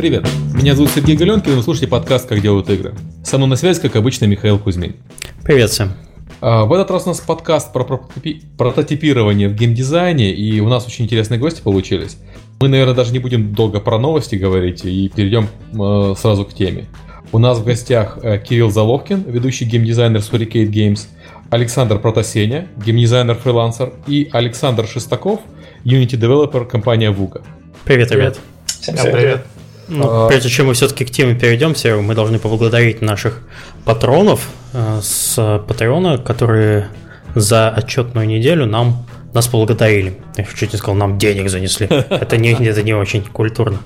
Привет, меня зовут Сергей Галенкин, и вы слушаете подкаст «Как делают игры». Со мной на связи, как обычно, Михаил Кузьмин. Привет всем. А, в этот раз у нас подкаст про прототипи- прототипирование в геймдизайне, и у нас очень интересные гости получились. Мы, наверное, даже не будем долго про новости говорить и перейдем э, сразу к теме. У нас в гостях э, Кирилл Заловкин, ведущий геймдизайнер с Hurricane Games, Александр Протасеня, геймдизайнер-фрилансер, и Александр Шестаков, Unity Developer компания Vuga. Привет, привет. Всем привет. привет. Ну, а... Прежде чем мы все-таки к теме перейдем, мы должны поблагодарить наших патронов э, с Патреона, которые за отчетную неделю нам нас поблагодарили. Я чуть не сказал, нам денег занесли. Это не, это не очень культурно.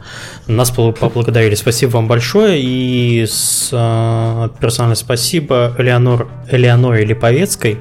Нас поблагодарили. Спасибо вам большое. И с, э, персональное спасибо Элеонор, Элеоноре Липовецкой,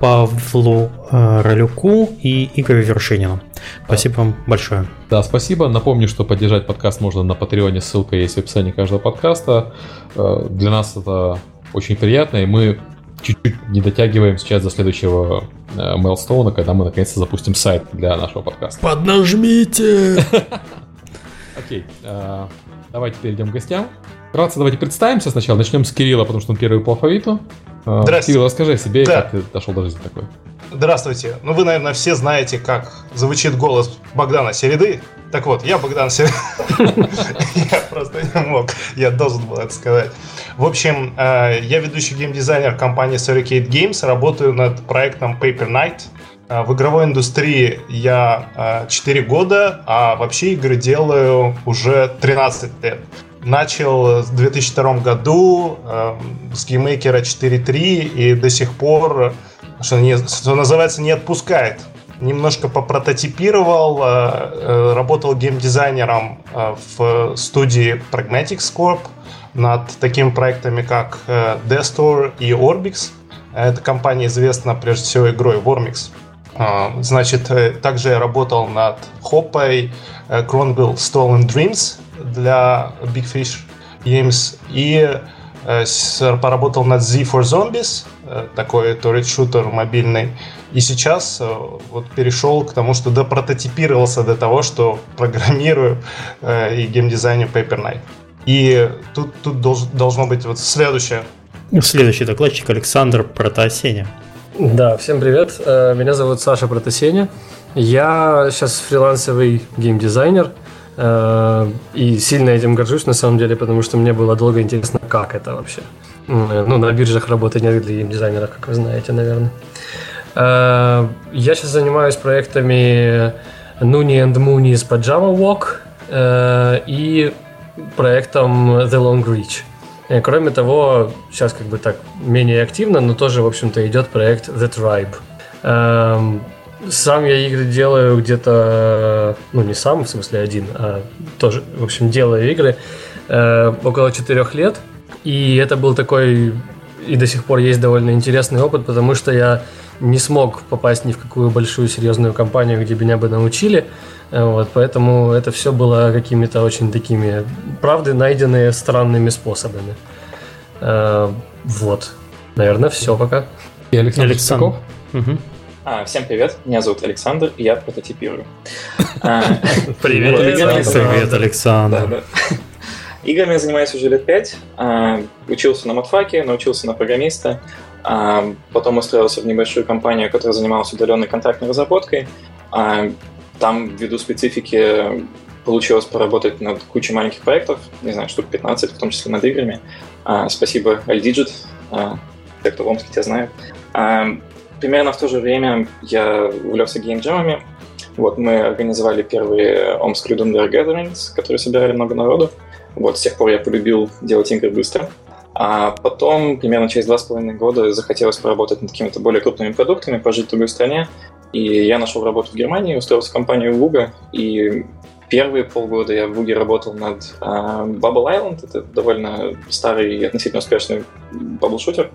Павлу э, Ролюку и Игорю Вершинину. Спасибо да. вам большое. Да, спасибо. Напомню, что поддержать подкаст можно на Патреоне. Ссылка есть в описании каждого подкаста. Э, для нас это очень приятно, и мы чуть-чуть не дотягиваем сейчас до следующего Мейлстоуна, когда мы наконец-то запустим сайт для нашего подкаста. Поднажмите! Окей, э, давайте перейдем к гостям. Вкратце давайте представимся сначала. Начнем с Кирилла, потому что он первый по алфавиту. Э, Здравствуйте. Кирилл, расскажи о себе, да. как ты дошел до жизни такой. Здравствуйте. Ну, вы, наверное, все знаете, как звучит голос Богдана Середы. Так вот, я Богдан Середа. Я просто не мог. Я должен был это сказать. В общем, э, я ведущий геймдизайнер компании Surricate Games. Работаю над проектом Paper Night. Э, в игровой индустрии я 4 года, а вообще игры делаю уже 13 лет. Начал в 2002 году э, с GameMaker а 4.3 и до сих пор, что, не, что называется, не отпускает. Немножко попрототипировал, э, э, работал геймдизайнером э, в студии Pragmatics Corp над такими проектами, как э, Destor и Orbix. Эта компания известна прежде всего игрой Wormix. Э, значит, э, также я работал над Хоппой, Cronville Stolen Dreams, для Big Fish Games и э, поработал над Z for Zombies, э, такой турет-шутер мобильный. И сейчас э, вот перешел к тому, что допрототипировался до того, что программирую э, и геймдизайню Paper Knight. И тут, тут долж, должно быть вот следующее. Следующий докладчик Александр Протасеня. Да, всем привет. Меня зовут Саша Протасеня. Я сейчас фрилансовый геймдизайнер. Э, и сильно этим горжусь, на самом деле, потому что мне было долго интересно, как это вообще. Ну, на биржах работать нет для дизайнеров, как вы знаете, наверное. Э, я сейчас занимаюсь проектами Nuni and Moonies по Java Walk э, и проектом The Long Reach. Кроме того, сейчас как бы так менее активно, но тоже, в общем-то, идет проект The Tribe. Сам я игры делаю где-то, ну не сам, в смысле один, а тоже, в общем, делаю игры э, около четырех лет. И это был такой, и до сих пор есть довольно интересный опыт, потому что я не смог попасть ни в какую большую серьезную компанию, где меня бы научили. Э, вот, поэтому это все было какими-то очень такими, правды, найденные странными способами. Э, вот. Наверное, все пока. И Александр, Александр. Угу. А, всем привет, меня зовут Александр, и я прототипирую. А, привет, Привет, Александр. Играми я занимаюсь уже лет пять. А, учился на матфаке, научился на программиста. А, потом устроился в небольшую компанию, которая занималась удаленной контактной разработкой. Там, ввиду специфики, получилось поработать над кучей маленьких проектов, не знаю, штук 15, в том числе над играми. Спасибо iDigit, те, кто в Омске тебя знают примерно в то же время я увлекся геймджемами. Вот, мы организовали первые Омск Люденberg Gatherings, которые собирали много народу. Вот, с тех пор я полюбил делать игры быстро. А потом, примерно через два с половиной года, захотелось поработать над какими-то более крупными продуктами, пожить в другой стране. И я нашел работу в Германии, устроился в компанию Vuga, и первые полгода я в Vuga работал над uh, Bubble Island, это довольно старый и относительно успешный бабл-шутер.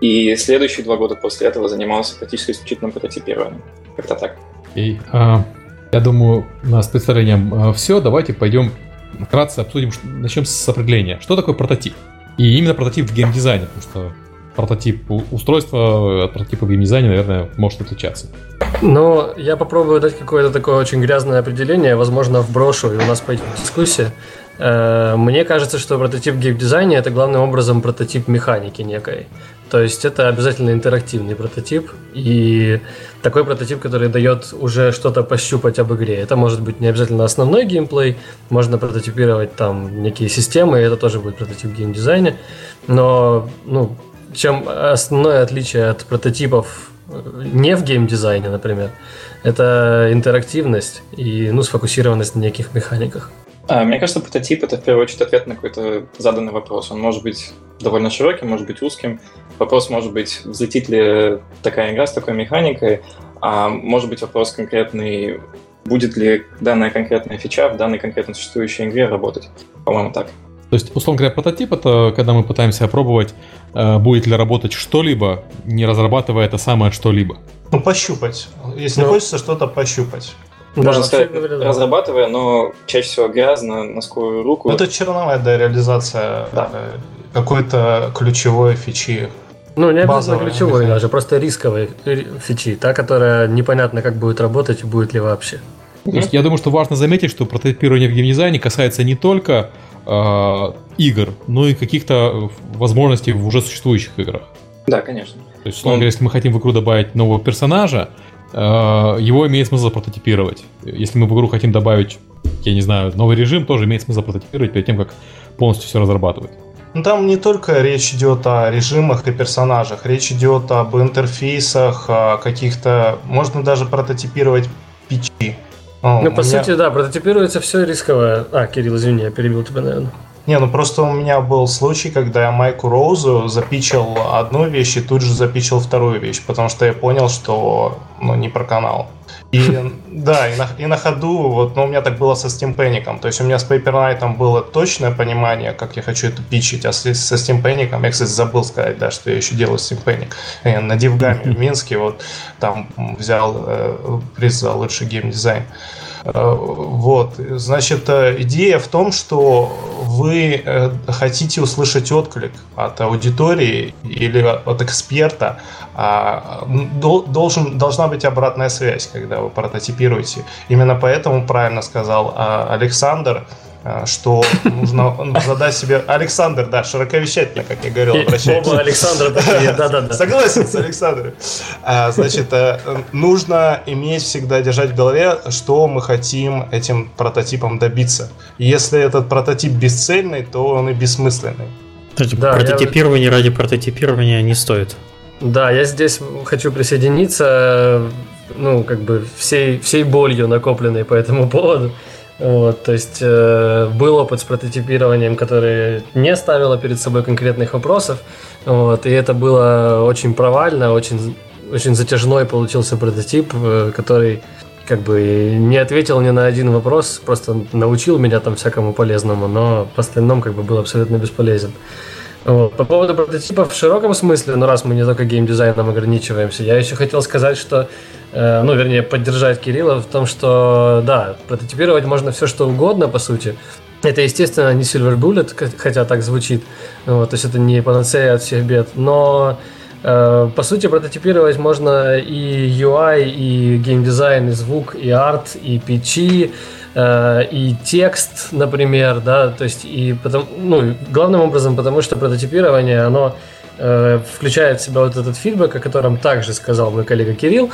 И следующие два года после этого занимался практически исключительно прототипированием. Как-то так. И, а, я думаю, у нас с представлением а, все. Давайте пойдем вкратце обсудим, начнем с определения. Что такое прототип? И именно прототип в геймдизайне, потому что прототип устройства от прототипа в геймдизайне, наверное, может отличаться. Ну, я попробую дать какое-то такое очень грязное определение, возможно, вброшу, и у нас пойдет дискуссия. Э, мне кажется, что прототип в геймдизайне это главным образом прототип механики некой. То есть это обязательно интерактивный прототип и такой прототип, который дает уже что-то пощупать об игре. Это может быть не обязательно основной геймплей, можно прототипировать там некие системы, и это тоже будет прототип в геймдизайне. Но ну, чем основное отличие от прототипов э, не в геймдизайне, например, это интерактивность и ну, сфокусированность на неких механиках. А, мне кажется, прототип это в первую очередь ответ на какой-то заданный вопрос. Он может быть довольно широким, может быть узким. Вопрос может быть, взлетит ли такая игра с такой механикой, а может быть вопрос конкретный, будет ли данная конкретная фича в данной конкретно существующей игре работать. По-моему, так. То есть, условно говоря, прототип это когда мы пытаемся опробовать, э, будет ли работать что-либо, не разрабатывая это самое что-либо. Ну, пощупать. Если ну, хочется что-то пощупать. Можно да, сказать, да. разрабатывая, но чаще всего грязно, на скорую руку. Это черновая да, реализация да. Э, какой-то ключевой фичи. Ну, не обязательно ключевой даже, просто рисковой фичи, та, которая непонятно, как будет работать и будет ли вообще. То есть я думаю, что важно заметить, что прототипирование в геймдизайне касается не только э, игр, но и каких-то возможностей в уже существующих играх. Да, конечно. То есть, условно говоря, если мы хотим в игру добавить нового персонажа, Э, его имеет смысл прототипировать. Если мы в игру хотим добавить, я не знаю, новый режим, тоже имеет смысл прототипировать перед тем, как полностью все разрабатывать. Ну, там не только речь идет о режимах и персонажах, речь идет об интерфейсах, о каких-то... Можно даже прототипировать печи. ну, по меня... сути, да, прототипируется все рисковое. А, Кирилл, извини, я перебил тебя, наверное. Не, ну просто у меня был случай, когда я Майку Роузу запичил одну вещь и тут же запичил вторую вещь, потому что я понял, что ну, не про канал. И да, и на, и на ходу, вот, ну, у меня так было со Steam Panic. То есть у меня с Paper Knight было точное понимание, как я хочу это пичить, а со Steam Panic, я, кстати, забыл сказать, да, что я еще делаю Steam Panic. Я на Дивгаме в Минске вот там взял э, приз за лучший геймдизайн. Э, вот, значит, э, идея в том, что вы э, хотите услышать отклик от аудитории или от эксперта, а должен, должна быть обратная связь, когда вы прототипируете. Именно поэтому правильно сказал а, Александр, что нужно задать себе... Александр, да, широковещательно, как я говорил, обращайтесь. Оба Александра такие, да-да-да. Согласен с Александром. А, значит, э, нужно иметь всегда держать в голове, что мы хотим этим прототипом добиться. Если этот прототип бесцельный, то он и бессмысленный. Да, прототипирование я... ради прототипирования не стоит. Да, я здесь хочу присоединиться, ну, как бы всей, всей болью, накопленной по этому поводу. Вот, то есть э, был опыт с прототипированием, который не ставило перед собой конкретных вопросов, вот, и это было очень провально, очень, очень затяжной получился прототип, э, который как бы не ответил ни на один вопрос, просто научил меня там всякому полезному, но в остальном как бы был абсолютно бесполезен. Вот. По поводу прототипов в широком смысле, ну раз мы не только геймдизайном ограничиваемся, я еще хотел сказать, что Э, ну, вернее, поддержать Кирилла в том, что, да, прототипировать можно все, что угодно, по сути. Это, естественно, не Silver Bullet, хотя так звучит, вот, то есть это не панацея от всех бед, но э, по сути, прототипировать можно и UI, и геймдизайн, и звук, и арт, и печи, и текст, например, да, то есть и потом, ну, главным образом, потому что прототипирование, оно Э, включает в себя вот этот фидбэк, о котором также сказал мой коллега Кирилл.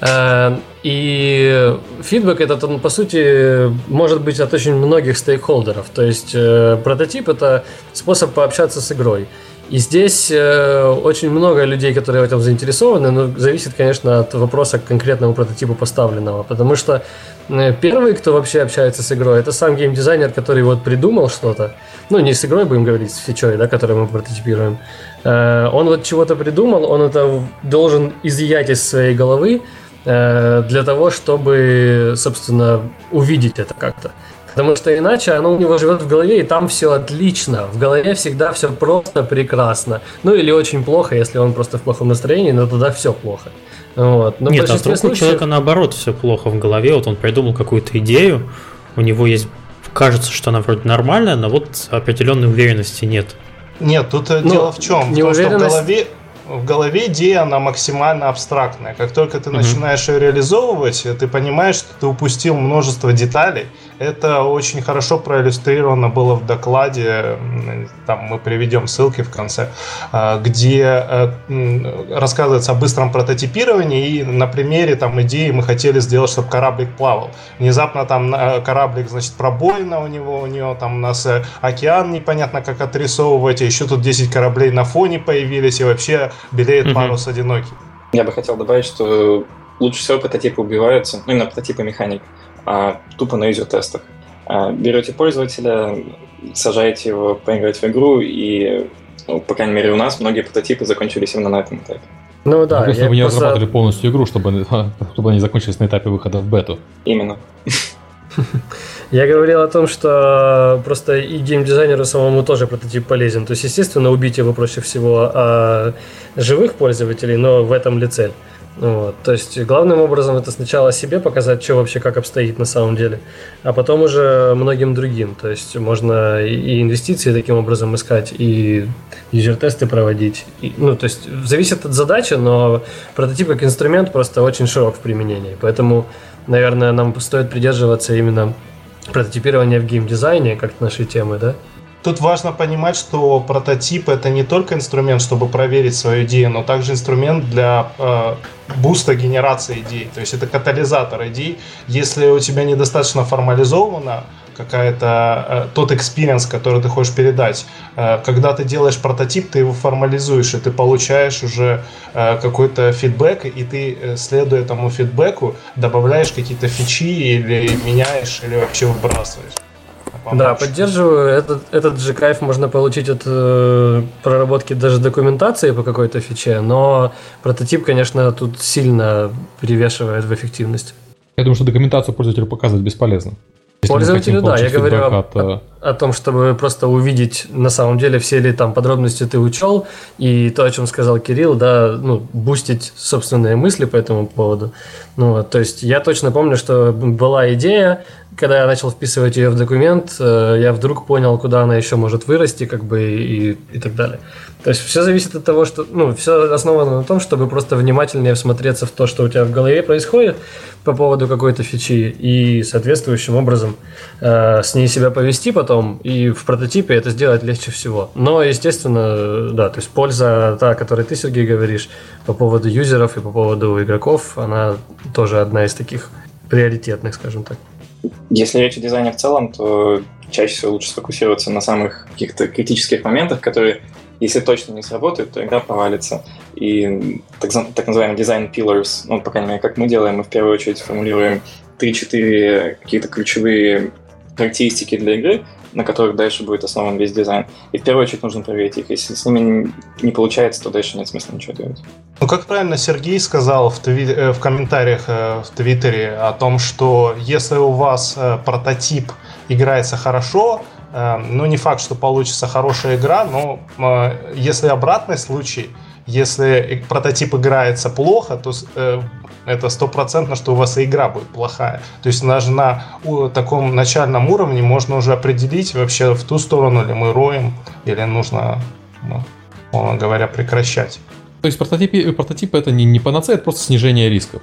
Э, и фидбэк этот, он, по сути, может быть от очень многих стейкхолдеров. То есть э, прототип – это способ пообщаться с игрой. И здесь очень много людей, которые в этом заинтересованы, но зависит, конечно, от вопроса к конкретному прототипу поставленного. Потому что первый, кто вообще общается с игрой, это сам геймдизайнер, который вот придумал что-то. Ну, не с игрой будем говорить, с фичой, да, которую мы прототипируем. Э, он вот чего-то придумал, он это должен изъять из своей головы э, для того, чтобы, собственно, увидеть это как-то. Потому что иначе оно у него живет в голове, и там все отлично. В голове всегда все просто прекрасно. Ну или очень плохо, если он просто в плохом настроении, но тогда все плохо. Вот. Но Нет, а вдруг случаев... у человека наоборот все плохо в голове, вот он придумал какую-то идею, у него есть, кажется, что она вроде нормальная, но вот определенной уверенности нет. Нет, тут э, ну, дело в чем? В том, что в голове в голове идея, она максимально абстрактная. Как только ты mm-hmm. начинаешь ее реализовывать, ты понимаешь, что ты упустил множество деталей, это очень хорошо проиллюстрировано было в докладе, там мы приведем ссылки в конце, а, где э, рассказывается о быстром прототипировании, и на примере там идеи мы хотели сделать, чтобы кораблик плавал. Внезапно там кораблик, значит, пробоина у него, у него там у нас э, океан непонятно как отрисовывать, а еще тут 10 кораблей на фоне появились, и вообще белеет парус одинокий. Я бы хотел добавить, что лучше всего прототипы убиваются, ну именно прототипы механик, а тупо на юзер-тестах. А, берете пользователя, сажаете его поиграть в игру, и, ну, по крайней мере, у нас многие прототипы закончились именно на этом этапе. Ну да. Ну, чтобы не просто... разрабатывали полностью игру, чтобы, чтобы они закончились на этапе выхода в бету. Именно. Я говорил о том, что просто и геймдизайнеру самому тоже прототип полезен. То есть, естественно, убить его проще всего а живых пользователей, но в этом ли цель? Вот. То есть главным образом это сначала себе показать, что вообще как обстоит на самом деле, а потом уже многим другим. То есть можно и инвестиции таким образом искать, и юзер-тесты проводить. И, ну, то есть зависит от задачи, но прототип как инструмент просто очень широк в применении. Поэтому, наверное, нам стоит придерживаться именно прототипирования в геймдизайне, как нашей темы, да? Тут важно понимать, что прототип это не только инструмент, чтобы проверить свою идею, но также инструмент для э, буста генерации идей. То есть это катализатор идей. Если у тебя недостаточно формализовано какая-то э, тот experience, который ты хочешь передать. Э, когда ты делаешь прототип, ты его формализуешь, и ты получаешь уже э, какой-то feedback, и ты, э, следуя этому feedback у, добавляешь какие-то фичи или меняешь, или вообще выбрасываешь помочь. Да, поддерживаю. Этот, этот же кайф можно получить от э, проработки даже документации по какой-то фиче, но прототип, конечно, тут сильно перевешивает в эффективности. Я думаю, что документацию пользователю показывать бесполезно. Пользователю, да, я говорю от, о, том, чтобы просто увидеть на самом деле все ли там подробности ты учел, и то, о чем сказал Кирилл, да, ну, бустить собственные мысли по этому поводу. Ну, то есть я точно помню, что была идея, когда я начал вписывать ее в документ, э, я вдруг понял, куда она еще может вырасти, как бы и, и так далее. То есть все зависит от того, что, ну, все основано на том, чтобы просто внимательнее всмотреться в то, что у тебя в голове происходит по поводу какой-то фичи, и соответствующим образом э, с ней себя повести потом, и в прототипе это сделать легче всего. Но, естественно, да, то есть польза та, о которой ты, Сергей, говоришь, по поводу юзеров и по поводу игроков, она тоже одна из таких приоритетных, скажем так. Если речь о дизайне в целом, то чаще всего лучше сфокусироваться на самых каких-то критических моментах, которые, если точно не сработают, то игра провалится. И так, так называемый дизайн pillars, ну, по крайней мере, как мы делаем, мы в первую очередь формулируем 3-4 какие-то ключевые характеристики для игры, на которых дальше будет основан весь дизайн. И в первую очередь нужно проверить их. Если с ними не получается, то дальше нет смысла ничего делать. Ну, как правильно Сергей сказал в, тви- э, в комментариях э, в Твиттере о том, что если у вас э, прототип играется хорошо, ну, не факт, что получится хорошая игра, но если обратный случай, если прототип играется плохо, то это стопроцентно, что у вас и игра будет плохая. То есть даже на таком начальном уровне можно уже определить вообще в ту сторону ли мы роем, или нужно, ну, условно говоря, прекращать. То есть прототипы, прототипы это не, не панацея, это просто снижение рисков.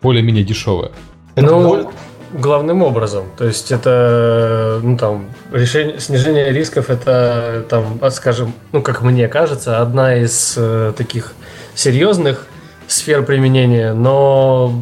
Более-менее дешевое. Это ну, боль... главным образом. То есть это, ну там, решение, снижение рисков это, там, скажем, ну как мне кажется, одна из э, таких серьезных сфер применения, но,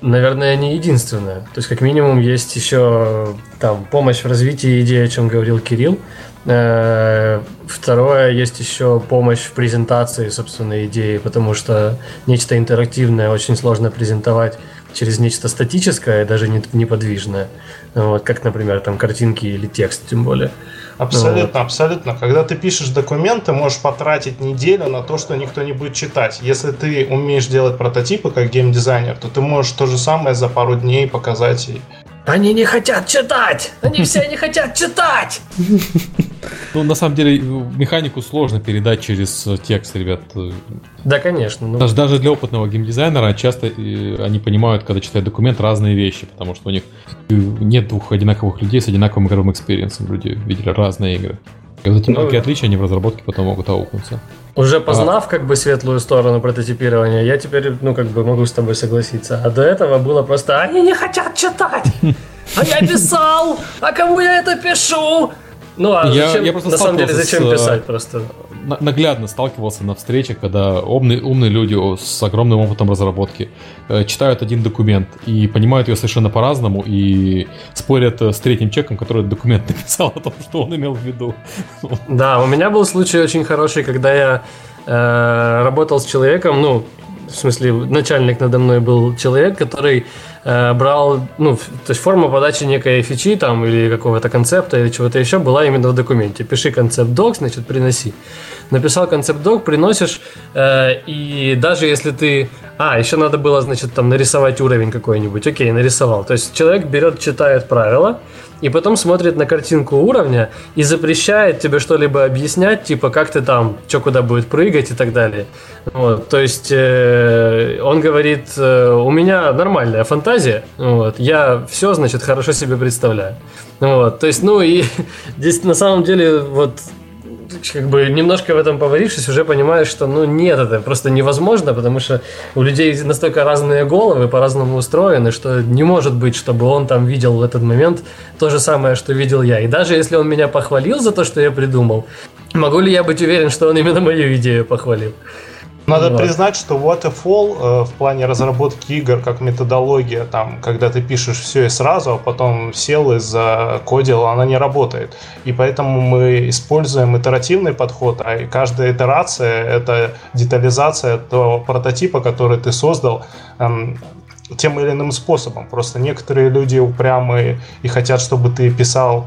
наверное, не единственная. То есть, как минимум, есть еще там помощь в развитии идеи, о чем говорил Кирилл. Э, второе, есть еще помощь в презентации собственной идеи, потому что нечто интерактивное очень сложно презентовать через нечто статическое, даже неподвижное. Вот, как, например, там картинки или текст, тем более. Абсолютно, абсолютно. Когда ты пишешь документы, можешь потратить неделю на то, что никто не будет читать. Если ты умеешь делать прототипы как геймдизайнер, то ты можешь то же самое за пару дней показать и они не хотят читать! Они все не хотят читать! Ну, на самом деле, механику сложно передать через текст, ребят. Да, конечно. Ну... Даже, даже для опытного геймдизайнера часто э, они понимают, когда читают документ, разные вещи, потому что у них нет двух одинаковых людей с одинаковым игровым experience ом. Люди видели разные игры. И вот эти ну, мелкие отличия, они в разработке потом могут аукнуться. Уже познав а... как бы светлую сторону прототипирования, я теперь, ну, как бы могу с тобой согласиться. А до этого было просто «Они не хотят читать! А я писал! А кому я это пишу?» Ну, а я, зачем, я просто на самом деле, зачем с, писать просто? Наглядно сталкивался на встречах, когда умные, умные люди с огромным опытом разработки э, читают один документ и понимают ее совершенно по-разному и спорят э, с третьим человеком, который документ написал о том, что он имел в виду. Да, у меня был случай очень хороший, когда я э, работал с человеком, ну, в смысле, начальник надо мной был человек, который брал, ну, то есть форма подачи некой фичи там или какого-то концепта или чего-то еще была именно в документе. Пиши концепт док, значит, приноси. Написал концепт док, приносишь, э, и даже если ты... А, еще надо было, значит, там нарисовать уровень какой-нибудь. Окей, нарисовал. То есть человек берет, читает правила, и потом смотрит на картинку уровня и запрещает тебе что-либо объяснять, типа как ты там, что куда будет прыгать и так далее. Вот, то есть э, он говорит, э, у меня нормальная фантазия, вот, я все, значит, хорошо себе представляю. Вот, то есть, ну и здесь на самом деле вот как бы немножко в этом поварившись, уже понимаешь, что ну нет, это просто невозможно, потому что у людей настолько разные головы, по-разному устроены, что не может быть, чтобы он там видел в этот момент то же самое, что видел я. И даже если он меня похвалил за то, что я придумал, могу ли я быть уверен, что он именно мою идею похвалил? Надо вот. признать, что Waterfall э, в плане разработки игр как методология, там, когда ты пишешь все и сразу, а потом сел и закодил, она не работает. И поэтому мы используем итеративный подход, а каждая итерация — это детализация того прототипа, который ты создал, эм, тем или иным способом. Просто некоторые люди упрямые и хотят, чтобы ты писал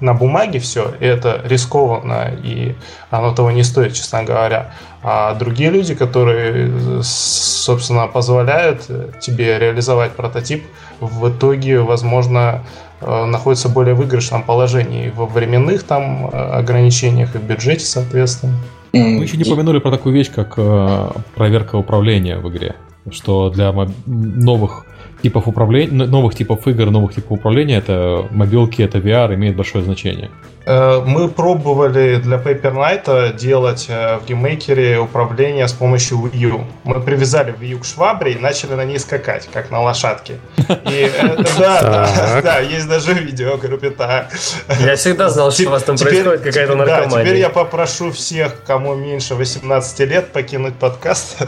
на бумаге все, и это рискованно, и оно того не стоит, честно говоря. А другие люди, которые, собственно, позволяют тебе реализовать прототип, в итоге, возможно, э, находятся в более выигрышном положении во временных там э, ограничениях и в бюджете, соответственно. Мы еще не упомянули про такую вещь, как э, проверка управления в игре, что для новых типов управления, новых типов игр, новых типов управления, это мобилки, это VR, имеет большое значение. Э, мы пробовали для Paper Night делать э, в GameMaker е управление с помощью Wii U. Мы привязали Wii U к швабре и начали на ней скакать, как на лошадке. И да, да, да, есть даже видео, говорю, так. Я всегда знал, что у вас там происходит какая-то наркомания. Да, теперь я попрошу всех, кому меньше 18 лет, покинуть подкаст.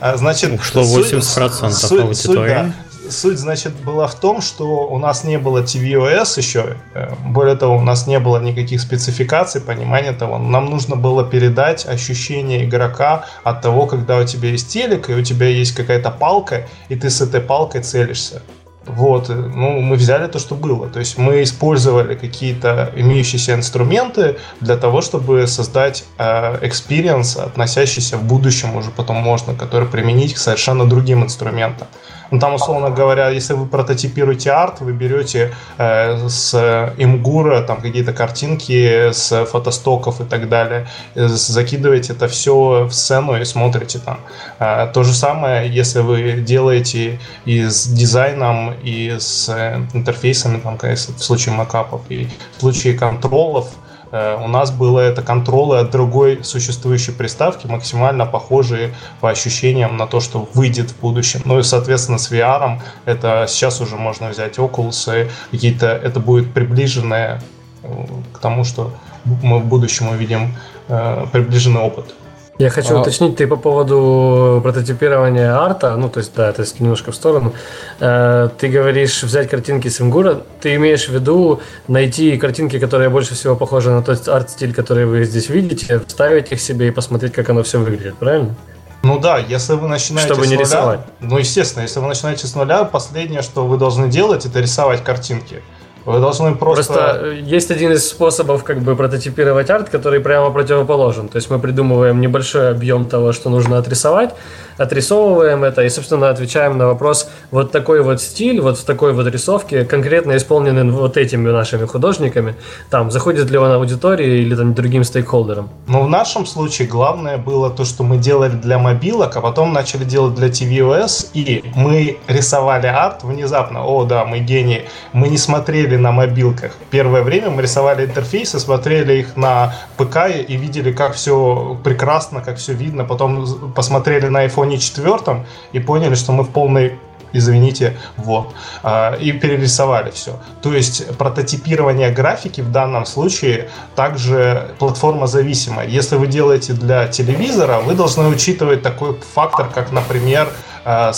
А, значит, что 80% аудитории суть, значит, была в том, что у нас не было tvOS еще. Э, более того, у нас не было никаких спецификаций, понимания того. Нам нужно было передать ощущение игрока от того, когда у тебя есть телек, и у тебя есть какая-то палка, и ты с этой палкой целишься. Вот, ну, мы взяли то, что было. То есть мы использовали какие-то имеющиеся инструменты для того, чтобы создать experience, э, относящийся в будущем уже потом можно, который применить к совершенно другим инструментам. Ну, там, условно говоря, если вы прототипируете арт, вы берете э, с имгура там какие-то картинки с фотостоков и так далее, э, закидываете это все в сцену и смотрите там. Э, то же самое, если вы делаете и с дизайном, и с э, интерфейсами, там, в случае макапов, и в случае контролов, у нас было это контролы от другой существующей приставки, максимально похожие по ощущениям на то, что выйдет в будущем. Ну и, соответственно, с VR это сейчас уже можно взять Oculus, какие-то это будет приближенное э, к тому, что мы в будущем увидим э, приближенный опыт. Я хочу а... уточнить, ты по поводу прототипирования арта, ну, то есть, да, то есть немножко в сторону. Э, ты говоришь взять картинки с Имгура, ты имеешь в виду найти картинки, которые больше всего похожи на тот арт-стиль, который вы здесь видите, вставить их себе и посмотреть, как оно все выглядит, правильно? Ну да, если вы начинаете Чтобы с не нуля, рисовать. Ну, естественно, если вы начинаете с нуля, последнее, что вы должны делать, это рисовать картинки. Вы должны просто... Просто э, есть один из способов как бы прототипировать арт, который прямо противоположен. То есть мы придумываем небольшой объем того, что нужно отрисовать, отрисовываем это и, собственно, отвечаем на вопрос, вот такой вот стиль, вот в такой вот рисовке, конкретно исполненный вот этими нашими художниками, там, заходит ли он аудитории или там другим стейкхолдерам? Ну, в нашем случае главное было то, что мы делали для мобилок, а потом начали делать для tvOS, и мы рисовали арт внезапно, о, да, мы гении, мы не смотрели смотрели на мобилках. Первое время мы рисовали интерфейсы, смотрели их на ПК и видели, как все прекрасно, как все видно. Потом посмотрели на iPhone 4 и поняли, что мы в полной извините, вот, а, и перерисовали все. То есть прототипирование графики в данном случае также платформа зависима. Если вы делаете для телевизора, вы должны учитывать такой фактор, как, например, э,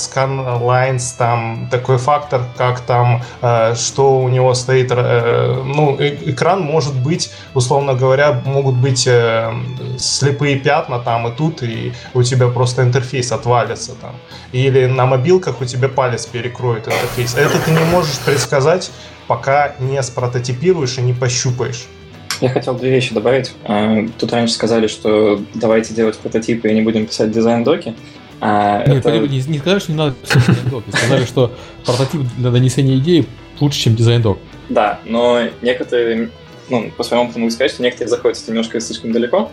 lines, там такой фактор, как там, э, что у него стоит, э, ну, экран может быть, условно говоря, могут быть слепые пятна там и тут, и у тебя просто интерфейс отвалится там. Или на мобилках у тебя палец перекроет интерфейс. Это ты не можешь предсказать, пока не спрототипируешь и не пощупаешь. Я хотел две вещи добавить. Тут раньше сказали, что давайте делать прототипы и не будем писать дизайн-доки. А, Нет, это... не, не сказали, что не надо писать дизайн-док. Сказали, что прототип для донесения идеи лучше, чем дизайн-док. Да, но некоторые, ну, по своему опыту могу сказать, что некоторые заходят немножко слишком далеко,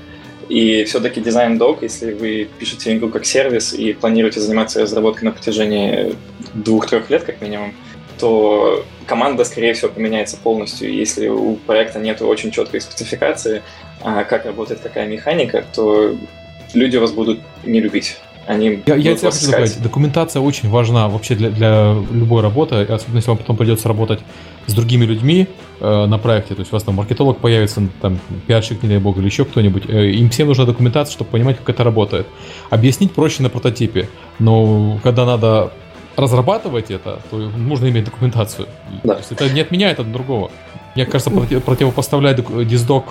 и все-таки дизайн-док, если вы пишете игру как сервис и планируете заниматься разработкой на протяжении двух-трех лет как минимум, то команда, скорее всего, поменяется полностью. Если у проекта нет очень четкой спецификации, а, как работает какая механика, то люди вас будут не любить. Они я, я тебе хочу добавить, документация очень важна вообще для, для любой работы, особенно если вам потом придется работать с другими людьми э, на проекте, то есть у вас там маркетолог появится, там пиарщик, не дай бог, или еще кто-нибудь, э, им всем нужна документация, чтобы понимать, как это работает. Объяснить проще на прототипе, но когда надо разрабатывать это, то нужно иметь документацию. Да. То есть это не отменяет от другого. Мне кажется, противопоставлять диздок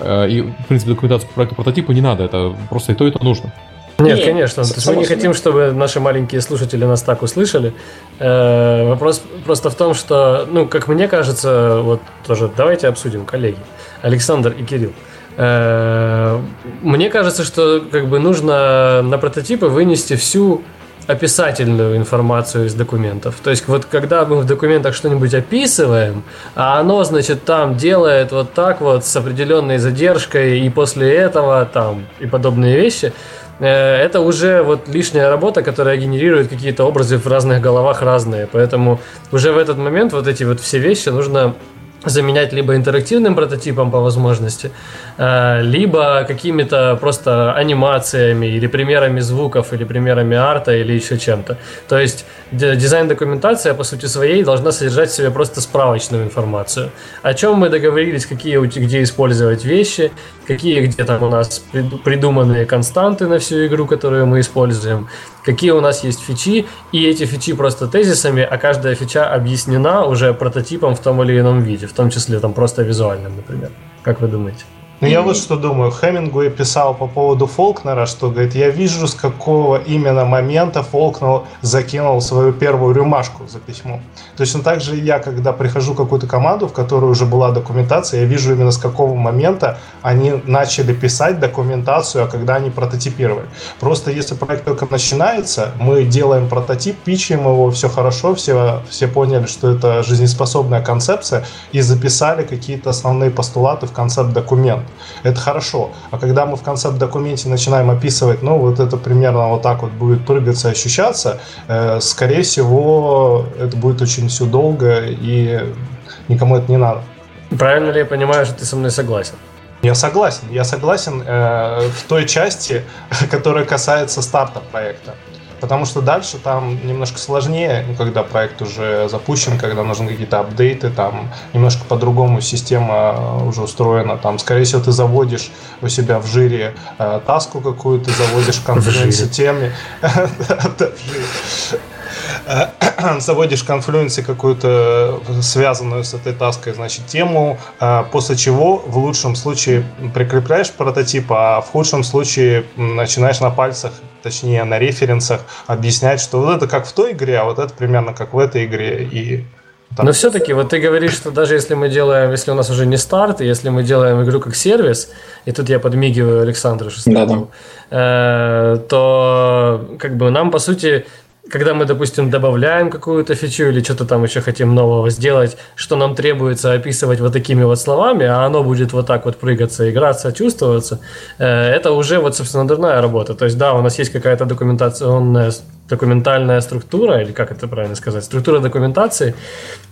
э, и, в принципе, документацию по проекту прототипу не надо, это просто и то, и то нужно. Нет, Нет конечно. То есть мы не хотим, чтобы наши маленькие слушатели нас так услышали. Э, вопрос просто в том, что, ну, как мне кажется, вот тоже давайте обсудим, коллеги, Александр и Кирилл. Э, мне кажется, что как бы нужно на прототипы вынести всю описательную информацию из документов. То есть вот когда мы в документах что-нибудь описываем, а оно, значит, там делает вот так вот с определенной задержкой и после этого там и подобные вещи – это уже вот лишняя работа, которая генерирует какие-то образы в разных головах разные. Поэтому уже в этот момент вот эти вот все вещи нужно заменять либо интерактивным прототипом по возможности, э, либо какими-то просто анимациями или примерами звуков, или примерами арта, или еще чем-то. То есть дизайн-документация по сути своей должна содержать в себе просто справочную информацию. О чем мы договорились, какие где использовать вещи, какие где там у нас придуманные константы на всю игру, которую мы используем, какие у нас есть фичи, и эти фичи просто тезисами, а каждая фича объяснена уже прототипом в том или ином виде, в том числе там просто визуальным, например. Как вы думаете? Ну, я вот что думаю. Хемингуэй писал по поводу Фолкнера, что, говорит, я вижу, с какого именно момента Фолкнер закинул свою первую рюмашку за письмо. Точно так же я, когда прихожу в какую-то команду, в которой уже была документация, я вижу именно с какого момента они начали писать документацию, а когда они прототипировали. Просто если проект только начинается, мы делаем прототип, пичем его, все хорошо, все, все поняли, что это жизнеспособная концепция, и записали какие-то основные постулаты в концепт-документ. Это хорошо. А когда мы в концепт-документе начинаем описывать, ну, вот это примерно вот так вот будет прыгаться, ощущаться, э, скорее всего, это будет очень все долго, и никому это не надо. Правильно ли я понимаю, что ты со мной согласен? Я согласен. Я согласен э, в той части, которая касается старта проекта. Потому что дальше там немножко сложнее, ну, когда проект уже запущен, когда нужны какие-то апдейты, там немножко по-другому система э, уже устроена. Там, скорее всего, ты заводишь у себя в жире э, таску какую-то, заводишь конференцию теме. заводишь конфлюенции какую-то связанную с этой таской, значит, тему, э, после чего в лучшем случае прикрепляешь прототип, а в худшем случае начинаешь на пальцах точнее на референсах объяснять, что вот это как в той игре, а вот это примерно как в этой игре. И там... Но все-таки, вот ты говоришь, что даже если мы делаем, если у нас уже не старт, если мы делаем игру как сервис, и тут я подмигиваю Александру Шестакову, да, да. э, то как бы нам, по сути, когда мы, допустим, добавляем какую-то фичу или что-то там еще хотим нового сделать, что нам требуется описывать вот такими вот словами, а оно будет вот так вот прыгаться, играться, чувствоваться, э, это уже вот, собственно, дурная работа. То есть, да, у нас есть какая-то документационная документальная структура, или как это правильно сказать, структура документации,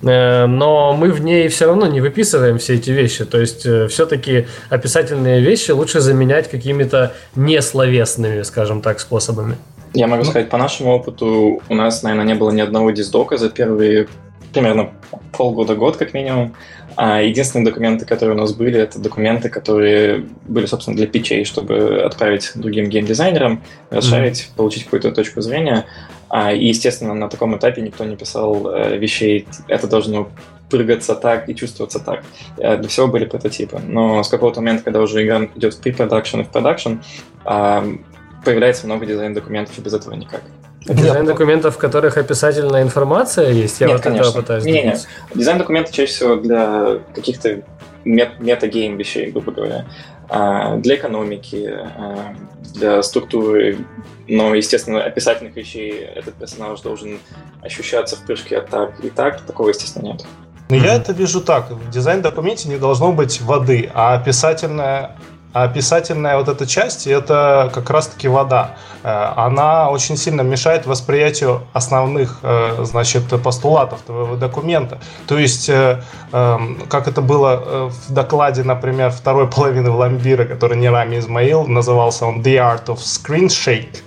э, но мы в ней все равно не выписываем все эти вещи. То есть э, все-таки описательные вещи лучше заменять какими-то несловесными, скажем так, способами. Я могу сказать, по нашему опыту у нас, наверное, не было ни одного диздока за первые примерно полгода-год как минимум. А единственные документы, которые у нас были, это документы, которые были, собственно, для питчей, чтобы отправить другим геймдизайнерам, расшарить, mm-hmm. получить какую-то точку зрения. А, и, естественно, на таком этапе никто не писал э, вещей, это должно прыгаться так и чувствоваться так. Э, для всего были прототипы. Но с какого-то момента, когда уже игра идет в pre-production и в продакшн, появляется много дизайн-документов, и без этого никак. Дизайн документов, в которых описательная информация есть? Я Нет, вот конечно. этого пытаюсь не, не. Дизайн документов чаще всего для каких-то мет- метагейм вещей, грубо говоря. А, для экономики, а, для структуры, но, естественно, описательных вещей этот персонаж должен ощущаться в прыжке так и так, такого, естественно, нет. Но я это вижу так. В дизайн-документе не должно быть воды, а описательная а описательная вот эта часть, это как раз-таки вода. Э, она очень сильно мешает восприятию основных, э, значит, постулатов твоего документа. То есть, э, эм, как это было в докладе, например, второй половины Ламбира, который не Рами Измаил, назывался он The Art of Screen Shake.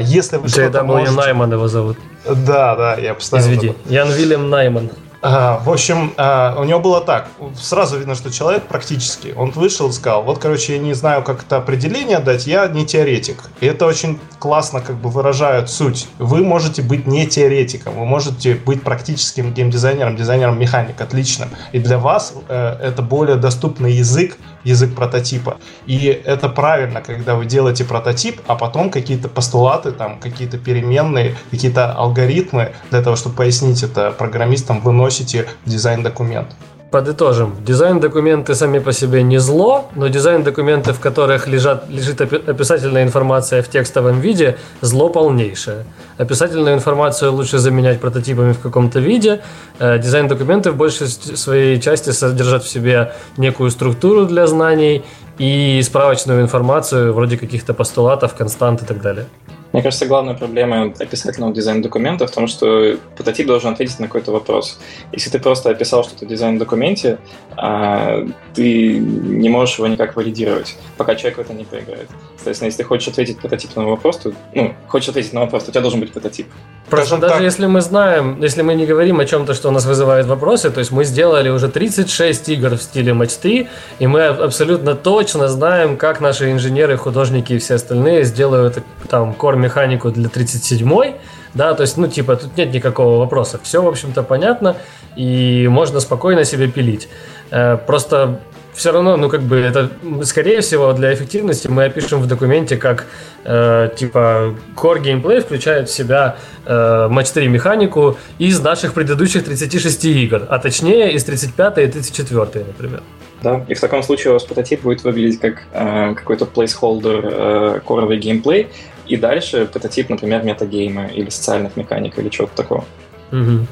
Если вы что-то можете... Найман его зовут. Да, да, я постоянно... Изведи. Ян Вильям Найман. В общем, а, у него было так. Сразу видно, что человек практически. Он вышел и сказал, вот, короче, я не знаю, как это определение дать, я не теоретик. И это очень классно как бы выражает суть. Вы можете быть не теоретиком, вы можете быть практическим геймдизайнером, дизайнером механик, отличным. И для вас э, это более доступный язык, язык прототипа. И это правильно, когда вы делаете прототип, а потом какие-то постулаты, там, какие-то переменные, какие-то алгоритмы для того, чтобы пояснить это программистам, выносите в дизайн-документ. Подытожим. Дизайн-документы сами по себе не зло, но дизайн-документы, в которых лежат, лежит описательная информация в текстовом виде, зло полнейшее. Описательную информацию лучше заменять прототипами в каком-то виде. Э, дизайн-документы в большей своей части содержат в себе некую структуру для знаний и справочную информацию вроде каких-то постулатов, констант и так далее. Мне кажется, главная проблема описательного дизайна документа в том, что прототип должен ответить на какой-то вопрос. Если ты просто описал что-то в дизайн-документе, а, ты не можешь его никак валидировать, пока человек в это не проиграет. Соответственно, если ты хочешь ответить прототип на вопрос, то, ну, хочешь ответить на вопрос, то у тебя должен быть прототип. Просто даже так. если мы знаем, если мы не говорим о чем-то, что у нас вызывает вопросы, то есть мы сделали уже 36 игр в стиле Match 3, и мы абсолютно точно знаем, как наши инженеры, художники и все остальные сделают там корми механику для 37-й, да, то есть, ну, типа, тут нет никакого вопроса. Все, в общем-то, понятно, и можно спокойно себе пилить. Э, просто все равно, ну, как бы, это, скорее всего, для эффективности мы опишем в документе, как, э, типа, core gameplay включает в себя э, матч 3 механику из наших предыдущих 36 игр, а точнее из 35 и 34, например. Да, и в таком случае у вас прототип будет выглядеть как э, какой-то placeholder э, коровый геймплей, и дальше прототип, например, метагейма или социальных механик или чего-то такого. Угу.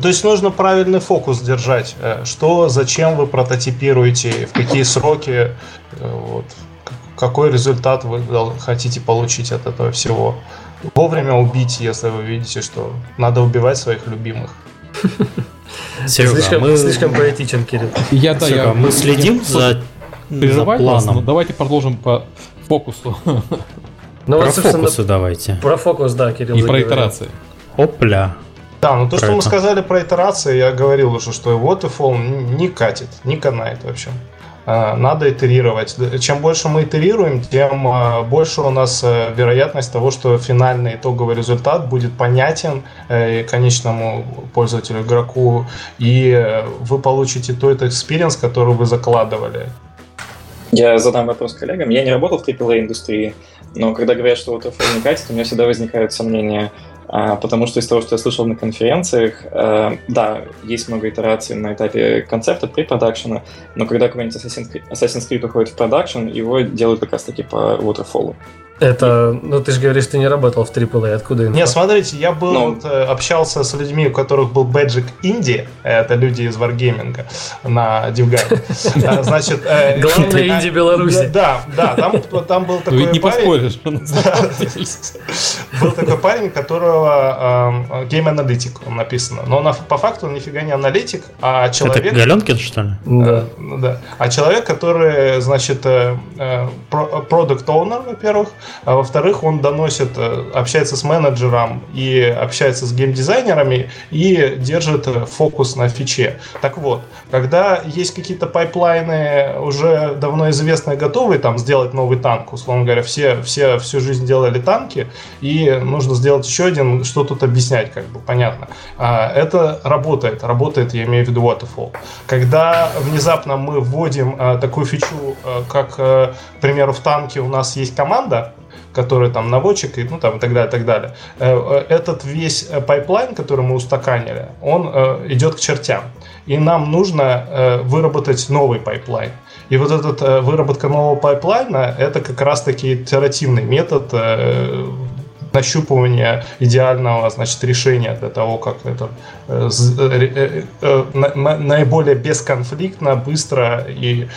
То есть нужно правильный фокус держать. Э, что, зачем вы прототипируете, в какие сроки, э, вот, какой результат вы хотите получить от этого всего. Вовремя убить, если вы видите, что надо убивать своих любимых. Серега, слишком, мы... слишком поэтичен, Кирилл. Я, да, Серега, я, мы следим я, за, за планом. Вас, но давайте продолжим по фокусу. Ну, про вот, фокусы давайте. Про фокус, да, Кирилл. И про итерации. Опля. Да, ну то, про что это. мы сказали про итерации, я говорил уже, что Waterfall не катит, не канает вообще. А, надо итерировать. Чем больше мы итерируем, тем а, больше у нас э, вероятность того, что финальный итоговый результат будет понятен э, конечному пользователю, игроку, и э, вы получите тот experience, который вы закладывали. Я задам вопрос коллегам. Я не работал в AAA индустрии, но когда говорят, что Waterfall не катит, у меня всегда возникают сомнения, а, потому что из того, что я слышал на конференциях, а, да, есть много итераций на этапе концепта pre-production а, но когда какой-нибудь Assassin's Creed уходит в продакшн, его делают как раз-таки по Waterfall. Это, ну ты же говоришь, ты не работал в AAA, откуда инфа? Не, смотрите, я был, Ну. вот, э, общался с людьми, у которых был бэджик Инди, это люди из Wargaming на DevGAMM е. А, Значит, э, Главное э, инди Беларуси. Да, да, там, там был такой ведь не парень, поспоришь. был такой парень, которого э, гейм-аналитик он написано. Но он, по факту он нифига не аналитик, а Это человек... Галенкин, что ли? Да. Э, ну да. А человек, который, значит, э, э, про- product owner во-первых, а во-вторых, он доносит, э, общается с менеджером и общается с геймдизайнерами и держит э, фокус на фиче. Так вот, когда есть какие-то пайплайны уже давно известные, готовые, там, сделать новый танк, условно говоря, все, все всю жизнь делали танки, и нужно сделать еще один, что тут объяснять, как бы, понятно. А, Это работает, работает, я имею в виду Waterfall. Когда внезапно мы вводим э, такую фичу, э, как, э, к примеру, в танке у нас есть команда, который там наводчик и ну там и так далее, и так далее. Э, э, Этот весь э, пайплайн, который мы устаканили, он идет к чертям. И нам нужно выработать новый пайплайн. И вот этот выработка нового пайплайна это как раз-таки итеративный метод нащупывания идеального значит, решения для того, как это э, э, э, на- на- наиболее бесконфликтно, быстро и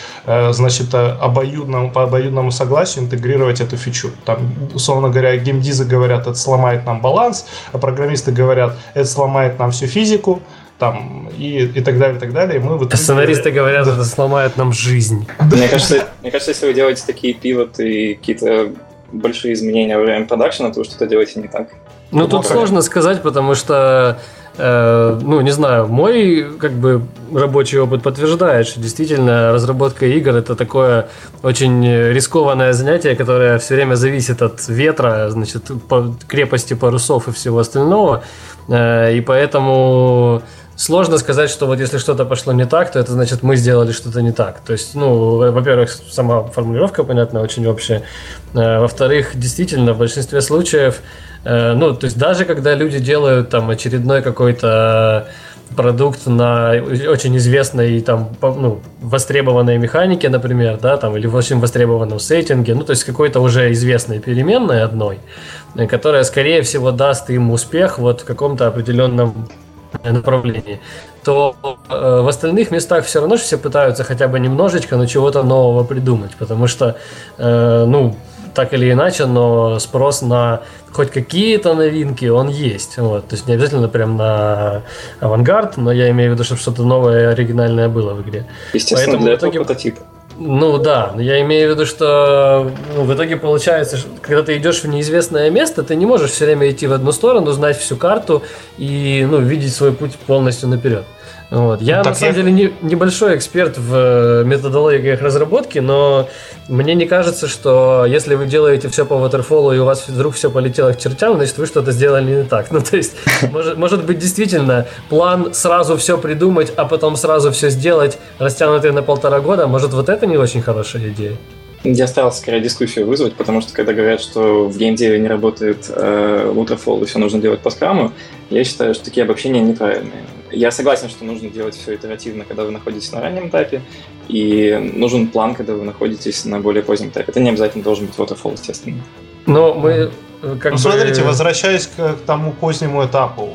значит, обоюдному, по обоюдному согласию интегрировать эту фичу. Там, условно говоря, геймдизы говорят, это сломает нам баланс, а программисты говорят, это сломает нам всю физику, там, и, и так далее, и так далее. И мы в А сценаристы говорят, это сломает нам жизнь. Мне кажется, мне кажется, если вы делаете такие пивоты и какие-то большие изменения во время продакшена, то что-то делаете не так. Ну, тут сложно сказать, потому что, э, ну, не знаю, мой, как бы, рабочий опыт подтверждает, что действительно разработка игр это такое очень рискованное занятие, которое все время зависит от ветра, значит, по- крепости парусов и всего остального. Э, и поэтому сложно сказать, что вот если что-то пошло не так, то это значит мы сделали что-то не так. То есть, ну, во- во-первых, сама формулировка, понятно, очень общая. Э, Во-вторых, действительно, в большинстве случаев, э, ну, то есть даже когда люди делают там очередной какой-то продукт на очень известной там ну, востребованной механике, например, да, там или в очень востребованном сеттинге, ну то есть какой-то уже известной переменной одной, э, которая скорее всего даст им успех вот в каком-то определенном направлении, то э, в остальных местах все равно все пытаются хотя бы немножечко, но чего-то нового придумать, потому что, э, ну, так или иначе, но спрос на хоть какие-то новинки он есть. Вот. То есть не обязательно прям на авангард, но я имею в виду, чтобы что-то новое, оригинальное было в игре. Естественно, Поэтому для этого итоге- прототип. Ну да, я имею в виду, что ну, в итоге получается, что когда ты идешь в неизвестное место, ты не можешь все время идти в одну сторону, знать всю карту и ну, видеть свой путь полностью наперед. Вот. Я Ну, так на самом я- деле не, небольшой эксперт в э, методологиях разработки, но мне не кажется, что если вы делаете все по waterfall и у вас вдруг все полетело к чертям, значит вы что-то сделали не так. Ну то есть может, может быть действительно план сразу все придумать, а потом сразу все сделать, растянутый на полтора года, может вот это не очень хорошая идея. Я старался скорее дискуссию вызвать, потому что когда говорят, что в геймдеве не работает э, Waterfall и все нужно делать по скраму, я считаю, что такие обобщения неправильные. Я согласен, что нужно делать все итеративно, когда вы находитесь на раннем этапе, и нужен план, когда вы находитесь на более позднем этапе. Это не обязательно должен быть Waterfall, естественно. Но мы э, как Ну, бы... смотрите, возвращаясь к, к тому позднему этапу,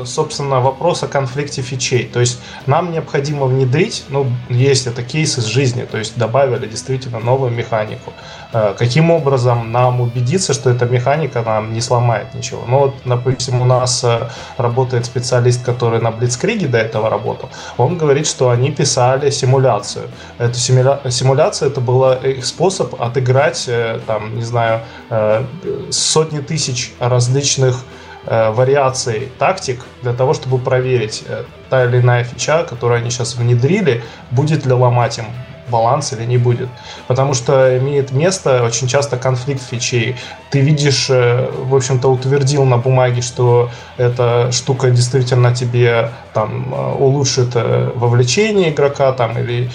э, собственно, вопрос о конфликте фичей. То есть нам необходимо внедрить, ну, есть это кейсы из жизни, то есть добавили действительно новую механику. Э, каким образом нам убедиться, что эта механика нам не сломает ничего? Ну, вот, допустим, у нас э, работает специалист, который на Блицкриге до этого работал. Он говорит, что они писали симуляцию. Эта симуля- симуляция это был их способ отыграть, э, там, не знаю, э, сотни тысяч различных э, вариаций тактик для того, чтобы проверить, э, та или иная фича, которую они сейчас внедрили, будет ли ломать им баланс или не будет. Потому что имеет место очень часто конфликт фичей. Ты видишь, э, в общем-то, утвердил на бумаге, что эта штука действительно тебе там э, улучшит э, вовлечение игрока там или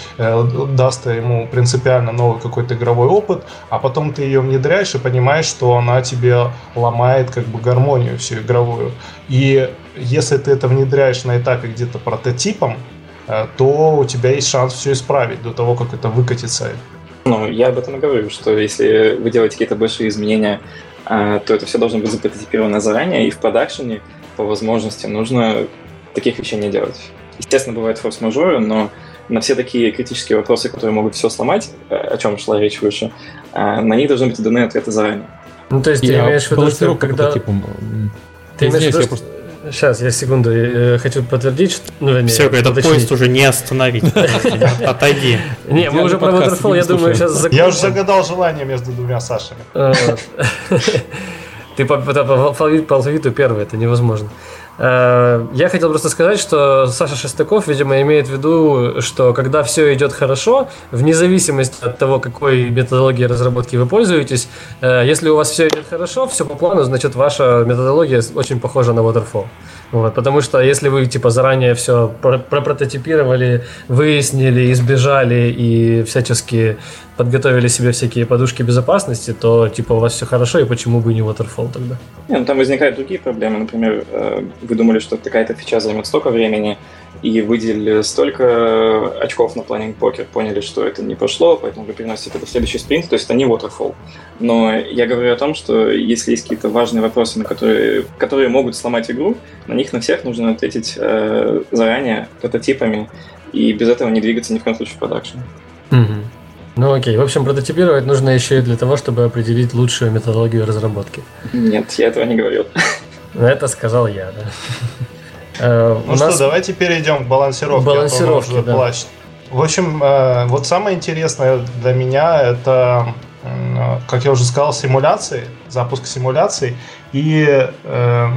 даст ему принципиально новый какой-то игровой опыт, а потом ты ее внедряешь и понимаешь, что она тебе ломает как бы гармонию всю игровую. И если ты это внедряешь на этапе где-то прототипом, то у тебя есть шанс все исправить до того, как это выкатится. Ну, я об этом и говорю, что если вы делаете какие-то большие изменения, а, то это все должно быть запрототипировано заранее, и в продакшене по возможности нужно таких вещей не делать. Естественно, бывают форс-мажоры, но на все такие критические вопросы, которые могут все сломать, э, о чем шла речь выше, на них должны быть даны ответы заранее. Ну, то есть ты имеешь в виду, что когда... Типа, ты имеешь в виду, что... Сейчас, я секунду, я хочу подтвердить, что... Ну, вернее, Все, этот уточнить. поезд уже не остановить. Отойди. Не, мы уже про Waterfall, я думаю, сейчас закончим. Я уже загадал желание между двумя Сашами. Ты по алфавиту первый, это невозможно. Э, я хотел просто сказать, что Саша Шестаков, видимо, имеет в виду, что когда все идет хорошо, вне зависимости от того, какой методологией разработки вы пользуетесь, э, если у вас все идет хорошо, все по плану, значит ваша методология очень похожа на Waterfall. Вот, потому что если вы типа заранее все пропрототипировали, выяснили, избежали и всячески подготовили себе всякие подушки безопасности, то типа у вас все хорошо, и почему бы не Waterfall тогда? Не, ну, там возникают другие проблемы. Например, э, вы думали, что такая-то фича займет столько времени, и выделили столько очков на планинг покер, поняли, что это не пошло, поэтому вы переносите это в следующий спринт, то есть это не waterfall. Но я говорю о том, что если есть какие-то важные вопросы, на которые, которые могут сломать игру, на них на всех нужно ответить э, заранее прототипами, и без этого не двигаться ни в коем случае в продакшн. Угу. Ну окей, в общем, прототипировать нужно еще и для того, чтобы определить лучшую методологию разработки. Нет, я этого не говорил. Это сказал я, да. Э, ну что, давайте перейдем к балансировке. Балансировке, да. В общем, э, вот самое интересное для меня это, как я уже сказал, симуляции, запуск симуляций и, э,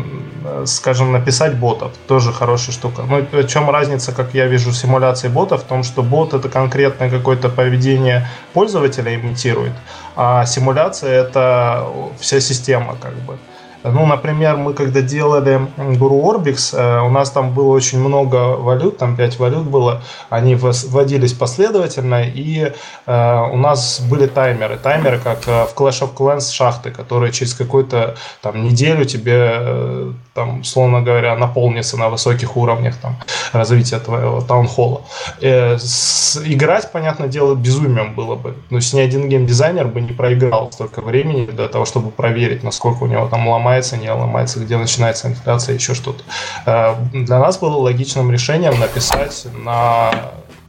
скажем, написать ботов. Тоже хорошая штука. Ну, в чем разница, как я вижу, симуляции ботов? В том, что бот это конкретное какое-то поведение пользователя имитирует, а симуляция это вся система как бы. Ну, например, мы когда делали Guru Orbix, э, у нас там было очень много валют, там 5 валют было, они вводились последовательно, и э, у нас были таймеры. Таймеры, как э, в Clash of Clans шахты, которые через какую-то там неделю тебе, там, условно говоря, наполнится на высоких уровнях там, развития твоего таунхолла. Играть, понятное дело, безумием было бы. То есть ни один геймдизайнер бы не проиграл столько времени для того, чтобы проверить, насколько у него там ломается ломается, не ломается, где начинается инфляция, еще что-то. Э, для нас было логичным решением написать на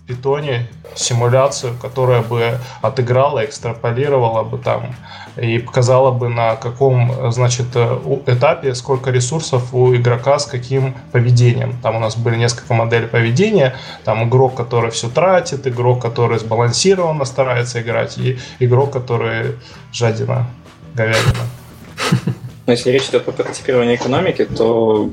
питоне симуляцию, которая бы отыграла, экстраполировала бы там и показала бы на каком, значит, этапе сколько ресурсов у игрока с каким поведением. Там у нас были несколько моделей поведения. Там игрок, который все тратит, игрок, который сбалансированно старается играть, и игрок, который жадина, говядина. Но если речь идет про прототипирование экономики, то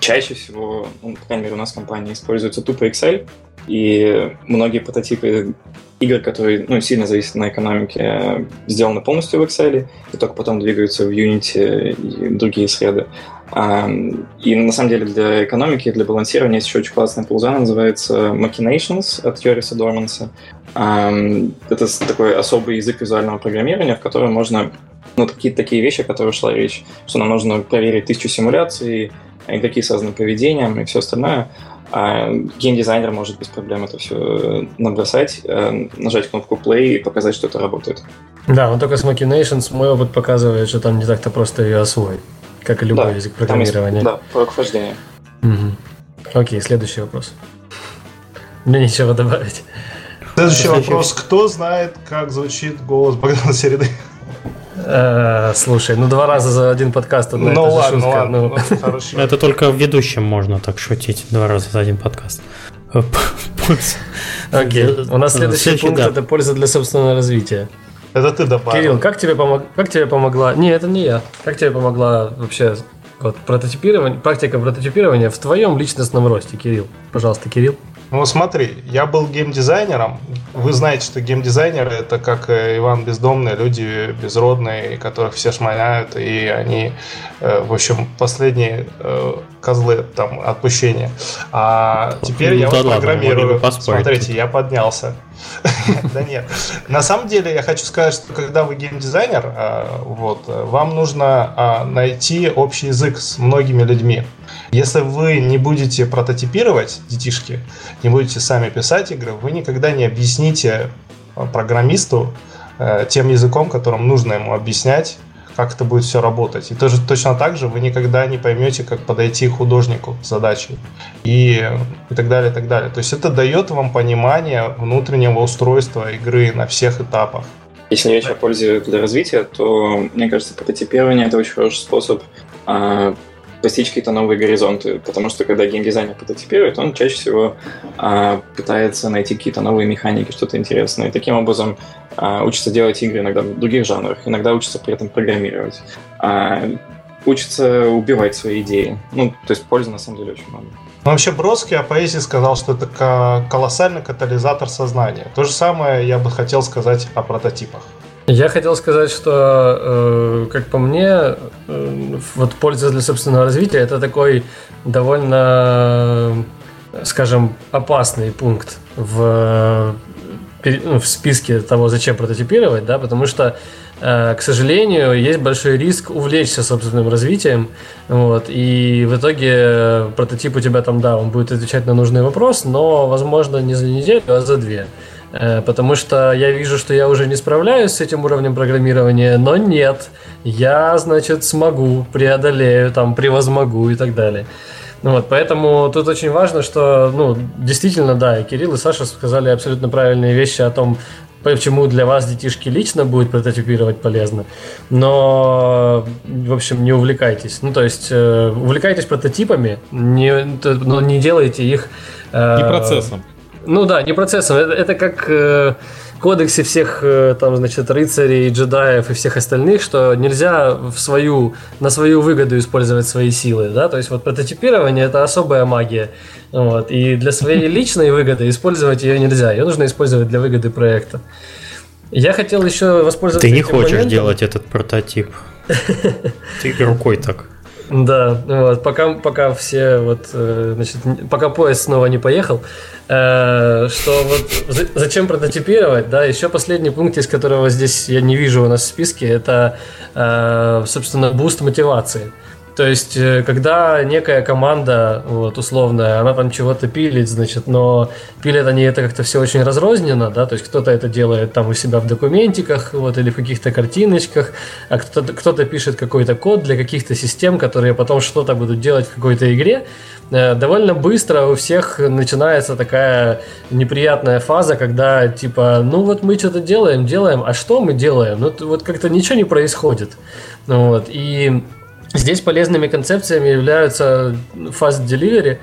чаще всего, ну, по крайней мере, у нас в компании используется тупо Excel, и многие прототипы игр, которые ну, сильно зависят на экономике, сделаны полностью в Excel, и только потом двигаются в Unity и другие среды. И на самом деле для экономики, для балансирования есть еще очень классная пулза, называется Machinations от Йориса Дорманса. Это такой особый язык визуального программирования, в котором можно ну, какие-то такие вещи, о которых шла речь, что нам нужно проверить тысячу симуляций, игроки с разным поведением и все остальное. А геймдизайнер может без проблем это все набросать, э, нажать кнопку play и показать, что это работает. Да, но только с Machinations мой опыт показывает, что там не так-то просто ее освоить, как и любой да, язык программирования. Есть, да, порог вхождения. Угу. Окей, следующий вопрос. Мне нечего добавить. Следующий вопрос. Кто знает, как звучит голос Богдана Середы? Э, слушай, ну два раза за один подкаст одна ну, ладно, шутка. Ладно, ну. ну Это только в ведущем можно так шутить. Два раза за один подкаст. Окей. У нас следующий пункт это польза для собственного развития. Это ты добавил. Кирилл, как тебе, помог... как тебе помогла... Не, это не я. Как тебе помогла вообще вот, прототипирование, практика прототипирования в твоем личностном росте, Кирилл? Пожалуйста, Кирилл. Ну смотри, я был геймдизайнером. Вы знаете, что геймдизайнеры это как э, Иван Бездомный, люди безродные, которых все шмаляют, и они, э, в общем, последние э, козлы там отпущения. А теперь я вот программирую. Смотрите, я поднялся. Да нет. На самом деле я хочу сказать, что когда вы геймдизайнер, вот, вам нужно найти общий язык с многими людьми. Если вы не будете прототипировать детишки, не будете сами писать игры, вы никогда не объясните программисту э, тем языком, которым нужно ему объяснять, как это будет все работать. И тоже точно так же вы никогда не поймете, как подойти художнику с задачей и, и так далее, и так далее. То есть это дает вам понимание внутреннего устройства игры на всех этапах. Если речь о пользе для развития, то, мне кажется, прототипирование — это очень хороший способ достичь какие-то новые горизонты, потому что когда геймдизайнер прототипирует, он чаще всего а, пытается найти какие-то новые механики, что-то интересное, и таким образом а, учится делать игры иногда в других жанрах, иногда учится при этом программировать, а, учится убивать свои идеи. Ну, то есть пользы на самом деле очень много. Ну, вообще Бродский о поэзии сказал, что это колоссальный катализатор сознания. То же самое я бы хотел сказать о прототипах. Я хотел сказать, что, э, как по мне, э, вот польза для собственного развития это такой довольно, скажем, опасный пункт в, ну, в списке того, зачем прототипировать, да, потому что э, к сожалению, есть большой риск увлечься собственным развитием, вот, и в итоге прототип у тебя там, да, он будет отвечать на нужный вопрос, но, возможно, не за неделю, а за две. Э, потому что я вижу, что я уже не справляюсь с этим уровнем программирования, но нет, я, значит, смогу, преодолею, там, превозмогу и так далее. Ну вот, поэтому тут очень важно, что, ну, действительно, да, и Кирилл, и Саша сказали абсолютно правильные вещи о том, почему для вас детишки лично будет прототипировать полезно. Но, в общем, не увлекайтесь. Ну, то есть, э, увлекайтесь прототипами, не, но не делайте их... Э, не процессом. Ну да, не процессом. Это, это как э, кодексе всех э, там, значит, рыцарей, джедаев и всех остальных, что нельзя в свою, на свою выгоду использовать свои силы, да, то есть вот прототипирование это особая магия, вот, и для своей личной выгоды использовать ее нельзя, ее нужно использовать для выгоды проекта. Я хотел еще воспользоваться Ты не хочешь моментом. делать этот прототип. Ты рукой так. Да, вот, пока, пока все вот, э, значит, пока поезд снова не поехал, э, что вот зачем прототипировать, да, еще последний пункт, из которого здесь я не вижу у нас в списке, это, э, собственно, буст мотивации. То есть, э, когда некая команда, вот, условная, она там чего-то пилит, значит, но пилят они это как-то все очень разрозненно, да, то есть кто-то это делает там у себя в документиках, вот, или в каких-то картиночках, а кто-то, кто-то пишет какой-то код для каких-то систем, которые потом что-то будут делать в какой-то игре, э, довольно быстро у всех начинается такая неприятная фаза, когда типа, ну вот мы что-то делаем, делаем, а что мы делаем? Ну вот как-то ничего не происходит. Вот, и Здесь полезными концепциями являются fast delivery,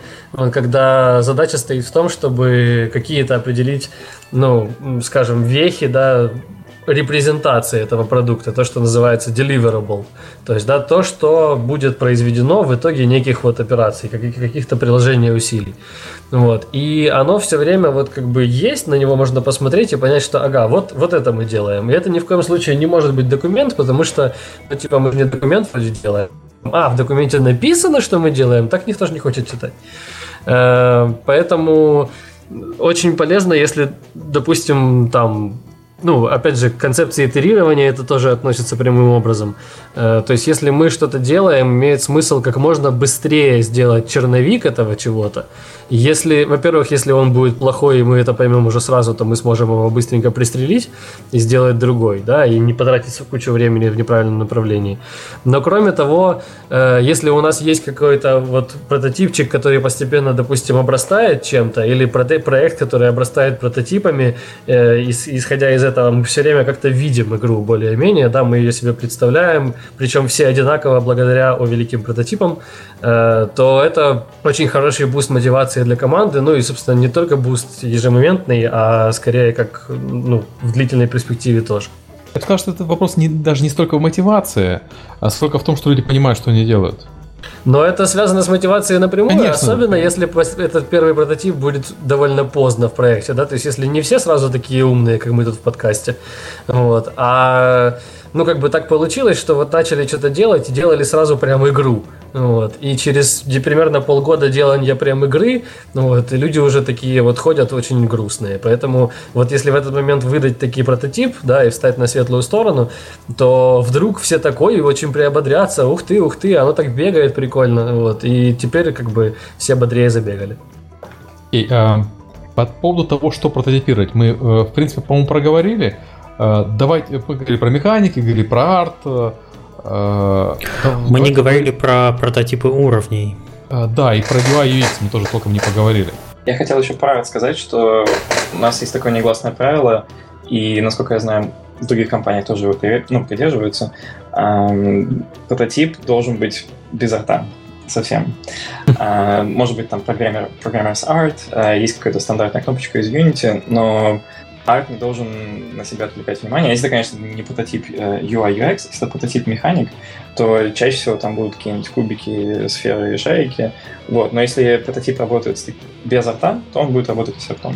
когда задача стоит в том, чтобы какие-то определить, ну, скажем, вехи, да, репрезентации этого продукта, то, что называется deliverable. То есть, да, то, что будет произведено в итоге неких вот операций, каких-то приложений усилий. Вот. И оно все время вот как бы есть, на него можно посмотреть и понять, что ага, вот, вот это мы делаем. И это ни в коем случае не может быть документ, потому что, ну, типа, мы не документ вроде делаем. А, в документе написано, что мы делаем, так никто же не хочет читать. Э, поэтому очень полезно, если, допустим, там ну, опять же, к концепции итерирования это тоже относится прямым образом. Э, то есть, если мы что-то делаем, имеет смысл как можно быстрее сделать черновик этого чего-то. Если, во-первых, если он будет плохой, и мы это поймем уже сразу, то мы сможем его быстренько пристрелить и сделать другой, да, и не потратить кучу времени в неправильном направлении. Но кроме того, э, если у нас есть какой-то вот прототипчик, который постепенно, допустим, обрастает чем-то, или проект, который обрастает прототипами, э, исходя из этого мы все время как-то видим игру более-менее, да, мы ее себе представляем, причем все одинаково благодаря о великим прототипам, э, то это очень хороший буст мотивации для команды, ну и, собственно, не только буст ежемоментный, а скорее как ну, в длительной перспективе тоже. Я скажу, что это вопрос не, даже не столько в мотивации, а сколько в том, что люди понимают, что они делают. Но это связано с мотивацией напрямую, Конечно. особенно если этот первый прототип будет довольно поздно в проекте, да, то есть если не все сразу такие умные, как мы тут в подкасте, вот, а ну, как бы так получилось, что вот начали что-то делать и делали сразу прям игру. Вот. И через примерно полгода делания прям игры, вот, и люди уже такие вот ходят очень грустные. Поэтому вот если в этот момент выдать такие прототип, да, и встать на светлую сторону, то вдруг все такое очень приободрятся. Ух ты, ух ты, оно так бегает прикольно. Вот. И теперь как бы все бодрее забегали. И, а, По поводу того, что прототипировать, мы, в принципе, по-моему, проговорили. Давайте, мы говорили про механики, говорили про арт. Мы не говорили про прототипы уровней. Да, и про UI UX мы тоже толком не поговорили. Я хотел еще про арт сказать, что у нас есть такое негласное правило, и, насколько я знаю, в других компаниях тоже его ну, придерживаются. Прототип должен быть без арта совсем. Uh, может быть, там программер, Programmer's Art, uh, есть какая-то стандартная кнопочка из Unity, но арт не должен на себя отвлекать внимание. Если конечно, не прототип uh, UI UX, если это прототип механик, то чаще всего там будут какие-нибудь кубики, сферы и шарики. Вот. Но если прототип работает без арта, то он будет работать с артом.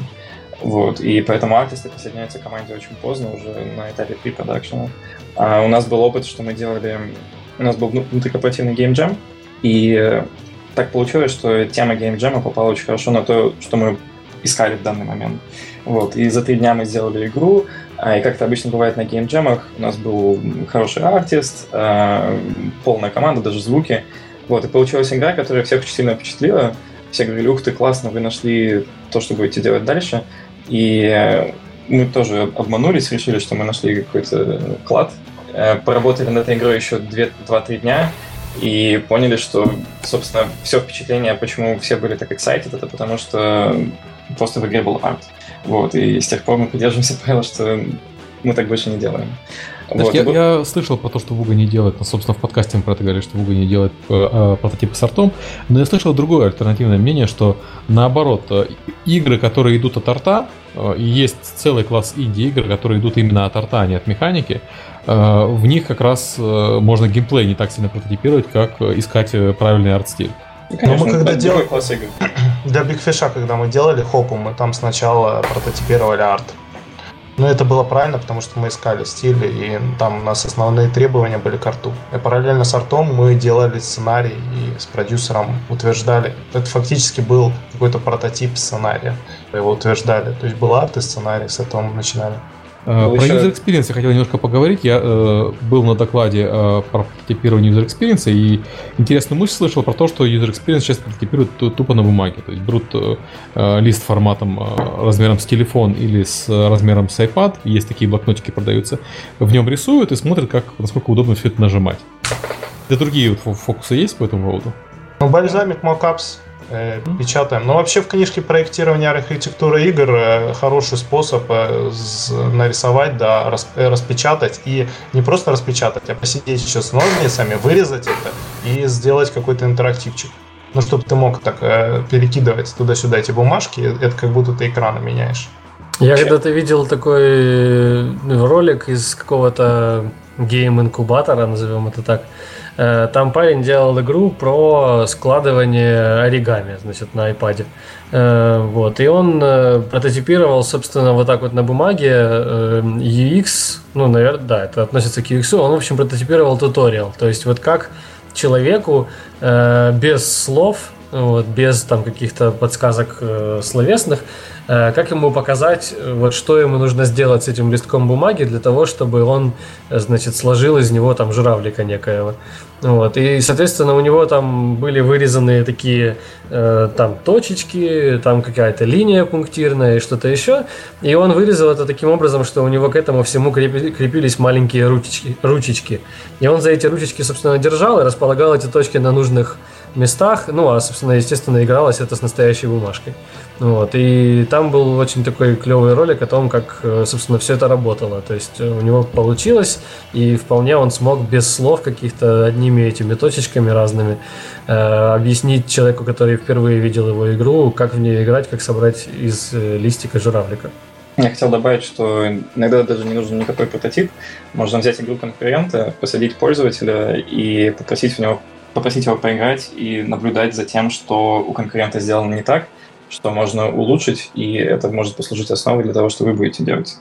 Вот. И поэтому артисты присоединяются к команде очень поздно, уже на этапе pre-production. А у нас был опыт, что мы делали... У нас был внутрикорпоративный геймджем, и так получилось, что тема геймджема попала очень хорошо на то, что мы искали в данный момент. Вот. И за три дня мы сделали игру, а, и как это обычно бывает на геймджемах, у нас был хороший артист, а, полная команда, даже звуки. Вот. И получилась игра, которая всех очень сильно впечатлила. Все говорили, ух ты, классно, вы нашли то, что будете делать дальше. И мы тоже обманулись, решили, что мы нашли какой-то клад. Э, поработали над этой игрой еще 2-3 дня и поняли, что, собственно, все впечатление, почему все были так excited, это потому что просто в игре был арт. Вот, и с тех пор мы придерживаемся правила, что мы так больше не делаем. Вот. Я, я слышал про то, что Вуга не делает, ну, собственно, в подкасте мы про это говорили, что Вуга не делает э, э, прототипы с артом, но я слышал другое альтернативное мнение, что наоборот, э, игры, которые идут от арта, э, есть целый класс инди-игр, которые идут именно от арта, а не от механики, э, в них как раз э, можно геймплей не так сильно прототипировать, как э, искать э, правильный арт-стиль. Ну, конечно, Но мы когда делали для Big Fish, когда мы делали хопу, мы там сначала прототипировали арт. Но это было правильно, потому что мы искали стиль, и там у нас основные требования были к арту. И параллельно с артом мы делали сценарий и с продюсером утверждали. Это фактически был какой-то прототип сценария. Его утверждали. То есть был арт и сценарий, с этого мы начинали. Э, про user experience я хотел немножко поговорить. Я э, был на докладе э, про прототипирование user experience и интересную мысль слышал про то, что user experience сейчас прототипируют тупо на бумаге. То есть берут э, э, лист форматом э, размером с телефон или с размером с iPad, есть такие блокнотики продаются, в нем рисуют и смотрят, как, насколько удобно все это нажимать. Да другие вот фокусы есть по этому поводу? Ну, бальзамик, мокапс э, печатаем. Но вообще в книжке проектирования архитектуры игр э, хороший способ э, нарисовать, да, рас, э, распечатать и не просто распечатать, а посидеть еще с ножницами, вырезать это и сделать какой-то интерактивчик. Ну, чтобы ты мог так э, перекидывать туда-сюда эти бумажки, это как будто ты экраны меняешь. Я когда-то видел такой э, ролик из какого-то гейм-инкубатора, назовем это так, Э, там парень делал игру про складывание оригами, значит, на iPad. Э, вот. И он э, прототипировал, собственно, вот так вот на бумаге UX, ну, наверное, да, это относится к UX, он, в общем, прототипировал туториал. То есть вот как человеку без слов, вот, без там каких-то подсказок словесных, Э, как ему показать, э, вот что ему нужно сделать с этим листком бумаги для того, чтобы он, э, значит, сложил из него там журавлика некоего. Вот. И, соответственно, у него там были вырезаны такие э, там точечки, там какая-то линия пунктирная и что-то еще. И он вырезал это таким образом, что у него к этому всему крепи, крепились маленькие ручечки, ручечки. И он за эти ручечки, собственно, держал и располагал эти точки на нужных местах. Ну, а, собственно, естественно, игралось это с настоящей бумажкой. Вот. И там был очень такой клевый ролик о том, как, э, собственно, все это работало. То есть э, у него получилось, и вполне он смог без слов каких-то одними этими точечками разными э, объяснить человеку, который впервые видел его игру, как в нее играть, как собрать из э, листика журавлика. Я хотел добавить, что иногда даже не нужен никакой прототип. Можно взять игру конкурента, посадить пользователя и попросить в него попросить его поиграть и наблюдать за тем, что у конкурента сделано не так, что можно улучшить, и это может послужить основой для того, что вы будете делать.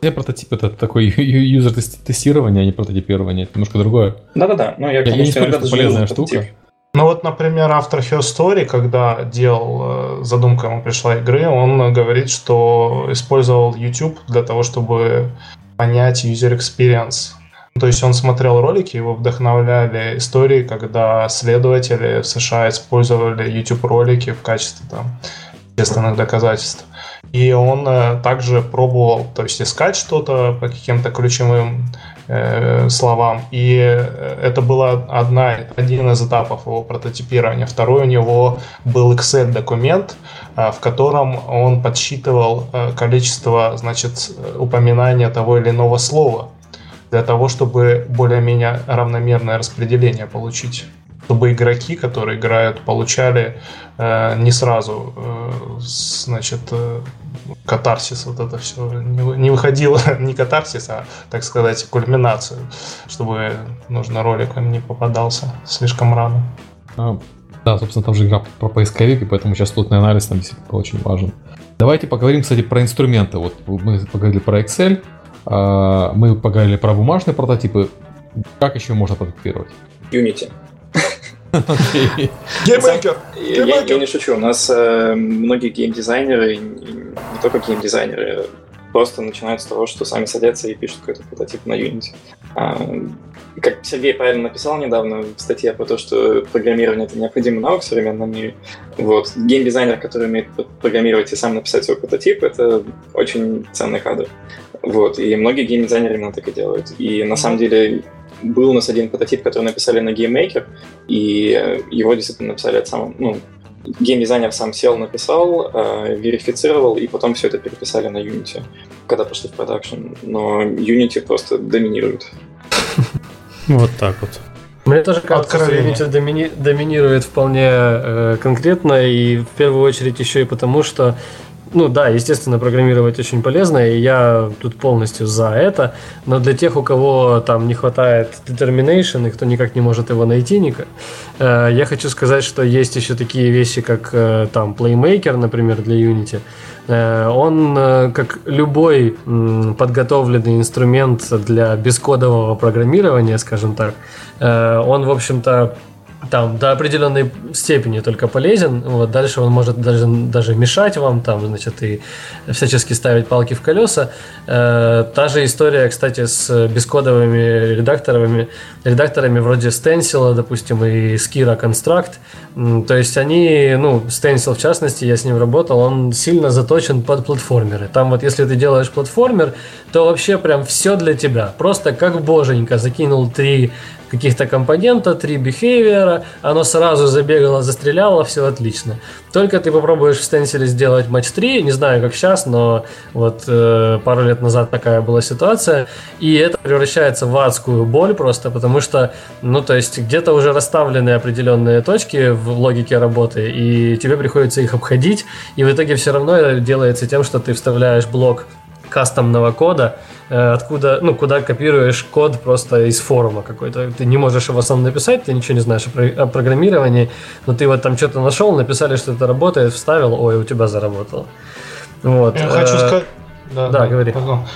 Я прототип это такой юзер тестирование, а не прототипирование. Это немножко другое. Да-да-да. Ну, я, я, я не спорю, что полезная штука. Ну вот, например, автор Her Story, когда делал э, задумка ему пришла игры, он говорит, что использовал YouTube для того, чтобы понять user experience то есть он смотрел ролики, его вдохновляли истории, когда следователи в США использовали YouTube-ролики в качестве там естественных доказательств. И он э, также пробовал, то есть искать что-то по каким-то ключевым э, словам. И э, это была одна, один из этапов его прототипирования. Второй у него был Excel-документ, э, в котором он подсчитывал количество значит, упоминания того или иного слова для того, чтобы более-менее равномерное распределение получить чтобы игроки, которые играют, получали э, не сразу, э, значит, э, катарсис, вот это все, не, не выходило не катарсис, а, так сказать, кульминацию, чтобы нужно роликом не попадался слишком рано. А, да, собственно, там же игра про поисковик, и поэтому сейчас плотный анализ там действительно очень важен. Давайте поговорим, кстати, про инструменты. Вот мы поговорили про Excel, мы поговорили про бумажные прототипы. Как еще можно прототипировать? Unity. GameMaker! Я, я не шучу, у нас э, многие геймдизайнеры, не только геймдизайнеры, просто начинают с того, что сами садятся и пишут какой-то прототип на Unity. А, как Сергей правильно написал недавно в статье про то, что программирование — это необходимый навык в современном мире. Вот. Геймдизайнер, который умеет программировать и сам написать свой прототип, это очень ценный кадр. Вот. И многие геймдизайнеры именно так и делают. И на самом деле был у нас один прототип, который написали на GameMaker, и его действительно написали от самого, ну, геймдизайнер сам сел, написал, э, верифицировал, и потом все это переписали на Unity, когда пошли в продакшн. Но Unity просто доминирует. Вот так вот. Мне тоже кажется, что Unity домини- доминирует вполне э, конкретно, и в первую очередь еще и потому, что ну да, естественно, программировать очень полезно, и я тут полностью за это, но для тех, у кого там не хватает determination, и кто никак не может его найти, никак, э, я хочу сказать, что есть еще такие вещи, как э, там Playmaker, например, для Unity. Э, он, э, как любой м, подготовленный инструмент для бескодового программирования, скажем так, э, он, в общем-то, там до определенной степени только полезен. Вот, дальше он может даже, даже мешать вам, там, значит, и всячески ставить палки в колеса. Э, та же история, кстати, с бескодовыми редакторами, редакторами вроде Stencil, допустим, и Skira Construct. То есть они, ну, Stencil в частности, я с ним работал, он сильно заточен под платформеры. Там вот если ты делаешь платформер, то вообще прям все для тебя. Просто как боженька закинул три каких-то компонента, три behavior, оно сразу забегало, застреляло, все отлично. Только ты попробуешь в стенсиле сделать матч 3, не знаю как сейчас, но вот э, пару лет назад такая была ситуация, и это превращается в адскую боль просто, потому что, ну то есть где-то уже расставлены определенные точки в логике работы, и тебе приходится их обходить, и в итоге все равно это делается тем, что ты вставляешь блок кастомного кода, э, откуда, ну, куда копируешь код просто из форума какой-то. Ты не можешь его сам написать, ты ничего не знаешь о программировании, но ты вот там что-то нашел, написали, что это работает, вставил, ой, у тебя заработало. Вот. Я хочу э, сказать, да, да, говори.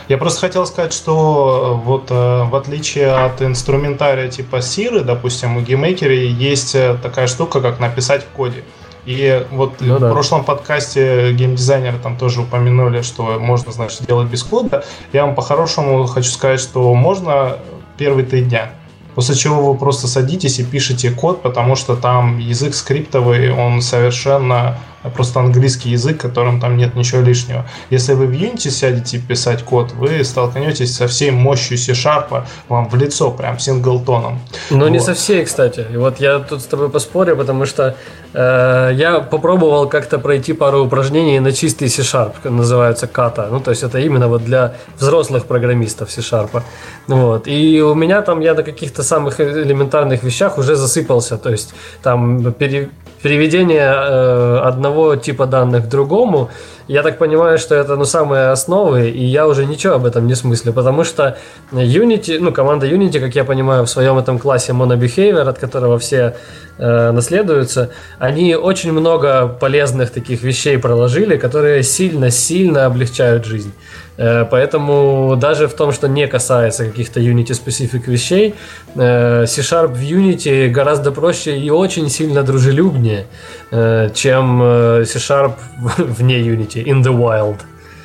Я просто хотел сказать, что э, вот в отличие от инструментария типа Сиры, допустим, у GameMaker есть такая штука, как написать в коде. И вот ну, в да. прошлом подкасте геймдизайнеры там тоже упомянули, что можно, значит, делать без кода. Я вам по-хорошему хочу сказать, что можно первые три дня. После чего вы просто садитесь и пишете код, потому что там язык скриптовый, он совершенно просто английский язык, в котором там нет ничего лишнего. Если вы в Unity сядете писать код, вы столкнетесь со всей мощью C-Sharp вам в лицо, прям синглтоном. Но вот. не со всей, кстати. И вот я тут с тобой поспорю, потому что э, я попробовал как-то пройти пару упражнений на чистый C-Sharp, называется ката. Ну, то есть это именно вот для взрослых программистов C-Sharp. Вот. И у меня там я на каких-то самых элементарных вещах уже засыпался. То есть там пере, переведение э, одного типа данных к другому, я так понимаю, что это ну, самые основы, и я уже ничего об этом не смыслю, потому что Unity, ну, команда Unity, как я понимаю, в своем этом классе monobehavior, от которого все э, наследуются, они очень много полезных таких вещей проложили, которые сильно-сильно облегчают жизнь. Э, поэтому даже в том, что не касается каких-то Unity-специфик вещей, э, C-Sharp в Unity гораздо проще и очень сильно дружелюбнее, э, чем C-Sharp вне Unity, in the wild.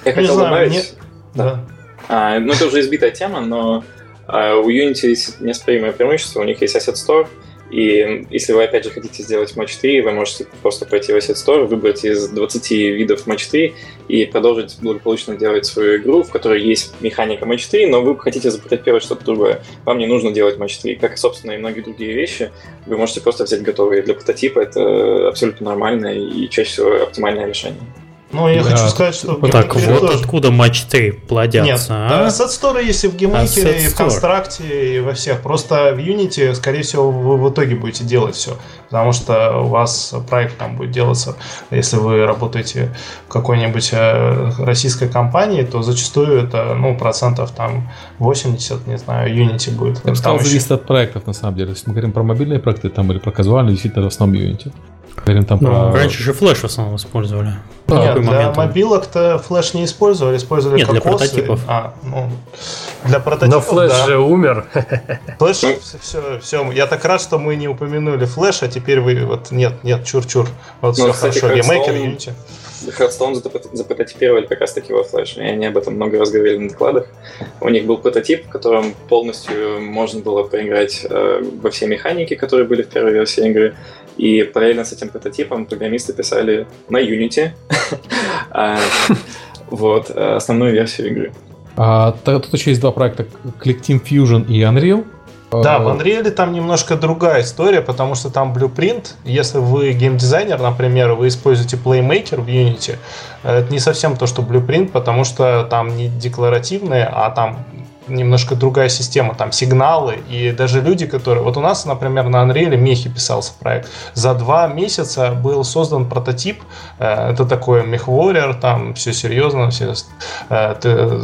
Я хотел добавить... Мне... Да. А, ну, это уже избитая тема, но а, у Unity есть неоспоримое преимущество. У них есть Asset Store, И если вы, опять же, хотите сделать матч 3, вы можете просто пойти в Asset Store, выбрать из 20 видов матч 3 и продолжить благополучно делать свою игру, в которой есть механика матч 3, но вы хотите запрототипировать что-то другое. Вам не нужно делать матч 3. Как, собственно, и многие другие вещи, вы можете просто взять готовые. Для прототипа это абсолютно нормальное и чаще всего оптимальное решение. Ну, я да. хочу сказать, что... Вот так вот тоже... откуда матч 3 плодятся, Нет, а? Asset Store есть и в GameMaker е, и в Construct е, и во всех. Просто в Unity, скорее всего, вы в итоге будете делать все. Потому что у вас проект там будет делаться, если вы работаете в какой-нибудь э, российской компании, то зачастую это, ну, процентов там 80, не знаю, Unity будет. Я бы сказал, зависит от проектов, на самом деле. Если мы говорим про мобильные проекты там или про казуальные, действительно, в основном Unity. Говорим там ну, про... Раньше же флеш в основном использовали. Нет, для момент мобилок-то флеш не использовали, использовали Нет, кокосы. для прототипов. А, ну, для прототипов, Но флеш да. же умер. Флеш, все, все. Я так рад, что мы не упомянули флеш, а теперь вы вот нет, нет, чур-чур. Вот ну, все кстати, хорошо. GameMaker, Unity. Hearthstone запрототипировали как раз таки во Flash, и они об этом много раз говорили на докладах. У них был прототип, в котором полностью можно было поиграть э, во все механики, которые были в первой версии игры, и параллельно с этим прототипом программисты писали на Unity а, вот, э, основную версию игры. А, тут еще есть два проекта, Clickteam Fusion и Unreal. Да, в Unreal там немножко другая история, потому что там blueprint. Если вы геймдизайнер, например, вы используете Playmaker в Unity, это не совсем то, что blueprint, потому что там не декларативные, а там немножко другая система, там сигналы, и даже люди, которые... Вот у нас, например, на Unreal Мехи писался проект. За два месяца был создан прототип, э, это такой мехворер, там все серьезно, все э,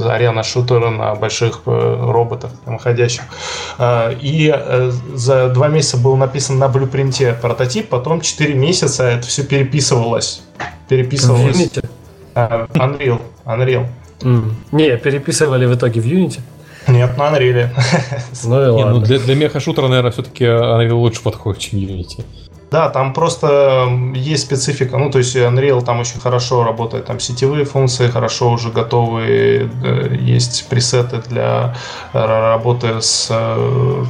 арена шутера на больших э, роботах самоходящих. И за два месяца был написан на блюпринте прототип, потом 4 месяца это все переписывалось. Переписывалось. Unreal. Unreal. Mm. Не, переписывали в итоге в Unity. Нет, на Unreal. Ну и ладно. ну для, для меха-шутера, наверное, все-таки Unreal лучше подходит, чем Unity. Да, там просто есть специфика. Ну, то есть Unreal там очень хорошо работает. Там сетевые функции хорошо уже готовы. Есть пресеты для работы с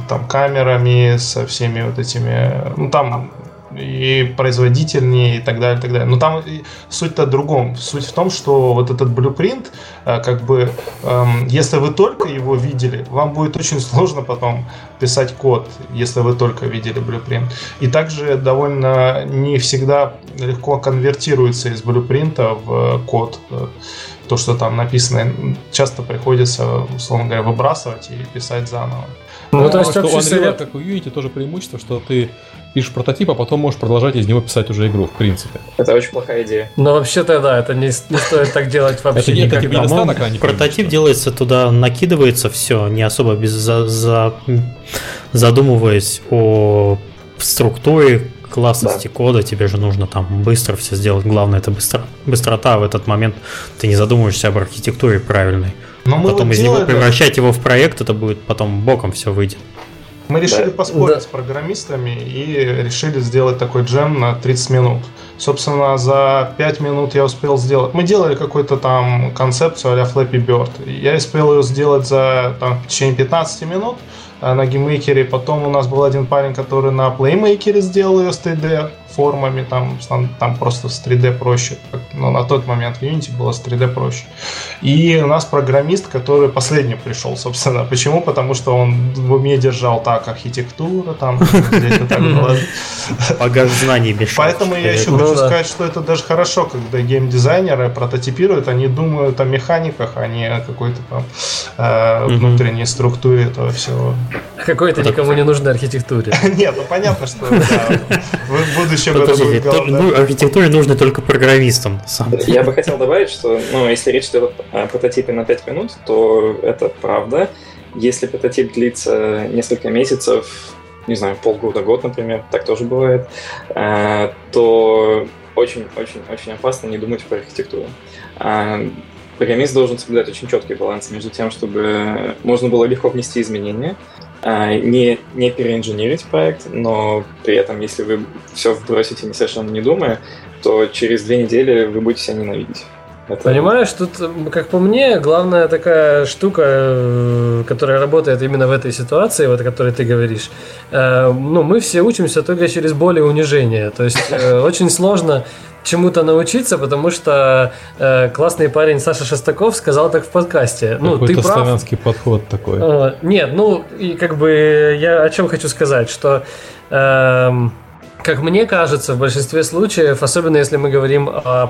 там, камерами, со всеми вот этими... Ну, там и производительнее и так далее, и так далее. Но там суть-то в другом. Суть в том, что вот этот blue э, как бы, эм, если вы только его видели, вам будет очень сложно потом писать код, если вы только видели blue И также довольно не всегда легко конвертируется из blue в код то, что там написано, часто приходится, условно говоря, выбрасывать и писать заново. Ну, ну то есть, Unreal, совет... как у Unity, тоже преимущество, что ты пишешь прототип, а потом можешь продолжать из него писать уже игру, в принципе. Это очень плохая идея. Но вообще-то, да, это не, не стоит так делать вообще это, никогда. Это а не Прототип делается туда, накидывается все, не особо без, за, за, задумываясь о структуре, классности да. кода, тебе же нужно там быстро все сделать. Главное это быстро, быстрота. В этот момент ты не задумываешься об архитектуре правильной. Но мы потом вот из него превращать его в проект, это будет потом боком все выйдет. Мы решили да. поспорить да. с программистами и решили сделать такой джем на 30 минут. Собственно, за 5 минут я успел сделать... Мы делали какую-то там концепцию а-ля Flappy Bird. Я успел ее сделать за там, в течение 15 минут э, на GameMaker е. Потом у нас был один парень, который на PlayMaker е сделал ее с 3D формами, там, там просто с 3D проще. Но на тот момент в Unity было с 3D проще. И у нас программист, который последний пришел, собственно. Почему? Потому что он в уме держал так, архитектура, там, Багаж знаний мешал. Поэтому я еще хочу сказать, что это даже хорошо, когда геймдизайнеры прототипируют, они думают о механиках, а не о какой-то там э, внутренней структуре этого всего. Какой-то никому не нужной архитектуре. Нет, ну понятно, что в будущем чем Подождите, это будет ну, архитектуре нужно только программистам. Сам. Я бы хотел добавить, что ну, если речь идет о прототипе на 5 минут, то это правда. Если прототип длится несколько месяцев, не знаю, полгода, год, например, так тоже бывает, э, то очень-очень-очень опасно не думать про архитектуру. Э, программист должен соблюдать очень четкий баланс между тем, чтобы можно было легко внести изменения, а, не, не переинженерить проект, но при этом, если вы все вбросите не совершенно не думая, то через две недели вы будете себя ненавидеть. Это... Понимаешь, тут, как по мне, главная такая штука, э, которая работает именно в этой ситуации, вот о которой ты говоришь. Э, ну, мы все учимся только через боль и унижение. То есть э, очень сложно чему-то научиться, потому что э, классный парень Саша Шестаков сказал так в подкасте. Ну, ты прав. славянский подход такой. Э, нет, ну, и как бы я о чем хочу сказать, что... Э, как мне кажется, в большинстве случаев, особенно если мы говорим о,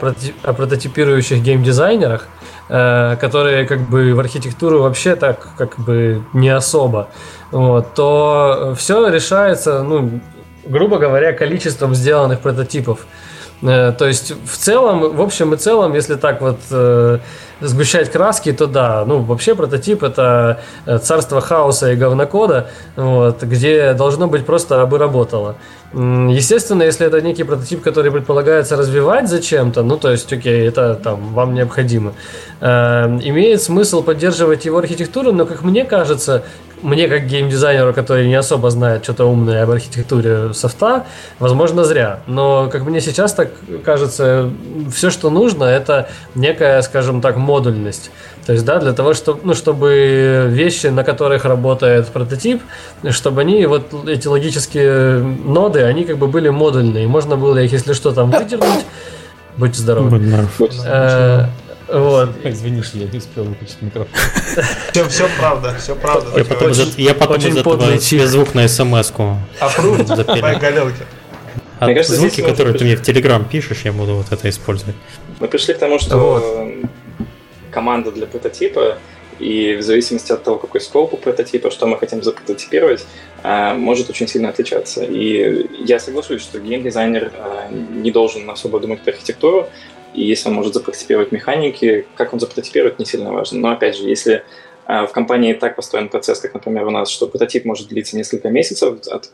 о прототипирующих геймдизайнерах, э, которые как бы в архитектуру вообще так как бы не особо, вот, то все решается, ну, грубо говоря, количеством сделанных прототипов. Э, то есть в целом, в общем и целом, если так вот э, сгущать краски, то да, ну вообще прототип это э, царство хаоса и говнокода, вот, где должно быть просто абы работало. Естественно, если это некий прототип, который предполагается развивать зачем-то, ну то есть, окей, это там вам необходимо, э, имеет смысл поддерживать его архитектуру, но как мне кажется, мне как геймдизайнеру, который не особо знает что-то умное об архитектуре софта, возможно, зря. Но, как мне сейчас так кажется, все, что нужно, это некая, скажем так, модульность. То есть, да, для того, чтобы, ну, чтобы вещи, на которых работает прототип, чтобы они, вот эти логические ноды, они как бы были модульные. Можно было их, если что, там выдернуть. Будьте здоровы. Будь здоров. Э, вот. Извини, что я не успел выключить микрофон. Все, все правда, все правда. Я потом, очень, я потом очень из этого себе звук на смс-ку запилю. галерки. А мне кажется, звуки, которые ты мне в Телеграм пишешь, я буду вот это использовать. Мы пришли к тому, что вот. команда для прототипа и в зависимости от того, какой скоп у прототипа, что мы хотим запрототипировать, а, может очень сильно отличаться. И я соглашусь, что геймдизайнер а, не должен особо думать про архитектуру, и если он может запрототипировать механики, как он запрототипирует, не сильно важно. Но опять же, если а, в компании так построен процесс, как, например, у нас, что прототип может длиться несколько месяцев, от,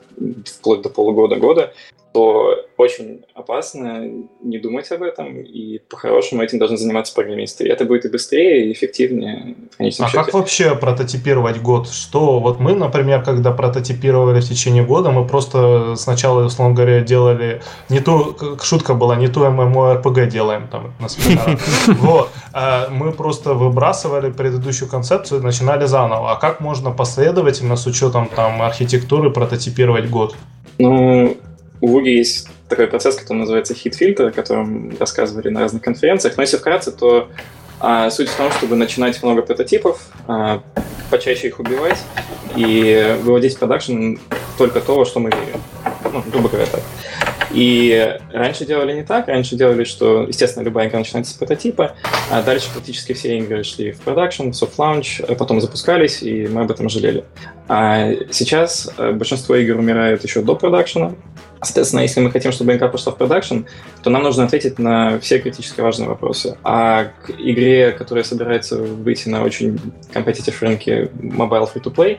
вплоть до полугода-года, то очень опасно не думать об этом, и по-хорошему этим должны заниматься программисты. И это будет и быстрее, и эффективнее в конечном а счете. как вообще прототипировать год? Что вот мы, например, когда прототипировали в течение года, мы просто сначала, условно говоря, делали не ту, шутка была, не ту MMORPG делаем там на семинарах. Вот. А мы просто выбрасывали предыдущую концепцию, начинали заново. А как можно последовательно с учетом там архитектуры прототипировать год? Ну, у Вуги есть такой процесс, который называется хит-фильтр, о котором рассказывали на разных конференциях. Но если вкратце, то а, суть в том, чтобы начинать много прототипов, а, почаще их убивать и выводить в продакшн только то, что мы верим. Ну, грубо говоря, так. И раньше делали не так. Раньше делали, что, естественно, любая игра начинается с прототипа, а дальше практически все игры шли в продакшн, в а потом запускались, и мы об этом жалели. А сейчас э, большинство игр умирают еще до продакшена, Соответственно, если мы хотим, чтобы игра пошла в продакшн, то нам нужно ответить на все критически важные вопросы. А к игре, которая собирается выйти на очень компетитив рынке mobile free-to-play,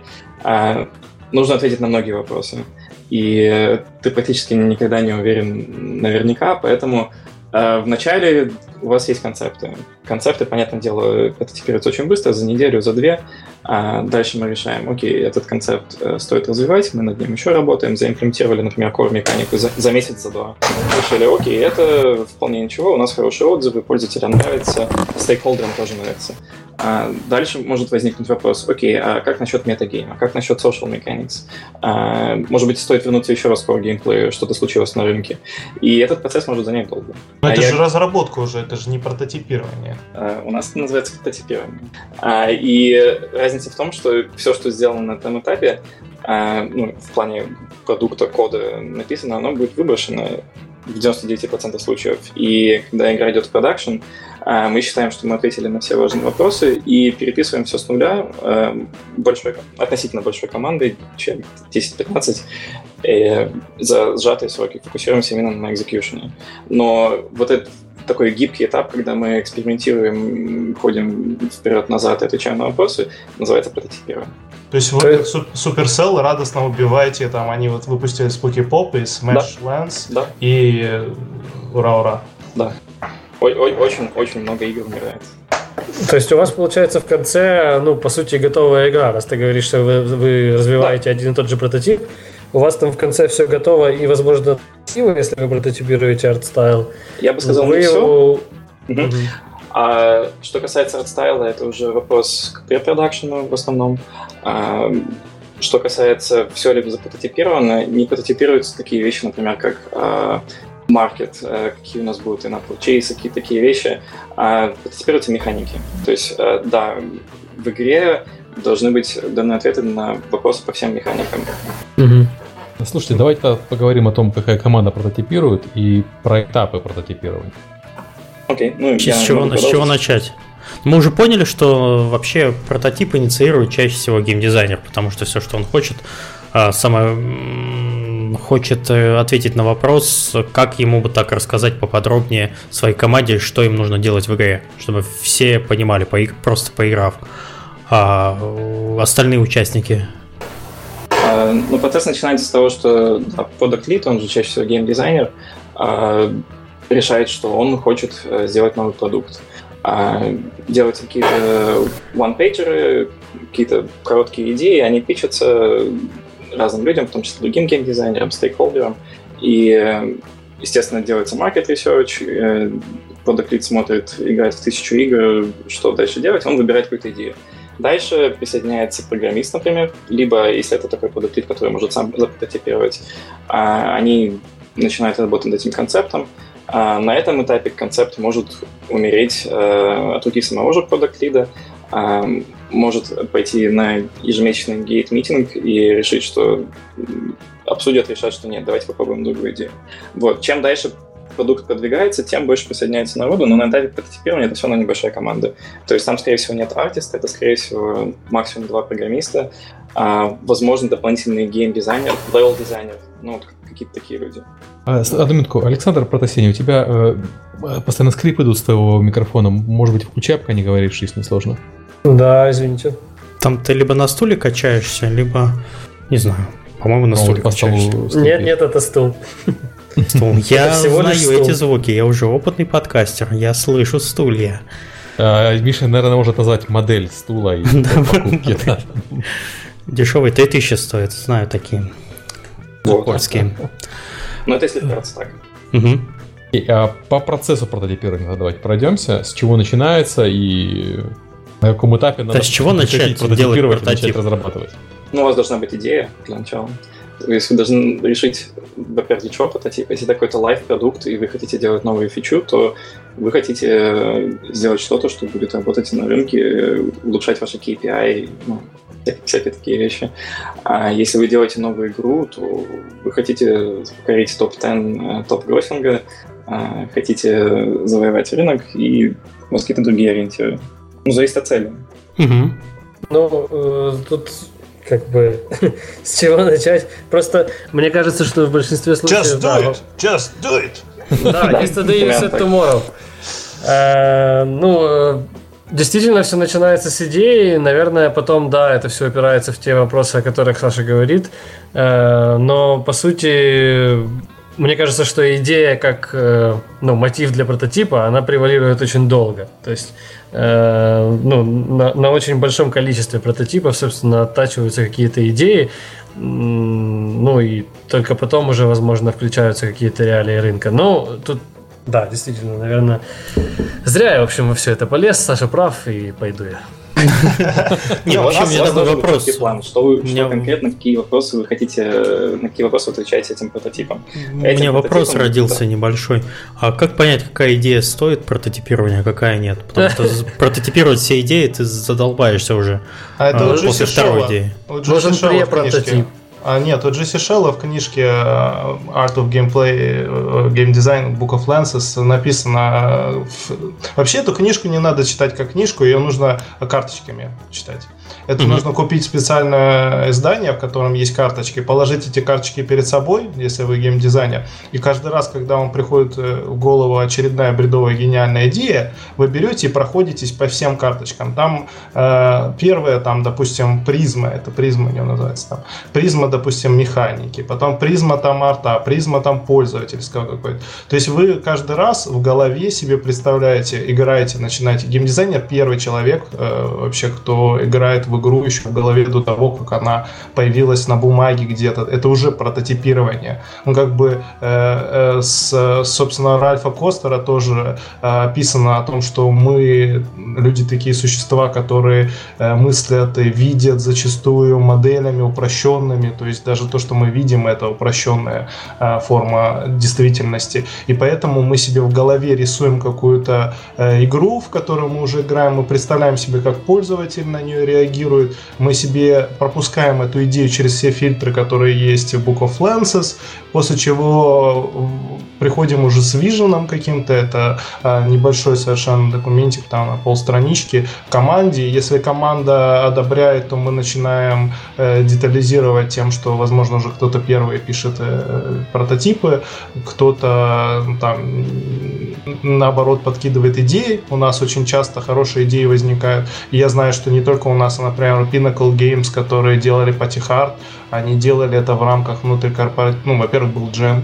нужно ответить на многие вопросы и ты практически никогда не уверен наверняка, поэтому э, вначале у вас есть концепты. Концепты, понятное дело, прототипируются очень быстро, за неделю, за две. А дальше мы решаем, окей, этот концепт э, стоит развивать, мы над ним еще работаем, заимплементировали, например, core механику за, за месяц, за два. Решили, окей, это вполне ничего, у нас хорошие отзывы, пользователям нравится, стейкхолдерам тоже нравится. А дальше может возникнуть вопрос, окей, а как насчет метагейма, как насчет social mechanics? А, может быть, стоит вернуться еще раз к геймплею, что-то случилось на рынке. И этот процесс может занять долго. Но а это я... же разработка уже, это же не прототипирование. А, у нас это называется прототипирование. А, и разница в том, что все, что сделано на этом этапе, ну, в плане продукта, кода написано, оно будет выброшено в 99% случаев. И когда игра идет в продакшн, э, мы считаем, что мы ответили на все важные вопросы и переписываем все с нуля э, большой, относительно большой командой, чем 10-15, за сжатые сроки, фокусируемся именно на экзекьюшене. Но вот этот такой гибкий этап, когда мы экспериментируем, ходим вперед-назад, отвечаем на вопросы, называется прототипирование. То есть вы Supercell радостно убиваете, там они вот выпустили Spooky Pop и Smash да. Lance да. и ура-ура. Да. Очень, очень много игр умирает. То есть у вас получается в конце, ну, по сути, готовая игра, раз ты говоришь, что вы, вы развиваете да. один и тот же прототип, у вас там в конце все готово и, возможно, красиво, если вы прототипируете art style. Я бы сказал, вы не все. Угу. А что касается art style а, это уже вопрос к препродакшену в основном. А, что касается все ли запрототипировано, не прототипируются такие вещи, например, как а, маркет, а, какие у нас будут in-app purchase, какие такие вещи, а прототипируются механики. То есть, а, да, в игре должны быть даны ответы на вопросы по всем механикам. Угу. Слушайте, давайте поговорим о том, какая команда прототипирует и про этапы прототипирования. Окей, okay, ну, с, чего, с чего начать? Мы уже поняли, что вообще прототип инициирует чаще всего геймдизайнер, потому что все, что он хочет, а, самое хочет э, ответить на вопрос, как ему бы так рассказать поподробнее своей команде, что им нужно делать в игре, чтобы все понимали, просто поиграв. А остальные участники а, ну, процесс начинается с того, что да, Product Lead, он же чаще всего геймдизайнер, а, решает, что он хочет э, сделать новый продукт. А, делать какие-то one-pager, какие-то короткие идеи, они пичатся разным людям, в том числе другим геймдизайнерам, стейкхолдерам. И, естественно, делается market research, э, Product Lead смотрит, играет в тысячу игр, что дальше делать, он выбирает какую-то идею. Дальше присоединяется программист, например, либо, если это такой продуктив, который может сам запрототипировать, а, они начинают работать над этим концептом. А, на этом этапе концепт может умереть э, от руки самого же продукт-лида, а, может пойти на ежемесячный гейт-митинг и решить, что обсудят, решат, что нет, давайте попробуем другую идею. Вот. Чем дальше продукт продвигается, тем больше присоединяется народу, но на этапе прототипирования это все равно небольшая команда. То есть там, скорее всего, нет артиста, это, скорее всего, максимум два программиста, а, возможно, дополнительный гейм-дизайнер, левел-дизайнер, ну, вот какие-то такие люди. А, одну минутку. Александр Протасений, у тебя э, постоянно скрип идут с твоего микрофона. Может быть, включай, пока не говоришь, если не сложно. Да, извините. Там ты либо на стуле качаешься, либо, не знаю, по-моему, на ну, стуле вот качаешься. Нет, нет, это стул. Стул. Я знаю эти звуки, я уже опытный подкастер, я слышу стулья. А, Миша, наверное, может назвать модель стула и покупки. Дешевый 3000 стоит, знаю такие. Польские. Ну, это если вкратце так. А по процессу прототипирования давайте пройдемся. С чего начинается и на каком этапе надо с чего начать прототипировать и начать разрабатывать? Ну, у вас должна быть идея для начала. Есть вы должны решить, во-первых, для чего прототип. Если это какой-то live-продукт, и вы хотите делать новую фичу, то вы хотите э, сделать что-то, что будет работать на рынке, улучшать ваши KPI, ну, всякие такие вещи. А если вы делаете новую игру, то вы хотите покорить топ-10 э, top grossing а, хотите завоевать рынок, и у вас какие-то другие ориентиры. Ну, зависит от цели. Угу. Ну, э, тут как бы с чего начать. Просто мне кажется, что в большинстве случаев... Just do да, it! Just do it! Да, yesterday you said tomorrow. Э, ну, э, действительно все начинается с идеи. Наверное, потом, да, это все опирается в те вопросы, о которых Саша говорит. Э, но, по сути, мне кажется, что идея как ну, мотив для прототипа, она превалирует очень долго. То есть Э, ну, на, на очень большом количестве прототипов, собственно, оттачиваются какие-то идеи, ну и только потом уже, возможно, включаются какие-то реалии рынка. Но тут, да, действительно, наверное, зря я, в общем, во все это полез, Саша прав, и пойду я. Не, вообще у меня такой вопрос. план, что вы конкретно, какие вопросы вы хотите, на какие вопросы отвечаете этим прототипом? У меня вопрос родился небольшой. А как понять, какая идея стоит прототипирования, а какая нет? Потому что прототипировать все идеи ты задолбаешься уже а это а, после второй идеи. Нужен pre-прототип. А, нет, у Джесси Шелла в книжке э, Art of Gameplay, э, Game Design, Book of Lenses написано... Вообще эту книжку не надо читать как книжку, ее нужно карточками читать. Это mm-hmm. нужно купить специальное издание, в котором есть карточки, положить эти карточки перед собой, если вы геймдизайнер, и каждый раз, когда вам приходит э, в голову очередная бредовая гениальная идея, вы берете и проходитесь по всем карточкам. Там э, первое, там, допустим, призма, это призма не называется там, призма, допустим, механики, потом призма там арта, призма там пользовательского какой-то. То есть вы каждый раз в голове себе представляете, играете, начинаете. Геймдизайнер первый человек э, вообще, кто играет играет в игру еще в голове до того, как она появилась на бумаге где-то. Это уже прототипирование. Ну, как бы э, э, с, собственно, Ральфа Костера тоже э, описано о том, что мы, люди такие существа, которые э, мыслят и видят зачастую моделями упрощенными, то есть даже то, что мы видим, это упрощенная э, форма действительности. И поэтому мы себе в голове рисуем какую-то э, игру, в которую мы уже играем, мы представляем себе, как пользователь на нее реагирует, мы себе пропускаем эту идею через все фильтры, которые есть в Book of Lenses, после чего приходим уже с виженом каким-то, это а, небольшой совершенно документик там на полстранички команде. Если команда одобряет, то мы начинаем э, детализировать тем, что, возможно, уже кто-то первый пишет э, прототипы, кто-то там наоборот подкидывает идеи. У нас очень часто хорошие идеи возникают. Я знаю, что не только у нас, а, например, Pinnacle Games, которые делали Patihard, они делали это в рамках внутрикорпоративного, ну, во-первых, был джем,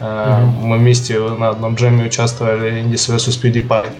Mm-hmm. Мы вместе на одном джеме участвовали Indies vs PewDiePie.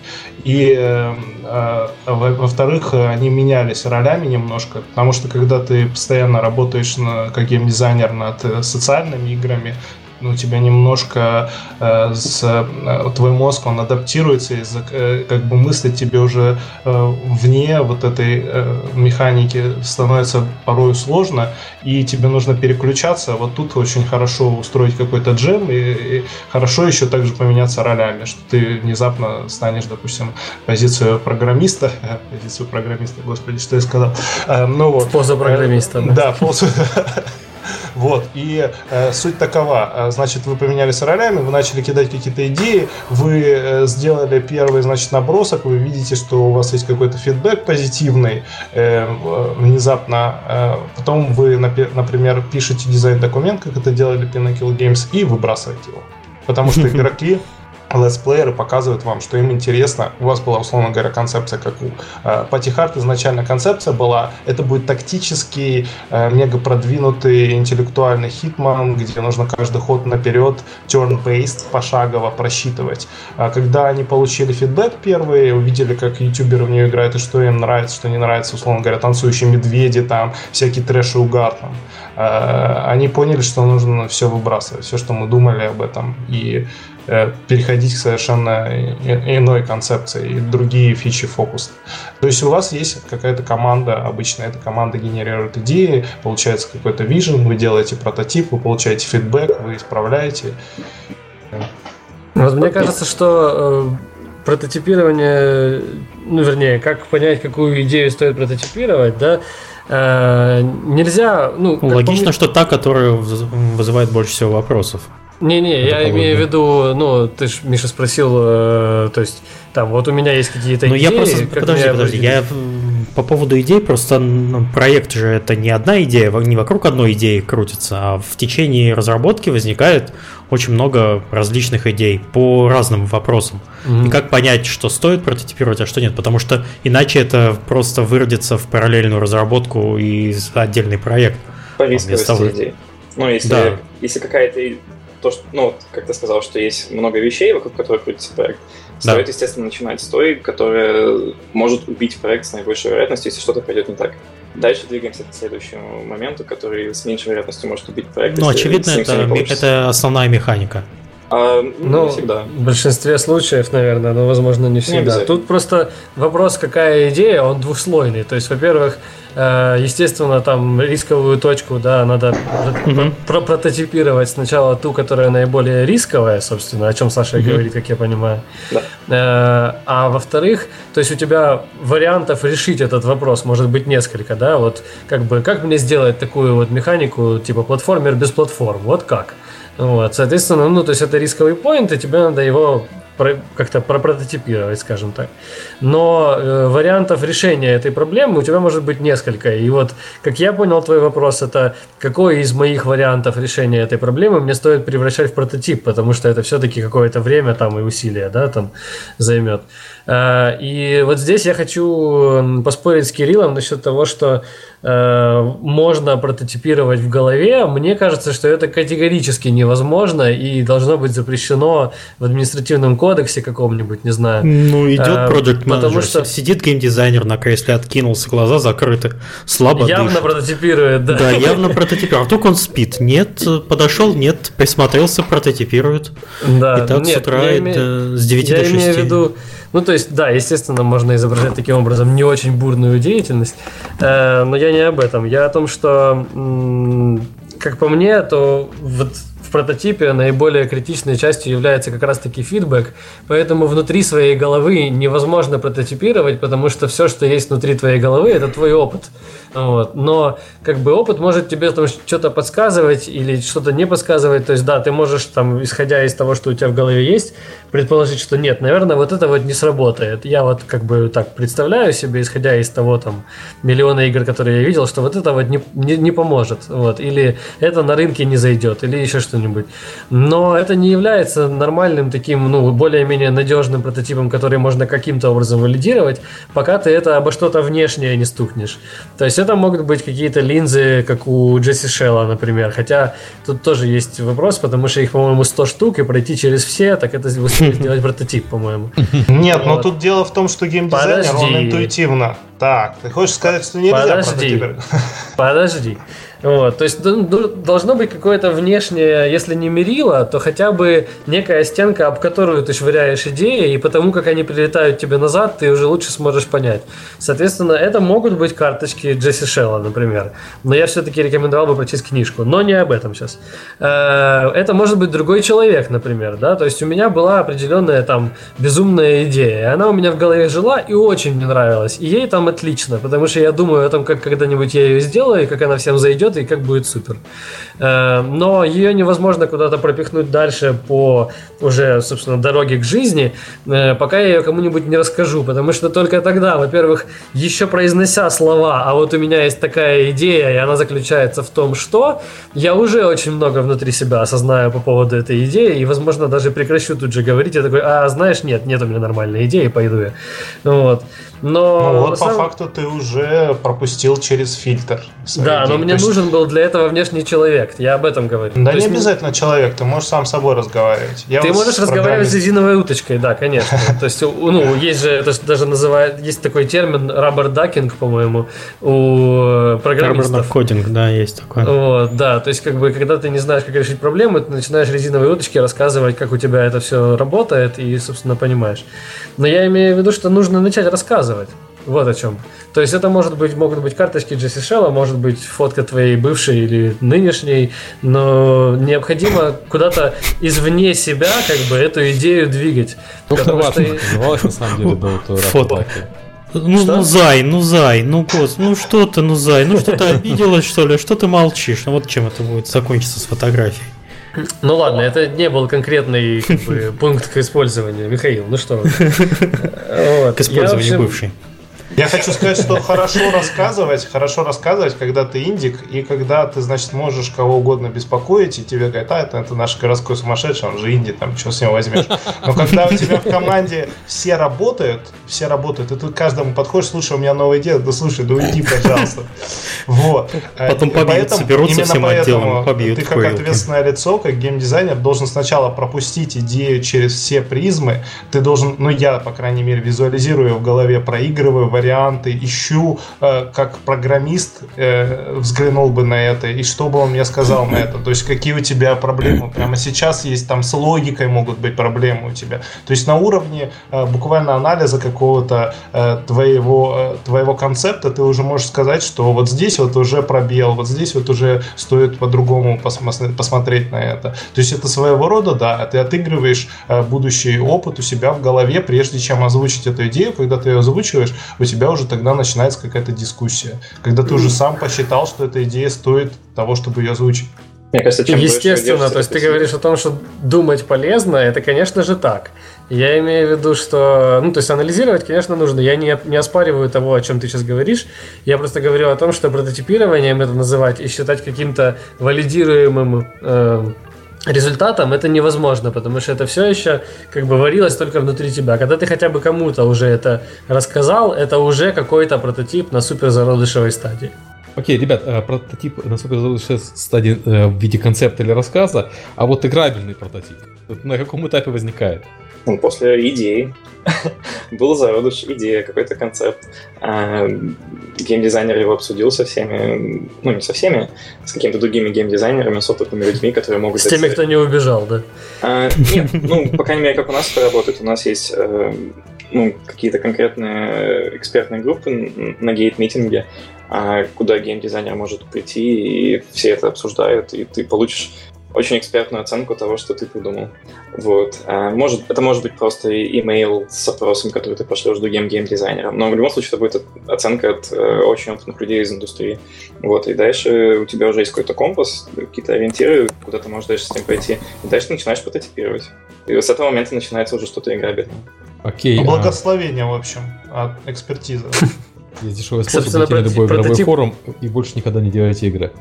И, э, э, во-вторых, они менялись ролями немножко, потому что когда ты постоянно работаешь на, как геймдизайнер над э, социальными играми, у тебя немножко э, с, э, твой мозг, он адаптируется, и э, как бы мыслить тебе уже э, вне вот этой э, механики становится порой сложно, и тебе нужно переключаться. Вот тут очень хорошо устроить какой-то джем, и, и хорошо еще также поменяться ролями, что ты внезапно станешь, допустим, позицию программиста, позицию программиста, господи, что я сказал. Э, ну вот. Поза программиста. Э, да, поза Вот, и э, суть такова, э, значит, вы поменялись ролями, вы начали кидать какие-то идеи, вы э, сделали первый, значит, набросок, вы видите, что у вас есть какой-то фидбэк позитивный, э, внезапно, э, потом вы, например, пишете дизайн-документ, как это делали Pinokl Games, и выбрасываете его. Потому что игроки летсплееры показывают вам, что им интересно. У вас была, условно говоря, концепция, как у э, Party Hard изначально концепция была, это будет тактический, э, мега продвинутый интеллектуальный Hitman, где нужно каждый ход наперед turn-based пошагово просчитывать. А когда они получили фидбэк первый, увидели, как ютуберы в нее играют и что им нравится, что не нравится, условно говоря, танцующие медведи, там, всякие трэш и угар, там, э, они поняли, что нужно все выбрасывать, все, что мы думали об этом. И переходить к совершенно иной концепции и другие фичи фокус. То есть у вас есть какая-то команда, обычно эта команда генерирует идеи, получается какой-то вижен, вы делаете прототип, вы получаете фидбэк, вы исправляете. Вот мне кажется, что э, прототипирование, ну вернее, как понять, какую идею стоит прототипировать, да, э, нельзя, ну... Логично, помню... что та, которая вызывает больше всего вопросов. Не-не, я имею в виду, ну, ты же, Миша, спросил, э, то есть, там, вот у меня есть какие-то ну, идеи. Ну, я просто, подожди, подожди, я по поводу идей, просто ну, проект же это не одна идея, не вокруг одной идеи крутится, а в течение разработки возникает очень много различных идей по разным вопросам. Mm-hmm. И как понять, что стоит прототипировать, а что нет, потому что иначе это просто выродится в параллельную разработку и отдельный проект. По рисковости идей. Ну, если, да. если какая-то то, что, ну, как ты сказал, что есть много вещей, вокруг которых крутится проект, да. стоит, естественно, начинать с той, которая может убить проект с наибольшей вероятностью, если что-то пойдет не так. Дальше двигаемся к следующему моменту, который с меньшей вероятностью может убить проект. Ну, очевидно, это, это основная механика. А, ну, ну, не всегда. В большинстве случаев, наверное, но, возможно, не всегда. Не Тут просто вопрос, какая идея, он двухслойный. То есть, во-первых, естественно, там рисковую точку, да, надо угу. про прототипировать сначала ту, которая наиболее рисковая, собственно, о чем Саша угу. говорит, как я понимаю. Да. Э, а во-вторых, то есть у тебя вариантов решить этот вопрос может быть несколько, да, вот как бы как мне сделать такую вот механику, типа платформер без платформ, вот как. Вот, соответственно, ну, то есть это рисковый поинт, и тебе надо его как-то пропрототипировать, скажем так. Но э, вариантов решения этой проблемы у тебя может быть несколько. И вот, как я понял твой вопрос, это какой из моих вариантов решения этой проблемы мне стоит превращать в прототип, потому что это все-таки какое-то время там и усилия, да, там займет. Э, и вот здесь я хочу поспорить с Кириллом насчет того, что можно прототипировать в голове, мне кажется, что это категорически невозможно и должно быть запрещено в административном кодексе каком-нибудь, не знаю. Ну, идет э, Project Manager, потому что сидит геймдизайнер на кресле, откинулся, глаза закрыты, слабо Явно дышит. прототипирует, да. Да, явно прототипирует. А вдруг он спит? Нет, подошел, нет, присмотрелся, прототипирует. Да, и так нет, с утра име... с 9 я до 6. имею в виду, ну, то есть, да, естественно, можно изображать таким образом не очень бурную деятельность, э, но я не об этом. Я о том, что, как по мне, то вот в прототипе наиболее критичной частью является как раз-таки фидбэк, поэтому внутри своей головы невозможно прототипировать, потому что все, что есть внутри твоей головы, это твой опыт. Вот. Но как бы опыт может тебе там что-то подсказывать или что-то не подсказывать. То есть, да, ты можешь там, исходя из того, что у тебя в голове есть, предположить, что нет, наверное, вот это вот не сработает. Я вот как бы так представляю себе, исходя из того там миллиона игр, которые я видел, что вот это вот не, не, не поможет. Вот. Или это на рынке не зайдет, или еще что-нибудь. Но это не является нормальным таким, ну, более-менее надежным прототипом, который можно каким-то образом валидировать, пока ты это обо что-то внешнее не стукнешь. То есть это могут быть какие-то линзы, как у Джесси Шелла, например. Хотя тут тоже есть вопрос, потому что их, по-моему, 100 штук, и пройти через все, так это сделать прототип, по-моему. Нет, но тут дело в том, что геймдизайнер, он интуитивно. Так, ты хочешь сказать, что нельзя Подожди. Подожди. Вот, то есть должно быть какое-то внешнее, если не мерило, то хотя бы некая стенка, об которую ты швыряешь идеи, и потому как они прилетают тебе назад, ты уже лучше сможешь понять. Соответственно, это могут быть карточки Джесси Шелла, например. Но я все-таки рекомендовал бы прочесть книжку. Но не об этом сейчас. Э, это может быть другой человек, например. Да? То есть у меня была определенная там безумная идея. И она у меня в голове жила и очень мне нравилась. И ей там отлично, потому что я думаю о том, как когда-нибудь я ее сделаю, и как она всем зайдет, и как будет супер. Э, но ее невозможно куда-то пропихнуть дальше по уже, собственно, дороге к жизни, э, пока я ее кому-нибудь не расскажу, потому что только тогда, во-первых, еще произнося слова, а вот у меня есть такая идея, и она заключается в том, что я уже очень много внутри себя осознаю по поводу этой идеи, и, возможно, даже прекращу тут же говорить, я такой, а, знаешь, нет, нет у меня нормальной идеи, пойду я. Вот. Но ну, вот по факту ты уже пропустил через фильтр. Да, но мне есть... нужен был для этого внешний человек. Я об этом говорю. Да То не есть... обязательно человек, ты можешь сам с собой разговаривать. Я ты вот можешь разговаривать с резиновой уточкой, да, конечно. То есть, ну, есть же, это даже называют, есть такой термин rubber ducking, по-моему, у программистов. Rubber кодинг, да, есть такой. Вот, да, то есть, как бы, когда ты не знаешь, как решить проблему, ты начинаешь резиновой уточке рассказывать, как у тебя это все работает, и, собственно, понимаешь. Но я имею в виду, что нужно начать рассказывать показывать. Вот о чем. То есть это может быть, могут быть карточки Джесси Шелла, может быть фотка твоей бывшей или нынешней, но необходимо куда-то извне себя как бы эту идею двигать. Ну, потому что... называлось на самом деле до Фото. Ну, что? ну, Зай, ну, Зай, ну, гос, ну, что ты, ну, Зай, ну, что ты обиделась, что ли, что ты молчишь? Ну, вот чем это будет закончиться с фотографией. Ну ладно, это не был конкретный как бы, пункт к использованию. Михаил, ну что? К использованию бывший. Я хочу сказать, что хорошо рассказывать, хорошо рассказывать, когда ты индик, и когда ты, значит, можешь кого угодно беспокоить, и тебе говорят, а, это, это наш городской сумасшедший, он же инди, там, что с него возьмешь. Но когда у тебя в команде все работают, все работают, и ты каждому подходишь, слушай, у меня новая идея, да слушай, да уйди, пожалуйста. Вот. Потом побьют, соберутся всем отделом, побьют. Ты как ответственное лицо, как геймдизайнер, должен сначала пропустить идею через все призмы, ты должен, ну я, по крайней мере, визуализирую в голове, проигрываю варианты, ищу, э, как программист э, взглянул бы на это, и что бы он мне сказал на это. То есть, какие у тебя проблемы прямо сейчас есть, там с логикой могут быть проблемы у тебя. То есть, на уровне э, буквально анализа какого-то твоего, твоего концепта ты уже можешь сказать, что вот здесь вот уже пробел, вот здесь вот уже стоит по-другому посмотреть на это. То есть, это своего рода, да, ты отыгрываешь будущий опыт у себя в голове, прежде чем озвучить эту идею, когда ты ее озвучиваешь, у тебя уже тогда начинается какая-то дискуссия. Когда ты уже сам посчитал, что эта идея стоит того, чтобы ее озвучить. Мне кажется, чем Естественно, то есть ты говоришь о том, что думать полезно, это, конечно же, так. Я имею в виду, что, ну, то есть анализировать, конечно, нужно. Я не, не оспариваю того, о чем ты сейчас говоришь. Я просто говорю о том, что прототипированием это называть и считать каким-то валидируемым э, результатом это невозможно, потому что это все еще как бы варилось только внутри тебя. Когда ты хотя бы кому-то уже это рассказал, это уже какой-то прототип на супер зародышевой стадии. Окей, ребят, э, прототип, я сейчас стадии э, в виде концепта или рассказа, а вот играбельный прототип, на каком этапе возникает? Ну, после идеи. Был зародыш, идея, какой-то концепт. А, геймдизайнер его обсудил со всеми, ну не со всеми, с какими-то другими геймдизайнерами, с опытными людьми, которые могут... С теми, кто не убежал, да? А, нет, ну, по крайней мере, как у нас это работает. У нас есть э, ну, какие-то конкретные экспертные группы на гейт-митинге, а, куда геймдизайнер может прийти, и все это обсуждают, и ты получишь очень экспертную оценку того, что ты придумал. Вот. А, может, это может быть просто имейл с опросом, который ты пошлешь другим геймдизайнерам, но в любом случае это будет оценка от э, очень опытных людей из индустрии. Вот. И дальше у тебя уже есть какой-то компас, какие-то ориентиры, куда ты можешь дальше с ним пойти. И дальше ты начинаешь прототипировать. И с этого момента начинается уже что-то играбельное. Окей. Okay, Благословение, а... в общем, от экспертизы. Есть дешевый способ зайти на любой игровой форум и больше никогда не делайте игры.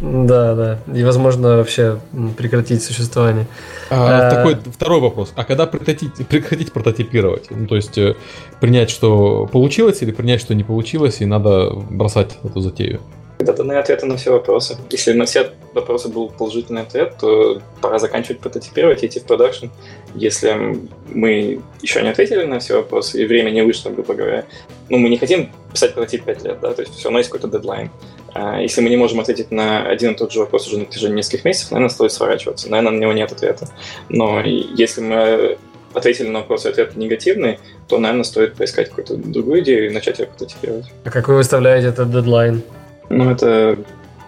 Да, да. И, возможно, вообще прекратить существование. А, а... Такой второй вопрос. А когда прекратить, прекратить прототипировать? Ну, то есть э, принять, что получилось, или принять, что не получилось, и надо бросать эту затею? Когда даны ответы на все вопросы. Если на все вопросы был положительный ответ, то пора заканчивать прототипировать и идти в продакшн. Если мы еще не ответили на все вопросы, и время не вышло, грубо говоря, ну, мы не хотим писать прототип 5 лет, да, то есть все равно есть какой-то дедлайн. А если мы не можем ответить на один и тот же вопрос уже на протяжении нескольких месяцев, наверное, стоит сворачиваться. Наверное, на него нет ответа. Но если мы ответили на вопрос и ответ негативный, то, наверное, стоит поискать какую-то другую идею и начать ее прототипировать. А как вы выставляете этот дедлайн? Ну, это...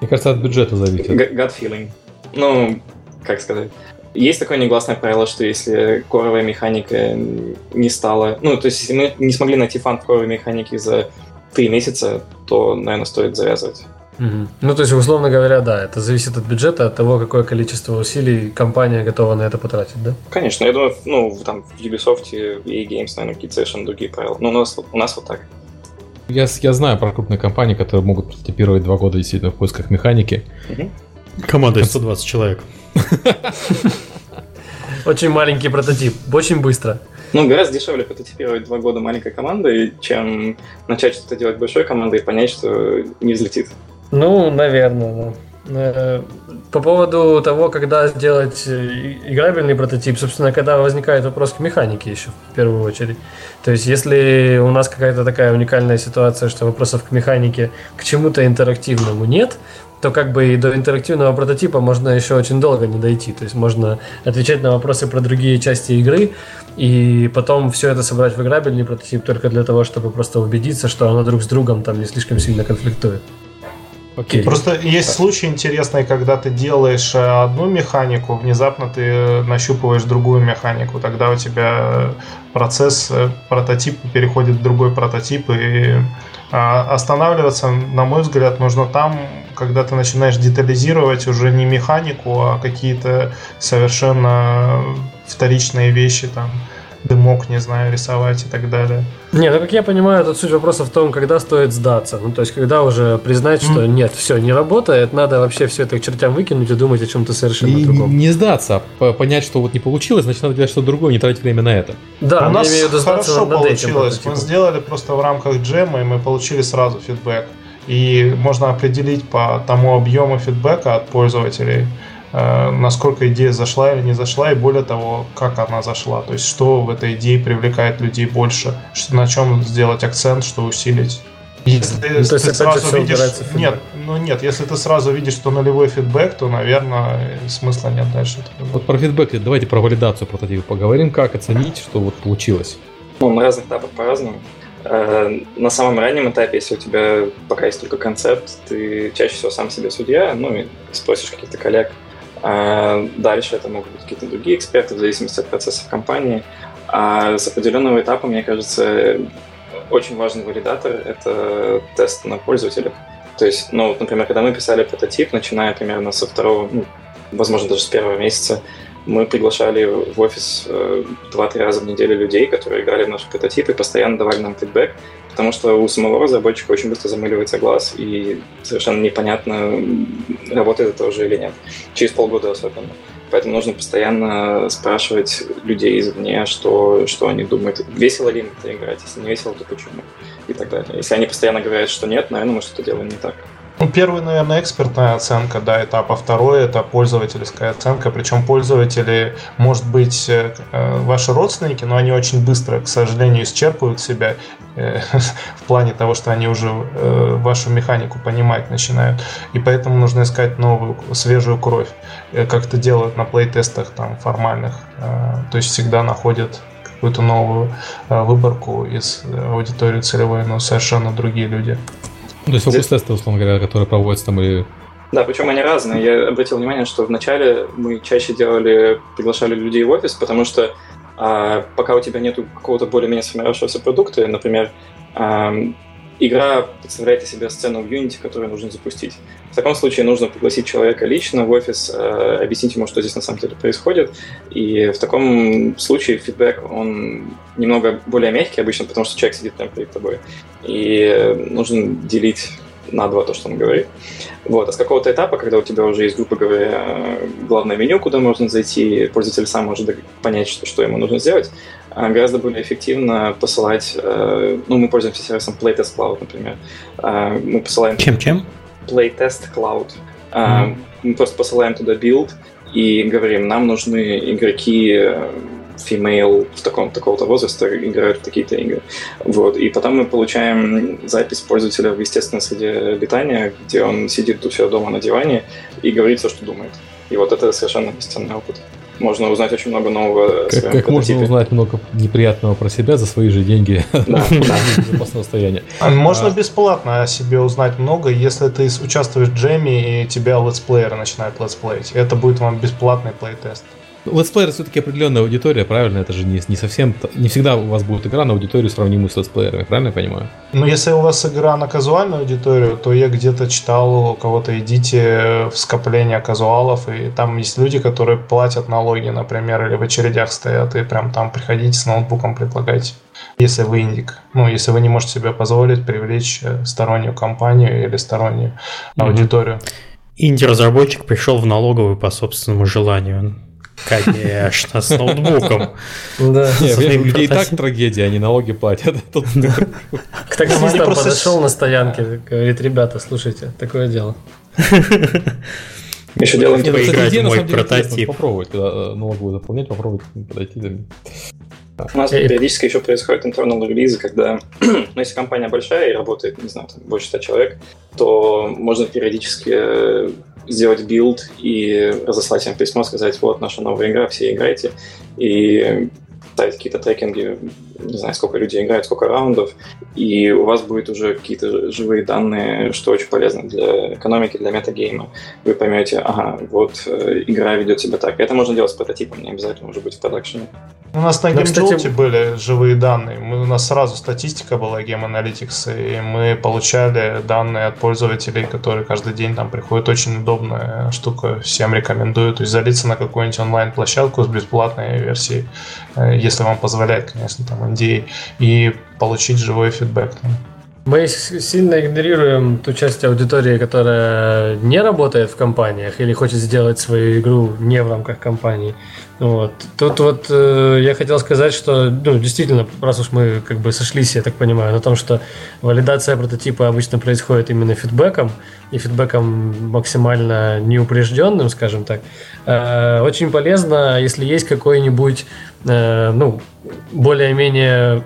Мне кажется, от бюджета зависит. Gut feeling. Ну, как сказать. Есть такое негласное правило, что если коровая механика не стала... Ну, то есть, если мы не смогли найти фан в коровой механике за три месяца, то, наверное, стоит завязывать. Угу. Ну, то есть, условно говоря, да, это зависит от бюджета, от того, какое количество усилий компания готова на это потратить, да? Конечно, я думаю, ну, там в Ubisoft и Games, наверное, какие-то совершенно другие правила. Но у нас, у нас вот так. Я, я знаю про крупные компании, которые могут прототипировать два года действительно в поисках механики. Угу. Команда 120 человек. Очень маленький прототип, очень быстро. Ну, гораздо дешевле прототипировать два года маленькой командой, чем начать что-то делать большой командой и понять, что не взлетит. Ну, наверное, да. Э, по поводу того, когда сделать э, играбельный прототип, собственно, когда возникает вопрос к механике еще, в первую очередь. То есть, если у нас какая-то такая уникальная ситуация, что вопросов к механике, к чему-то интерактивному нет, то как бы и до интерактивного прототипа можно еще очень долго не дойти. То есть можно отвечать на вопросы про другие части игры, и потом все это собрать в играбельный прототип только для того, чтобы просто убедиться, что оно друг с другом там не слишком сильно конфликтует. Окей. Просто есть случаи интересные, когда ты делаешь э, одну механику, внезапно ты нащупываешь другую механику. Тогда у тебя процесс э, прототипа переходит в другой прототип. И а, останавливаться, на мой взгляд, нужно там, когда ты начинаешь детализировать уже не механику, а какие-то совершенно вторичные вещи там дымок, не знаю, рисовать и так далее. Не, ну как я понимаю, тут суть вопроса в том, когда стоит сдаться. Ну, то есть, когда уже признать, что mm. нет, все, не работает, надо вообще все это к чертям выкинуть и думать о чем-то совершенно и другом. Не сдаться, а понять, что вот не получилось, значит, надо делать что-то другое, не тратить время на это. Да, у нас хорошо получилось. Мы сделали просто в рамках джема, и мы получили сразу фидбэк. И можно определить по тому объему фидбэка от пользователей, насколько идея зашла или не зашла, и более того, как она зашла. То есть, что в этой идее привлекает людей больше, что, на чем сделать акцент, что усилить. Если ну, ты, сразу видишь... Нет, ну нет, если ты сразу видишь, что нулевой фидбэк, то, наверное, смысла нет дальше. Вот про фидбэк, давайте про валидацию прототипа поговорим, как оценить, что вот получилось. Ну, на разных этапах по-разному. Э, на самом раннем этапе, если у тебя пока есть только концепт, ты чаще всего сам себе судья, ну и спросишь каких-то коллег, дальше это могут быть какие-то другие эксперты, в зависимости от процессов компании. А с определенного этапа, мне кажется, очень важный валидатор — это тест на пользователях. То есть, ну, вот, например, когда мы писали прототип, начиная примерно со второго, ну, возможно, даже с первого месяца, мы приглашали в офис э, два-три раза в неделю людей, которые играли в наши прототипы, постоянно давали нам фидбэк, потому что у самого разработчика очень быстро замыливается глаз, и совершенно непонятно, работает это уже или нет. Через полгода особенно. Поэтому нужно постоянно спрашивать людей извне, что, что они думают, весело ли им это играть, если не весело, то почему, и так далее. Если они постоянно говорят, что нет, наверное, мы что-то делаем не так. Ну, первый, наверное, экспертная оценка, да, этап, а второй это пользовательская оценка. Причем пользователи, может быть, э, э, ваши родственники, но они очень быстро, к сожалению, исчерпывают себя э, в плане того, что они уже вашу механику понимать начинают. И поэтому нужно искать новую, свежую кровь, как это делают на плей-тестах там формальных. То есть всегда находят какую-то новую выборку из аудитории целевой, но совершенно другие люди. Ну, то есть фокус-тесты, условно говоря, которые проводятся там и да, причем они разные. Я обратил внимание, что вначале мы чаще делали, приглашали людей в офис, потому что а, пока у тебя нет какого-то более-менее сформировавшегося продукта, например, а, игра представляет из себя сцену в Unity, которую нужно запустить. В таком случае нужно пригласить человека лично в офис, э, объяснить ему, что здесь на самом деле происходит. И в таком случае фидбэк, он немного более мягкий обычно, потому что человек сидит прямо перед тобой. И нужно делить на два то, что он говорит. Вот. А с какого-то этапа, когда у тебя уже есть, грубо говоря, главное меню, куда можно зайти, пользователь сам может понять, что, что ему нужно сделать, а гораздо более эффективно посылать... Э, ну, мы пользуемся сервисом Playtest Cloud, например. А, мы посылаем... Чем-чем? Playtest Cloud. Mm-hmm. Мы просто посылаем туда билд и говорим, нам нужны игроки э, female в таком такого-то возраста играют в такие-то игры. Вот. И потом мы получаем запись пользователя в естественной среде обитания, где он сидит у себя дома на диване и говорит все, что думает. И вот это совершенно бесценный опыт. Можно узнать очень много нового. Как, как можно узнать много неприятного про себя за свои же деньги да, состояния. А можно а. бесплатно о себе узнать много, если ты участвуешь в джеме и тебя летсплееры начинают летсплеить. Это будет вам бесплатный плейтест. Летсплееры все-таки определенная аудитория, правильно? Это же не, не совсем... Не всегда у вас будет игра на аудиторию, сравнимую с летсплеерами, правильно я понимаю? Ну, если у вас игра на казуальную аудиторию, то я где-то читал у кого-то идите в скопление казуалов, и там есть люди, которые платят налоги, например, или в очередях стоят, и прям там приходите с ноутбуком, предлагайте. Если вы индик. Ну, если вы не можете себе позволить привлечь э, стороннюю компанию или стороннюю mm-hmm. аудиторию. Инди-разработчик пришел в налоговую по собственному желанию. Конечно, с ноутбуком. Да. Людей и так трагедия, они налоги платят. К таксистам подошел на стоянке, говорит, ребята, слушайте, такое дело. Еще делаем поиграть в мой прототип. Попробовать э, налоговую заполнять, попробовать подойти. У нас периодически еще происходят internal релизы, когда, ну, если компания большая и работает, не знаю, там, больше 100 человек, то можно периодически э, сделать билд и разослать им письмо, сказать, вот наша новая игра, все играйте. И ставить какие-то трекинги, не знаю, сколько людей играют, сколько раундов, и у вас будет уже какие-то живые данные, что очень полезно для экономики, для метагейма. Вы поймете, ага, вот э, игра ведет себя так. Это можно делать с прототипом, не обязательно уже быть в продакшене. У нас на GameJolt кстати... были живые данные. Мы, у нас сразу статистика была Game Analytics, и мы получали данные от пользователей, которые каждый день там приходят. Очень удобная штука, всем рекомендую. То есть залиться на какую-нибудь онлайн-площадку с бесплатной версией, если вам позволяет, конечно, там NDA, и получить живой фидбэк. Там. Мы сильно игнорируем ту часть аудитории, которая не работает в компаниях или хочет сделать свою игру не в рамках компании. Вот. Тут вот э, я хотел сказать, что ну, действительно, раз уж мы как бы сошлись, я так понимаю, на том, что валидация прототипа обычно происходит именно фидбэком, и фидбэком максимально неупрежденным, скажем так, э, очень полезно, если есть какой-нибудь, э, ну, более-менее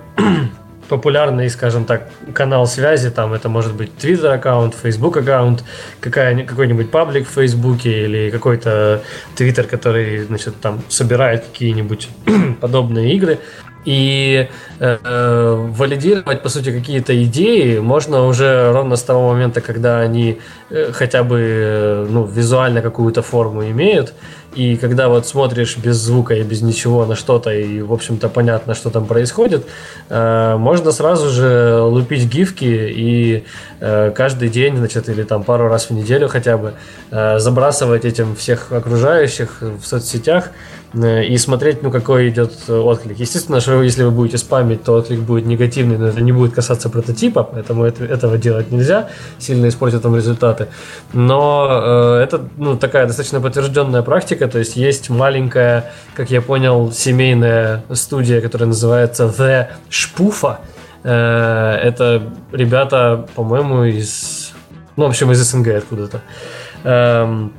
популярный, скажем так, канал связи, там это может быть Twitter аккаунт, Facebook аккаунт, какой-нибудь паблик в Фейсбуке или какой-то Twitter, который, значит, там собирает какие-нибудь подобные игры. И э, э, валидировать, по сути, какие-то идеи можно уже ровно с того момента, когда они э, хотя бы э, ну, визуально какую-то форму имеют. И когда вот смотришь без звука и без ничего на что-то, и, в общем-то, понятно, что там происходит, э, можно сразу же лупить гифки и э, каждый день, значит, или там пару раз в неделю хотя бы э, забрасывать этим всех окружающих в соцсетях, Э, и смотреть, ну, какой идет отклик. Естественно, что если вы будете спамить, то отклик будет негативный, но это не будет касаться прототипа, поэтому это, этого делать нельзя, сильно испортит вам результаты. Но э, это, ну, такая достаточно подтвержденная практика, то есть есть маленькая, как я понял, семейная студия, которая называется The Шпуфа. Э, это ребята, по-моему, из Ну, в общем, из СНГ откуда-то. Эм,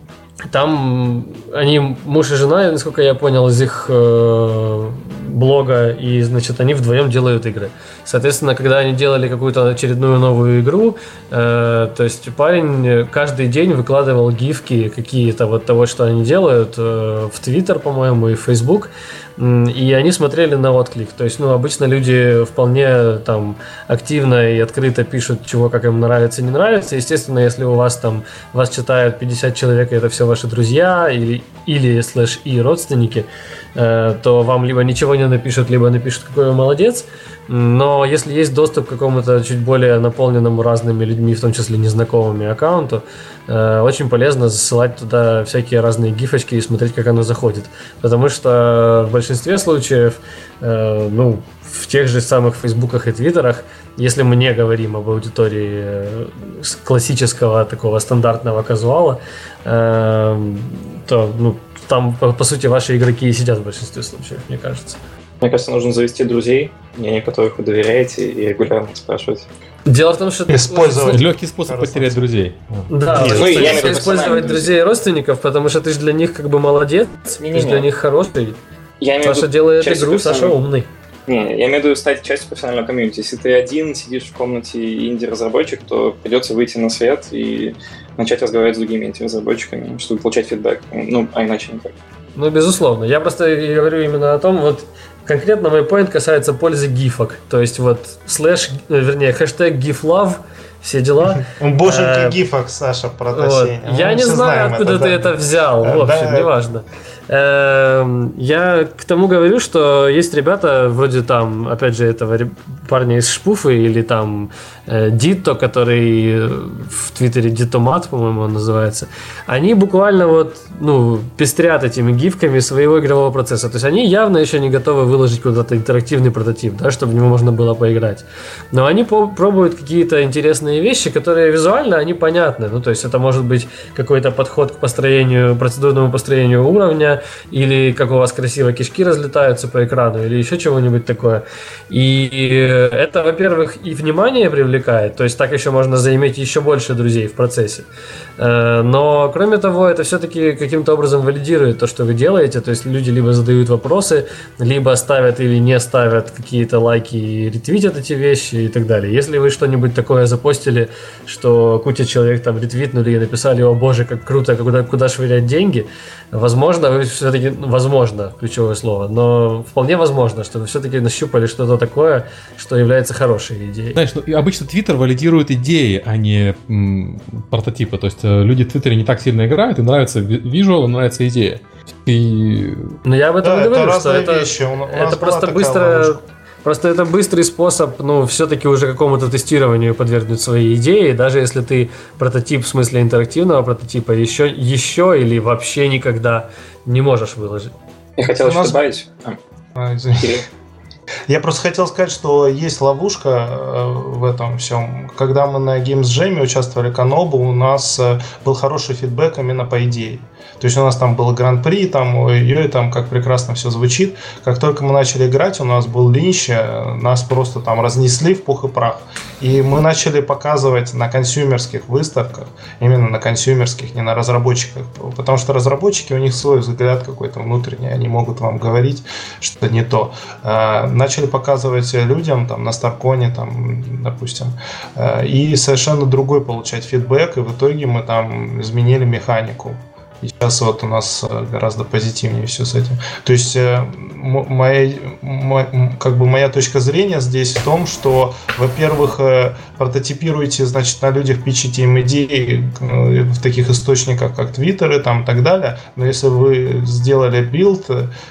там они муж и жена, насколько я понял, из их э, блога, и, значит, они вдвоем делают игры. Соответственно, когда они делали какую-то очередную новую игру, э, то есть парень каждый день выкладывал гифки какие-то вот того, что они делают, э, в Твиттер, по-моему, и в Фейсбук, и они смотрели на отклик. То есть, ну, обычно люди вполне там активно и открыто пишут, чего как им нравится, не нравится. Естественно, если у вас там вас читают 50 человек, и это все ваши друзья или, или слэш и родственники, э, то вам либо ничего не напишут, либо напишут, какой вы молодец. Но если есть доступ к какому-то чуть более наполненному разными людьми, в том числе незнакомыми аккаунту, э, очень полезно засылать туда всякие разные гифочки и смотреть, как оно заходит. Потому что в большинстве случаев, э, ну, в тех же самых фейсбуках и твиттерах, если мы не говорим об аудитории э, классического такого стандартного казуала, то ну, там, по, по сути, ваши игроки и сидят в большинстве случаев, мне кажется. Мне кажется, нужно завести друзей, мнение которых вы доверяете, и регулярно спрашивать. Дело в том, что... Использовать. Легкий способ потерять друзей. Да, ну, я использовать друзей и родственников, потому что ты же для них как бы молодец, не, не, ты же для них хороший. Я Саша делает игру, Саша умный. Не, я имею в виду стать частью профессионального комьюнити. Если ты один сидишь в комнате инди-разработчик, то придется выйти на свет и начать разговаривать с другими инди-разработчиками, чтобы получать фидбэк. Ну, а иначе никак. Ну, безусловно. Я просто говорю именно о том, вот Конкретно мой point касается пользы гифок. То есть вот слэш, э, вернее, хэштег giflove, все дела. Боженька э, гифок, Саша, протащение. Я не знаю, откуда ты это взял. В общем, неважно. Эм, я к тому говорю, что есть ребята, вроде там, опять же, этого парня из Шпуфы или там Дито, который в Твиттере Дитомат, по-моему, он называется. Они буквально вот, ну, пестрят этими гифками своего игрового процесса. То есть они явно еще не готовы выложить куда-то интерактивный прототип, да, чтобы в него можно было поиграть. Но они пробуют какие-то интересные вещи, которые визуально, они понятны. Ну, то есть это может быть какой-то подход к построению, процедурному построению уровня, или как у вас красиво кишки разлетаются по экрану, или еще чего-нибудь такое. И это, во-первых, и внимание привлекает, то есть так еще можно заиметь еще больше друзей в процессе. Э, но, кроме того, это все-таки каким-то образом валидирует то, что вы делаете, то есть люди либо задают вопросы, либо ставят или не ставят какие-то лайки и ретвитят эти вещи и так далее. Если вы что-нибудь такое запостили, что куча человек там ретвитнули и написали, о боже, как круто, куда, куда швырять деньги, возможно, вы все-таки, ну, возможно, ключевое слово, но вполне возможно, что вы все-таки нащупали что-то такое, что является хорошей идеей. Знаешь, ну, обычно Твиттер валидирует идеи, а не м, прототипы. То есть э, люди в Твиттере не так сильно играют, им нравится визуал, им нравится идея. И... Ну я об этом да, и говорю, это что это, вещи. У, это просто быстро... Ловушка. Просто это быстрый способ, ну, все-таки уже какому-то тестированию подвергнуть свои идеи, даже если ты прототип в смысле интерактивного прототипа еще, еще или вообще никогда не можешь выложить. Я хотел еще нас... добавить. А, а я просто хотел сказать, что есть ловушка э, в этом всем. Когда мы на Games Jam участвовали Канобу, у нас э, был хороший фидбэк именно по идее. То есть у нас там был гран-при, там, ой, там как прекрасно все звучит. Как только мы начали играть, у нас был линч, э, нас просто там разнесли в пух и прах. И мы начали показывать на консюмерских выставках, именно на консюмерских, не на разработчиках. Потому что разработчики, у них свой взгляд какой-то внутренний, они могут вам говорить, что не то. Э, начали показывать людям там на Старконе, там, допустим, э, и совершенно другой получать фидбэк, и в итоге мы там изменили механику. И сейчас вот у нас э, гораздо позитивнее все с этим. То есть э, моя, моя, как бы моя точка зрения здесь в том, что, во-первых, э, прототипируйте, значит, на людях питчите им идеи в таких источниках, как твиттеры там и так далее. Но если вы сделали билд,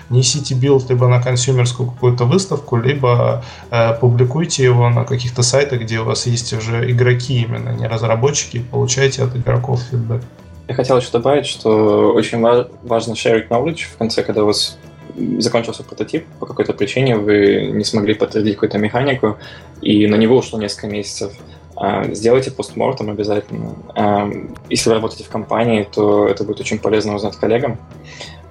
несите билд либо на консюмерскую какую-то выставку, либо э, публикуйте его на каких-то сайтах, где у вас есть уже игроки именно, не разработчики, и получайте от игроков фидбэк. Я хотел еще добавить, что очень важно sharing knowledge в конце, когда у вас закончился прототип, по какой-то причине вы не смогли подтвердить какую-то механику, и на него ушло несколько месяцев. А, сделайте postmortem обязательно. А, если вы работаете в компании, то это будет очень полезно узнать коллегам.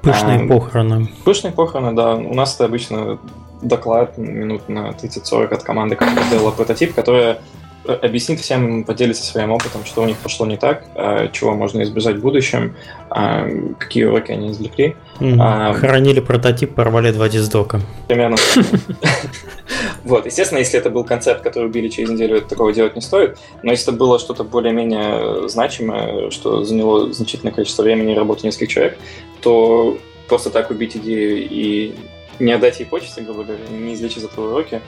Пышные а, похороны. Пышные похороны, да. У нас это обычно доклад минут на 30-40 от команды, которая сделала прототип, которая объяснит всем, поделится своим опытом, что у них пошло не так, чего можно избежать в будущем, какие уроки они извлекли. Mm, хоронили прототип, порвали два диздока. Примерно. Вот, естественно, если это был концерт, который убили через неделю, такого делать не стоит. Но если это было что-то более-менее значимое, что заняло значительное количество времени и работы нескольких человек, то просто так убить идею и не отдать ей почести, грубо говоря, не извлечь из этого уроки,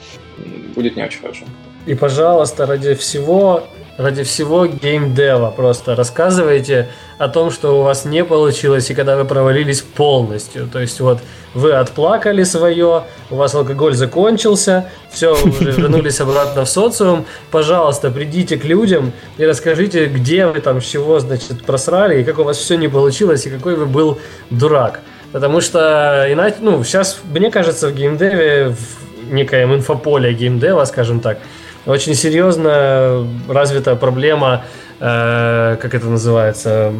будет не очень хорошо. И, пожалуйста, ради всего ради всего геймдева просто рассказывайте о том, что у вас не получилось и когда вы провалились полностью. То есть вот вы отплакали свое, у вас алкоголь закончился, все, вы уже вернулись обратно в социум. Пожалуйста, придите к людям и расскажите, где вы там, с чего, значит, просрали, и как у вас все не получилось, и какой вы был дурак. Потому что иначе, ну, сейчас, мне кажется, в геймдеве, в некоем инфополе геймдева, скажем так, очень серьезно развита проблема, э, как это называется,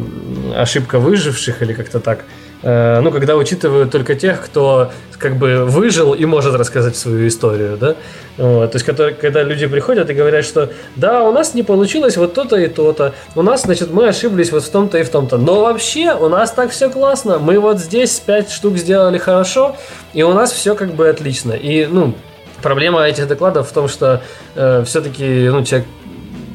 ошибка выживших или как-то так. Э, ну, когда учитывают только тех, кто как бы выжил и может рассказать свою историю, да. Вот, то есть, когда, когда люди приходят и говорят, что да, у нас не получилось вот то-то и то-то, у нас, значит, мы ошиблись вот в том-то и в том-то, но вообще у нас так все классно, мы вот здесь пять штук сделали хорошо, и у нас все как бы отлично. И, ну, Проблема этих докладов в том, что э, все-таки ну, человек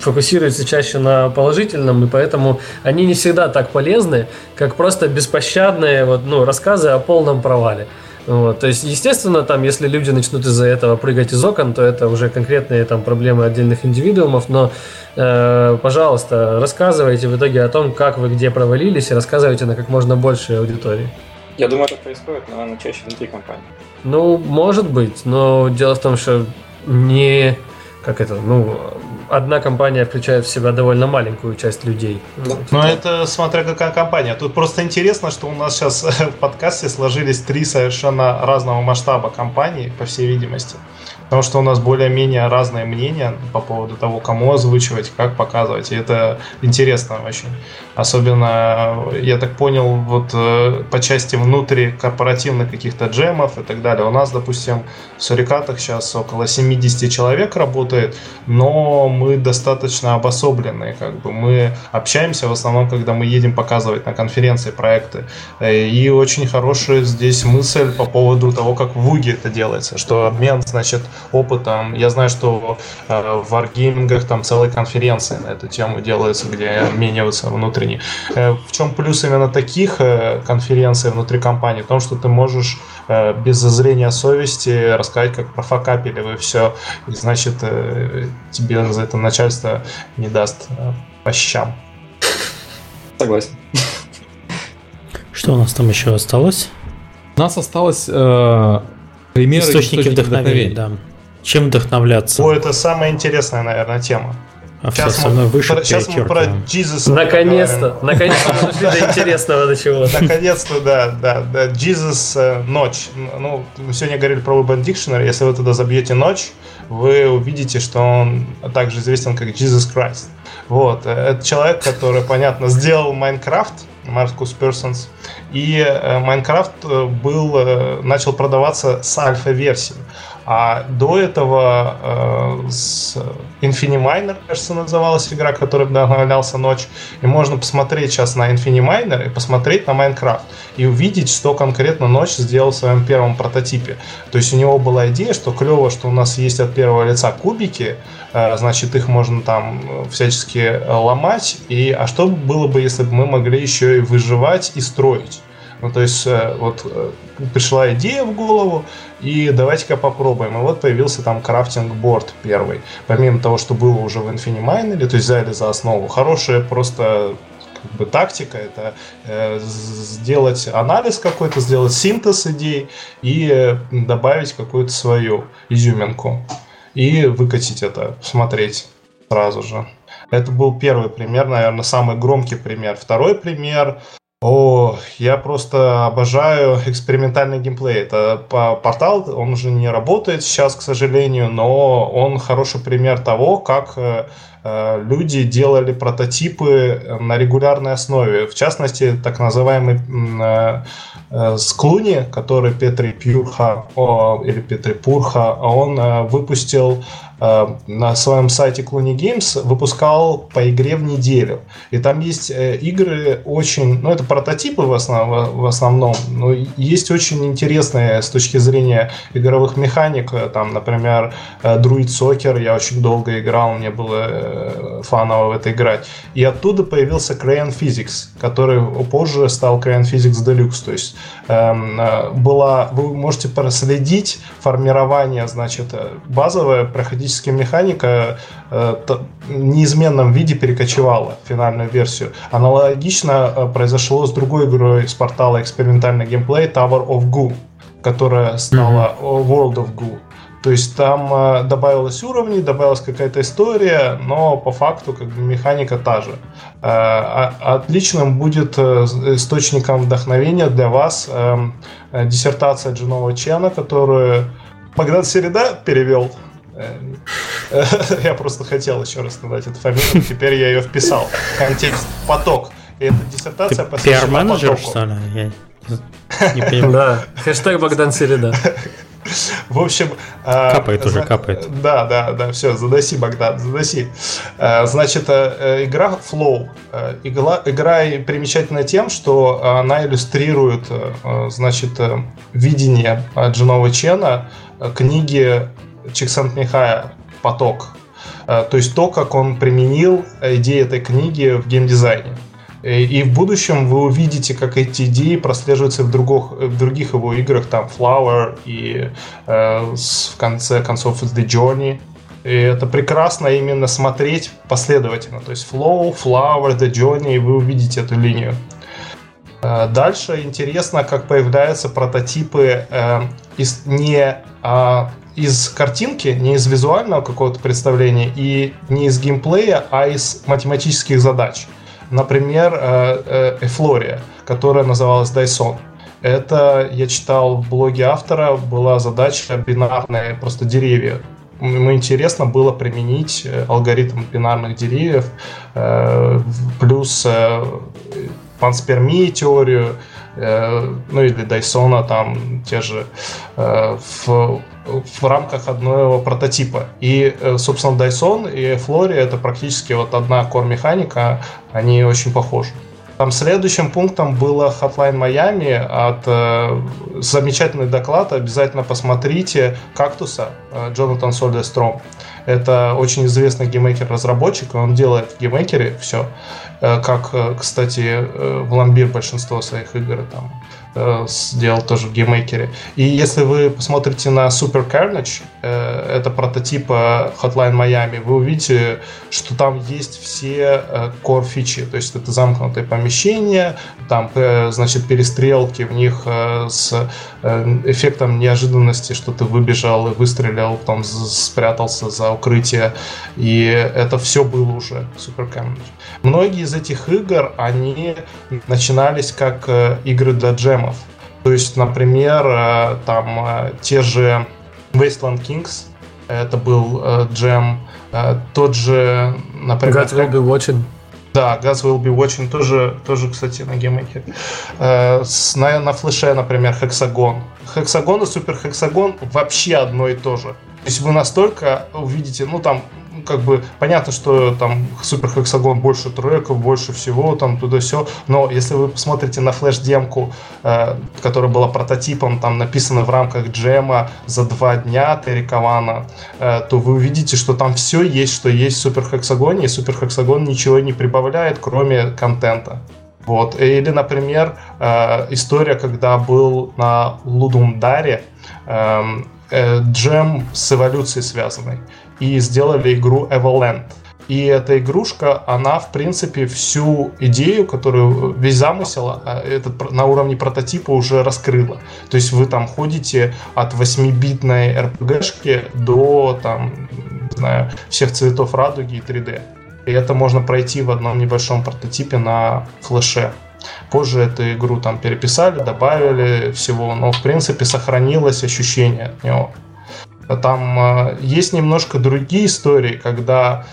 фокусируется чаще на положительном, и поэтому они не всегда так полезны, как просто беспощадные вот, ну, рассказы о полном провале. Вот, то есть, естественно, там, если люди начнут из-за этого прыгать из окон, то это уже конкретные там проблемы отдельных индивидуумов, но, э, пожалуйста, рассказывайте в итоге о том, как вы где провалились, и рассказывайте на как можно большей аудитории. Я думаю, это происходит, наверное, чаще внутри компании. Ну, может быть, но дело в том, что не как это, ну, одна компания включает в себя довольно маленькую часть людей. Но это смотря какая компания. Тут просто интересно, что у нас сейчас в подкасте сложились три совершенно разного масштаба компаний, по всей видимости. Потому что у нас более-менее разные мнения по поводу того, кому озвучивать, как показывать. И это интересно очень. Особенно, я так понял, вот э, по части внутрикорпоративных каких-то джемов и так далее. У нас, допустим, в Сурикатах сейчас около 70 человек работает, но мы достаточно обособленные. Как бы. Мы общаемся в основном, когда мы едем показывать на конференции проекты. Э, и очень хорошая здесь мысль по поводу того, как в ВУГе это делается, что обмен, значит, опытом. Я знаю, что э, в Wargaming там целые конференции на эту тему делаются, где обмениваются внутренние. Э, в чем плюс именно таких э, конференций внутри компании? В том, что ты можешь без зазрения совести рассказать, как профокапили вы все, и значит тебе за это начальство не даст по щам. Согласен. Что у нас там еще осталось? У нас осталось э, примеры источники, источники вдохновения. вдохновения. Да. Чем вдохновляться? О, это самая интересная, наверное, тема. А сейчас мы, выше про, сейчас мы про Jesus. Наконец-то, наконец-то мы дошли до интересного до чего. Наконец-то, да, да, да. Jesus э, ночь. Ну, мы сегодня говорили про Urban Dictionary. Если вы туда забьете ночь, вы увидите, что он также известен как Jesus Christ. Вот. Э, это человек, который, понятно, сделал Майнкрафт, Маркус Персонс, и Майнкрафт э, был, начал продаваться с альфа-версией. А до этого э, с Infiniminer, кажется, называлась игра, которая вдохновлялся ночь. И можно посмотреть сейчас на Infiniminer и посмотреть на Minecraft. И увидеть, что конкретно ночь сделал в своем первом прототипе. То есть у него была идея, что клево, что у нас есть от первого лица кубики, э, значит, их можно там всячески ломать. И, а что было бы, если бы мы могли еще и выживать и строить? Ну, то есть, э, вот э, пришла идея в голову, и давайте-ка попробуем. И вот появился там крафтинг-борд первый. Помимо того, что было уже в Infiniminer, то есть взяли за основу. Хорошая просто как бы тактика это э, сделать анализ какой-то, сделать синтез идей и э, добавить какую-то свою изюминку и выкатить это, смотреть сразу же. Это был первый пример, наверное, самый громкий пример. Второй пример о, я просто обожаю экспериментальный геймплей. Это портал, он уже не работает сейчас, к сожалению, но он хороший пример того, как э, люди делали прототипы на регулярной основе. В частности, так называемый э, э, Склуни, который Петри Пюрха, или Петри Пурха, он э, выпустил Э, на своем сайте Clooney Games выпускал по игре в неделю. И там есть э, игры очень... Ну, это прототипы в, основ, в основном, но есть очень интересные с точки зрения игровых механик. Э, там, например, Druid Soccer я очень долго играл, мне было фаново в это играть. И оттуда появился Crayon Physics, который позже стал Crayon Physics Deluxe. То есть эм, была... Вы можете проследить формирование, значит, базовое проходить физическая механика э, в неизменном виде перекочевала в финальную версию. Аналогично э, произошло с другой игрой с портала экспериментальный геймплей Tower of Goo, которая стала mm-hmm. World of Goo. То есть там э, добавилось уровней, добавилась какая-то история, но по факту как бы механика та же. Э, отличным будет э, источником вдохновения для вас эм, диссертация Джинова Чена, которую Богдан Середа перевел Э, я просто хотел еще раз назвать эту фамилию, теперь я ее вписал. Контекст, поток. И эта диссертация посвящена потоку. что ли? Я не понимаю. Да, хэштег Богдан Середа. В общем... Э, капает уже, капает. Да, да, да, все, заноси, Богдан, заноси. Э, значит, игра Flow. Игра, игра примечательна тем, что она иллюстрирует, значит, видение Джинова Чена книги Чиксент-Михая поток. Э, то есть то, как он применил идеи этой книги в геймдизайне. И в будущем вы увидите, как эти идеи прослеживаются в, других, в других его играх, там Flower и э, в конце концов The Journey. И это прекрасно именно смотреть последовательно. То есть Flow, Flower, The Journey, и вы увидите эту линию. Э, дальше интересно, как появляются прототипы э, из не э, из картинки, не из визуального какого-то представления и не из геймплея, а из математических задач. Например, Эфлория, которая называлась Dyson. Это я читал в блоге автора, была задача бинарные просто деревья. Ему интересно было применить э, алгоритм бинарных деревьев э, плюс э, панспермии теорию, ну или Дайсона там те же в в рамках одного прототипа. И, э, собственно, Dyson и Flory это практически вот одна core-механика, они очень похожи. Там следующим пунктом было Hotline Miami от э, замечательный доклад. Обязательно посмотрите «Кактуса» э, Джонатан Сольдестром. Это очень известный геймейкер-разработчик, он делает в геймейкере все, э, как, э, кстати, э, Vlambeer большинство своих игр там сделал тоже в геймейкере. И если вы посмотрите на Super Carnage, это прототип Hotline Miami, вы увидите, что там есть все э, core фичи, то есть это замкнутые помещения, там, значит, перестрелки в них с эффектом неожиданности, что ты выбежал и выстрелил, потом спрятался за укрытие, и это все было уже Super Carnage. Многие из этих игр, они начинались как игры для джемов. То есть, например, э, там э, те же Wasteland Kings, это был э, джем, тот же, например... God Will Be Watching. Да, Gas Will Be Watching тоже, тоже кстати, на геймейке. На, на флеше, например, Hexagon. Hexagon и Супер Hexagon вообще одно и то же. То есть вы настолько увидите, ну там как бы понятно, что там Супер Хексагон больше треков, больше всего, там туда все, но если вы посмотрите на флеш-демку, э, которая была прототипом, там написано в рамках джема за два дня Терри э, то вы увидите, что там все есть, что есть в Супер Хексагоне, и Супер ничего не прибавляет, кроме контента. Вот. Или, например, э, история, когда был на Лудумдаре э, э, джем с эволюцией связанной и сделали игру Evoland. И эта игрушка, она, в принципе, всю идею, которую, весь замысел, а, этот, на уровне прототипа уже раскрыла. То есть вы там ходите от 8-битной RPG-шки до, там, не знаю, всех цветов радуги и 3D. И это можно пройти в одном небольшом прототипе на флеше. Позже эту игру там переписали, добавили всего, но в принципе сохранилось ощущение от него. Там есть немножко другие истории, когда,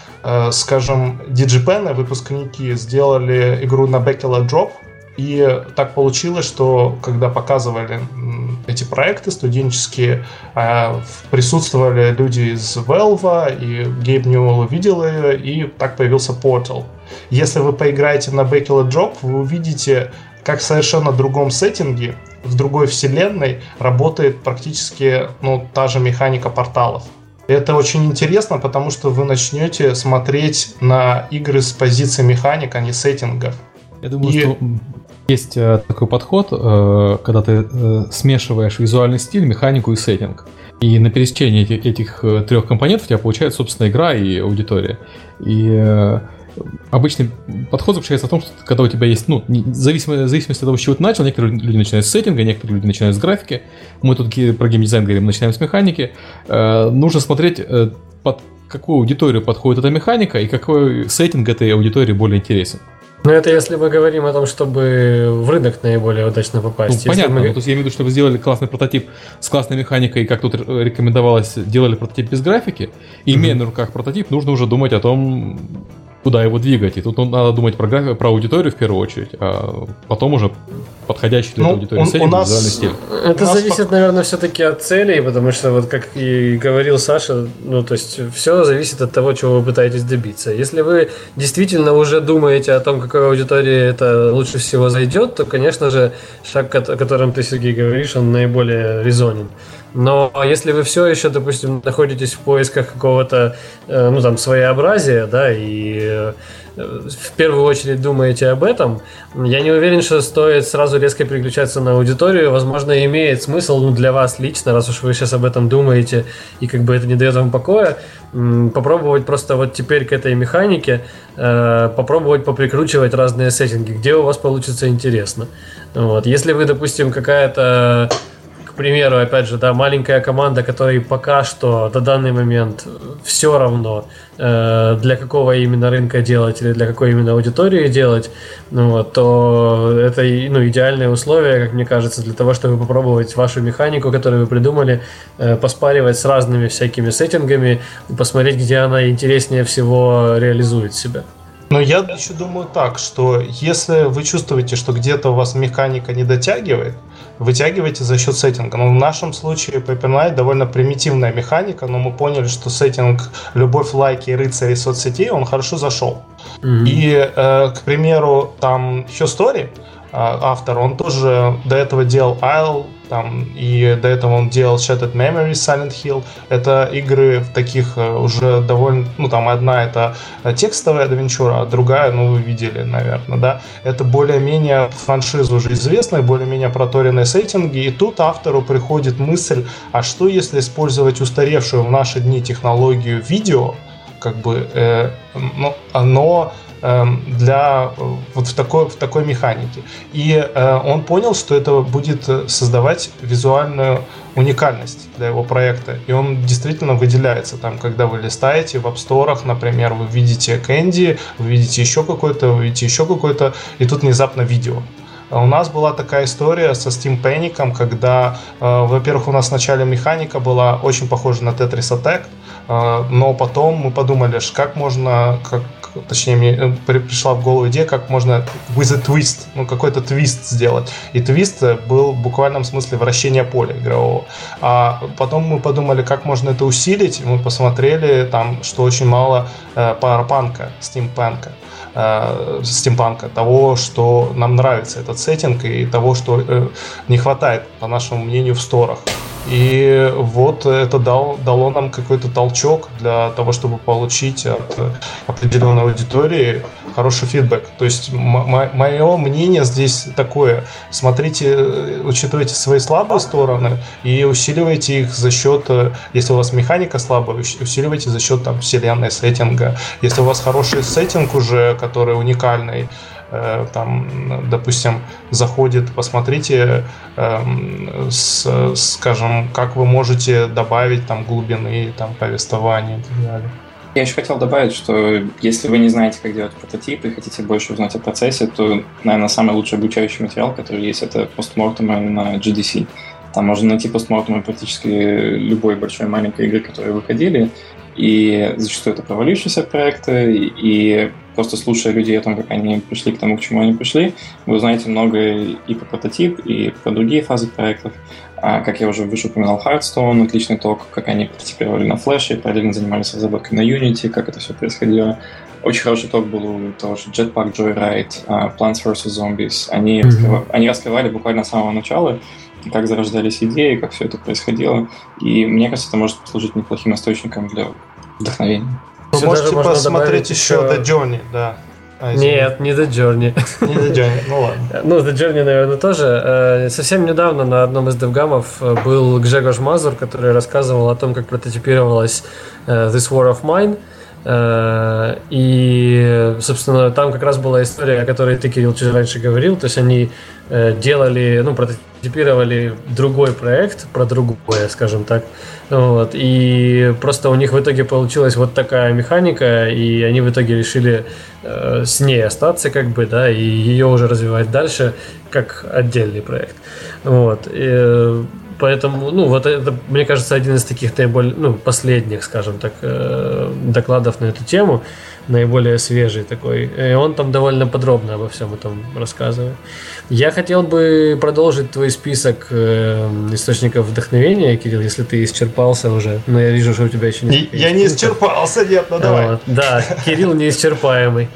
скажем, DigiPen, выпускники, сделали игру на Bachelor Drop, и так получилось, что когда показывали эти проекты студенческие, а, присутствовали люди из Valve, и Гейб Ньюэлл увидел ее, и так появился Portal. Если вы поиграете на Bachelor Drop, вы увидите, как в совершенно другом сеттинге, в другой вселенной работает практически ну, та же механика порталов. Это очень интересно, потому что вы начнете смотреть на игры с позиции механик, а не сеттингов. Я думаю, и... что есть э, такой подход, э, когда ты э, смешиваешь визуальный стиль, механику и сеттинг. И на пересечении этих, этих трех компонентов у тебя получается, собственно, игра и аудитория. И обычный подход заключается в том, что когда у тебя есть, ну, зависимо, в зависимости от того, с чего ты начал, некоторые люди начинают с сеттинга, некоторые люди начинают с графики. Мы тут про геймдизайн говорим, начинаем с механики. Нужно смотреть, под какую аудиторию подходит эта механика и какой сеттинг этой аудитории более интересен. Ну, это если мы говорим о том, чтобы в рынок наиболее удачно попасть. Ну, понятно. Мы... Ну, то есть я имею в виду, что вы сделали классный прототип с классной механикой, и как тут рекомендовалось, делали прототип без графики. И имея mm-hmm. на руках прототип, нужно уже думать о том, куда его двигать. И тут надо думать про, график, про аудиторию в первую очередь, а потом уже подходящий для ну, аудитории он, сеттинг, нас, стиль. Это нас зависит, по... наверное, все-таки от целей, потому что, вот как и говорил Саша, ну, то есть все зависит от того, чего вы пытаетесь добиться. Если вы действительно уже думаете о том, какой аудитории это лучше всего зайдет, то, конечно же, шаг, о котором ты, Сергей, говоришь, он наиболее резонен. Но если вы все еще, допустим, находитесь в поисках какого-то, э, ну, там, своеобразия, да, и э, в первую очередь думаете об этом, я не уверен, что стоит сразу резко переключаться на аудиторию. Возможно, имеет смысл ну, для вас лично, раз уж вы сейчас об этом думаете, и как бы это не дает вам покоя, попробовать просто вот теперь к этой механике э, попробовать поприкручивать разные сеттинги, где у вас получится интересно. Вот. Если вы, допустим, какая-то примеру, опять же, да, маленькая команда, которой пока что до данный момент все равно, э, для какого именно рынка делать или для какой именно аудитории делать, ну, вот, то это ну, идеальные условия, как мне кажется, для того, чтобы попробовать вашу механику, которую вы придумали, э, поспаривать с разными всякими сеттингами, посмотреть, где она интереснее всего реализует себя. Но я еще думаю так, что если вы чувствуете, что где-то у вас механика не дотягивает, вытягиваете за счет сеттинга. Но в нашем случае Paper довольно примитивная механика, но мы поняли, что сеттинг «Любовь, лайки рыцари соцсетей» он хорошо зашел. Mm-hmm. И, э, к примеру, там еще Story, а, автор, он тоже до этого делал Isle, там, и до этого он делал Shattered Memories, Silent Hill. Это игры в таких э, уже довольно, ну там одна это текстовая адвенчура, а другая, ну вы видели, наверное, да. Это более-менее франшиза уже известная, более-менее проторенные сеттинги, и тут автору приходит мысль, а что если использовать устаревшую в наши дни технологию видео, как бы, э, ну, оно для э, вот в такой, в такой механике. И э, он понял, что это будет создавать визуальную уникальность для его проекта. И он действительно выделяется. Там, когда вы листаете в Store, например, вы видите Candy, вы видите еще какой-то, вы видите еще какой-то, и тут внезапно видео. А у нас была такая история со Steam Panic, когда, э, во-первых, у нас вначале механика была очень похожа на Tetris Attack, э, но потом мы подумали, как можно, как, точнее, мне э, пришла в голову идея, как можно with a twist, ну, какой-то твист сделать. И твист был в буквальном смысле вращение поля игрового. А потом мы подумали, как можно это усилить, и мы посмотрели там, что очень мало э, парапанка, стимпанка э, стимпанка, того, что нам нравится этот сеттинг и того, что э, не хватает, по нашему мнению, в сторах. И вот это дал, дало нам какой-то толчок для того, чтобы получить от определенной аудитории хороший фидбэк. То есть мое мнение здесь такое. Смотрите, учитывайте свои слабые стороны и усиливайте их за счет, если у вас механика слабая, усиливайте за счет там, вселенной, сеттинга. Если у вас хороший сеттинг уже, который уникальный, Э, там, допустим, заходит, посмотрите, эм, с, скажем, как вы можете добавить там глубины, там, повествования и так далее. Я еще хотел добавить, что если вы не знаете, как делать прототип и хотите больше узнать о процессе, то, наверное, самый лучший обучающий материал, который есть, это постмортемы на GDC. Там можно найти постмортемы практически любой большой маленькой игры, которые выходили, и зачастую это провалившиеся проекты, и просто слушая людей о том, как они пришли к тому, к чему они пришли, вы узнаете много и про прототип, и про другие фазы проектов. А, как я уже выше упоминал, Hearthstone, отличный ток, как они прототипировали на флеше, параллельно занимались разработкой на Unity, как это все происходило. Очень хороший ток был у того же Jetpack Joyride, uh, Plants vs. Zombies. Они, mm-hmm. раскрывали, они раскрывали буквально с самого начала, как зарождались идеи, как все это происходило. И мне кажется, это может послужить неплохим источником для вдохновения. Вы можете посмотреть еще The Journey, да. А, Нет, не The Journey. Не The Journey, ну ладно. Ну, The Journey, наверное, тоже. Э, совсем недавно на одном из девгамов э, был Гжегош Мазур, который рассказывал о том, как прототипировалась э, This War of Mine. И, собственно, там как раз была история, о которой ты, Кирилл, чуть раньше говорил. То есть они делали, ну, прототипировали другой проект про другое, скажем так. Вот. И просто у них в итоге получилась вот такая механика, и они в итоге решили э, с ней остаться, как бы, да, и ее уже развивать дальше как отдельный проект. Вот. И, поэтому, ну, вот это, мне кажется, один из таких наиболее, ну, последних, скажем так, э, докладов на эту тему наиболее свежий такой. И он там довольно подробно обо всем этом рассказывает. Я хотел бы продолжить твой список э, источников вдохновения, Кирилл, если ты исчерпался уже. Но я вижу, что у тебя еще не... Я не исчерпался, нет, ну давай. Вот, да, Кирилл неисчерпаемый.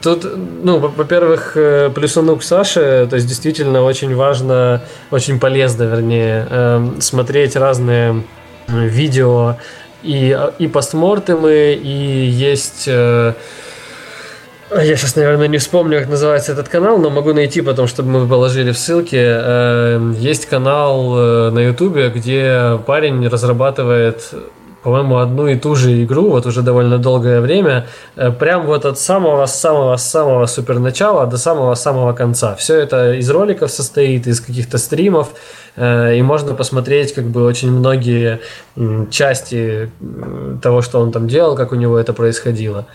Тут, ну, во-первых, э, плюсану к Саше, то есть действительно очень важно, очень полезно, вернее, э, смотреть разные видео и, и постмортемы, и есть... Э, я сейчас, наверное, не вспомню, как называется этот канал, но могу найти потом, чтобы мы положили в ссылке. Э, есть канал э, на Ютубе, где парень разрабатывает по-моему, одну и ту же игру вот уже довольно долгое время, э, прям вот от самого-самого-самого супер начала до самого-самого конца. Все это из роликов состоит, из каких-то стримов, э, и можно посмотреть как бы очень многие части того, что он там делал, как у него это происходило.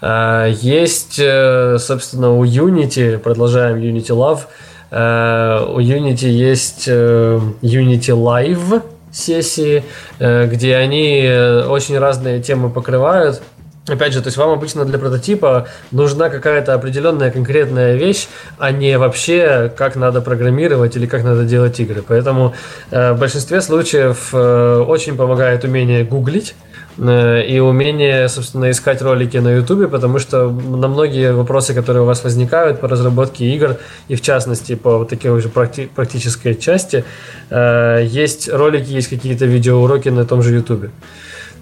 Э, есть, собственно, у Unity, продолжаем Unity Love, у Unity есть Unity Live, сессии, э, где они э, очень разные темы покрывают. Опять же, то есть вам обычно для прототипа нужна какая-то определенная конкретная вещь, а не вообще как надо программировать или как надо делать игры. Поэтому э, в большинстве случаев э, очень помогает умение гуглить и умение, собственно, искать ролики на YouTube, потому что на многие вопросы, которые у вас возникают по разработке игр, и в частности по вот такой уже практи- практической части, э, есть ролики, есть какие-то видеоуроки на том же YouTube.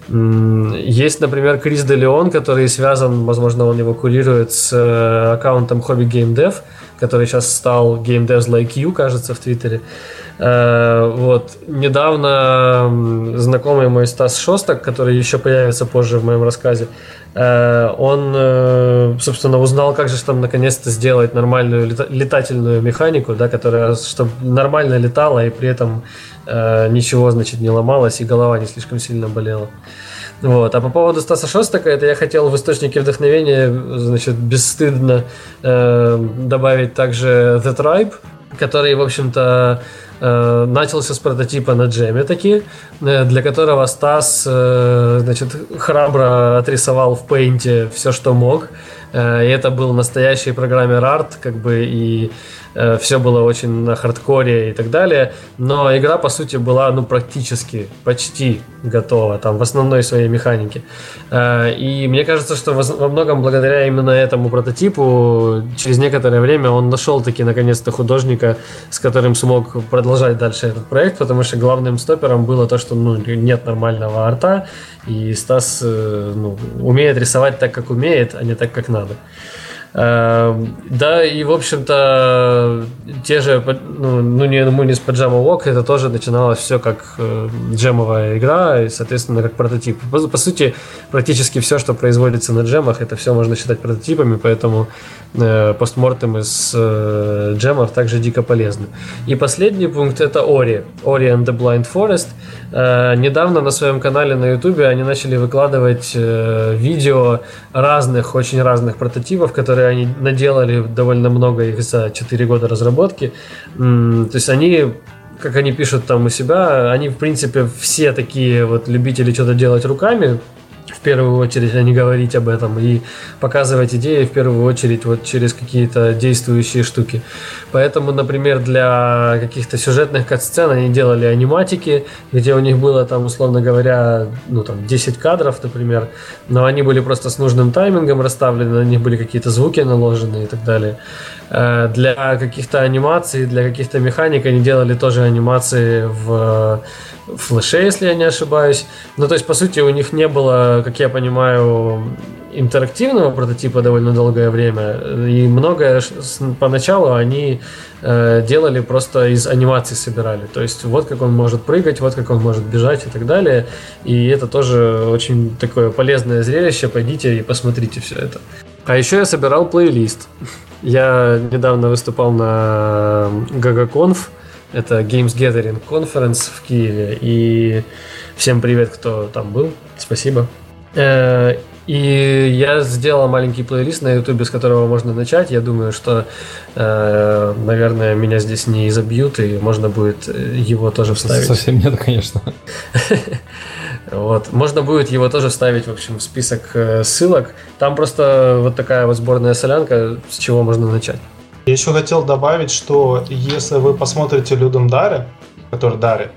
Есть, например, Крис Де Леон, который связан, возможно, он его курирует с э, аккаунтом Hobby Game Dev, который сейчас стал Game Devs Like You, кажется, в Твиттере. Э, вот. Недавно знакомый мой Стас Шостак, который еще появится позже в моем рассказе, э, он, э, собственно, узнал, как же там наконец-то сделать нормальную летательную механику, да, которая, чтобы нормально летала и при этом ничего, значит, не ломалось и голова не слишком сильно болела. Вот. А по поводу Стаса Шостака, это я хотел в источнике вдохновения, значит, бесстыдно э, добавить также The Tribe, который, в общем-то, э, начался с прототипа на джеме таки, э, для которого Стас э, значит, храбро отрисовал в пейнте все, что мог. Э, и это был настоящий программер арт, как бы, и Э, все было очень на хардкоре и так далее, но игра, по сути, была, ну, практически, почти готова, там, в основной своей механике. Э, и мне кажется, что во многом благодаря именно этому прототипу, через некоторое время он нашел таки, наконец-то, художника, с которым смог продолжать дальше этот проект, потому что главным стопером было то, что, ну, нет нормального арта, и Стас, э, ну, умеет рисовать так, как умеет, а не так, как надо. Эм, да, и, в общем-то, те же, ну, ну не, ну, не с Pajama Walk, это тоже начиналось все как э, джемовая игра, и, соответственно, как прототип. По, по сути, практически все, что производится на джемах, это все можно считать прототипами, поэтому э, постмортем из э, джемов также дико полезны. И последний пункт это Ori, Ori and the Blind Forest. Э, недавно на своем канале на YouTube они начали выкладывать э, видео разных, очень разных прототипов, которые они наделали довольно много их за 4 года разработки. То есть они как они пишут там у себя, они, в принципе, все такие вот любители что-то делать руками, первую очередь, а не говорить об этом и показывать идеи в первую очередь вот через какие-то действующие штуки. Поэтому, например, для каких-то сюжетных кат-сцен они делали аниматики, где у них было там, условно говоря, ну там 10 кадров, например, но они были просто с нужным таймингом расставлены, на них были какие-то звуки наложены и так далее. Э, для каких-то анимаций, для каких-то механик они делали тоже анимации в флеше, если я не ошибаюсь. Ну, то есть, по сути, у них не было, как я понимаю, интерактивного прототипа довольно долгое время. И многое поначалу они э, делали просто из анимации собирали. То есть, вот как он может прыгать, вот как он может бежать и так далее. И это тоже очень такое полезное зрелище. Пойдите и посмотрите все это. А еще я собирал плейлист. Я недавно выступал на GagaConf, это Games Gathering Conference в Киеве, и всем привет, кто там был, спасибо. Э, и я сделал маленький плейлист на YouTube, с которого можно начать. Я думаю, что, э, наверное, меня здесь не изобьют, и можно будет его тоже вставить. Совсем нет, конечно. Вот. Можно будет его тоже вставить, в общем, в список э, ссылок. Там просто вот такая вот сборная солянка, с чего можно начать. Я еще хотел добавить, что если вы посмотрите Людом Даре, который Даре,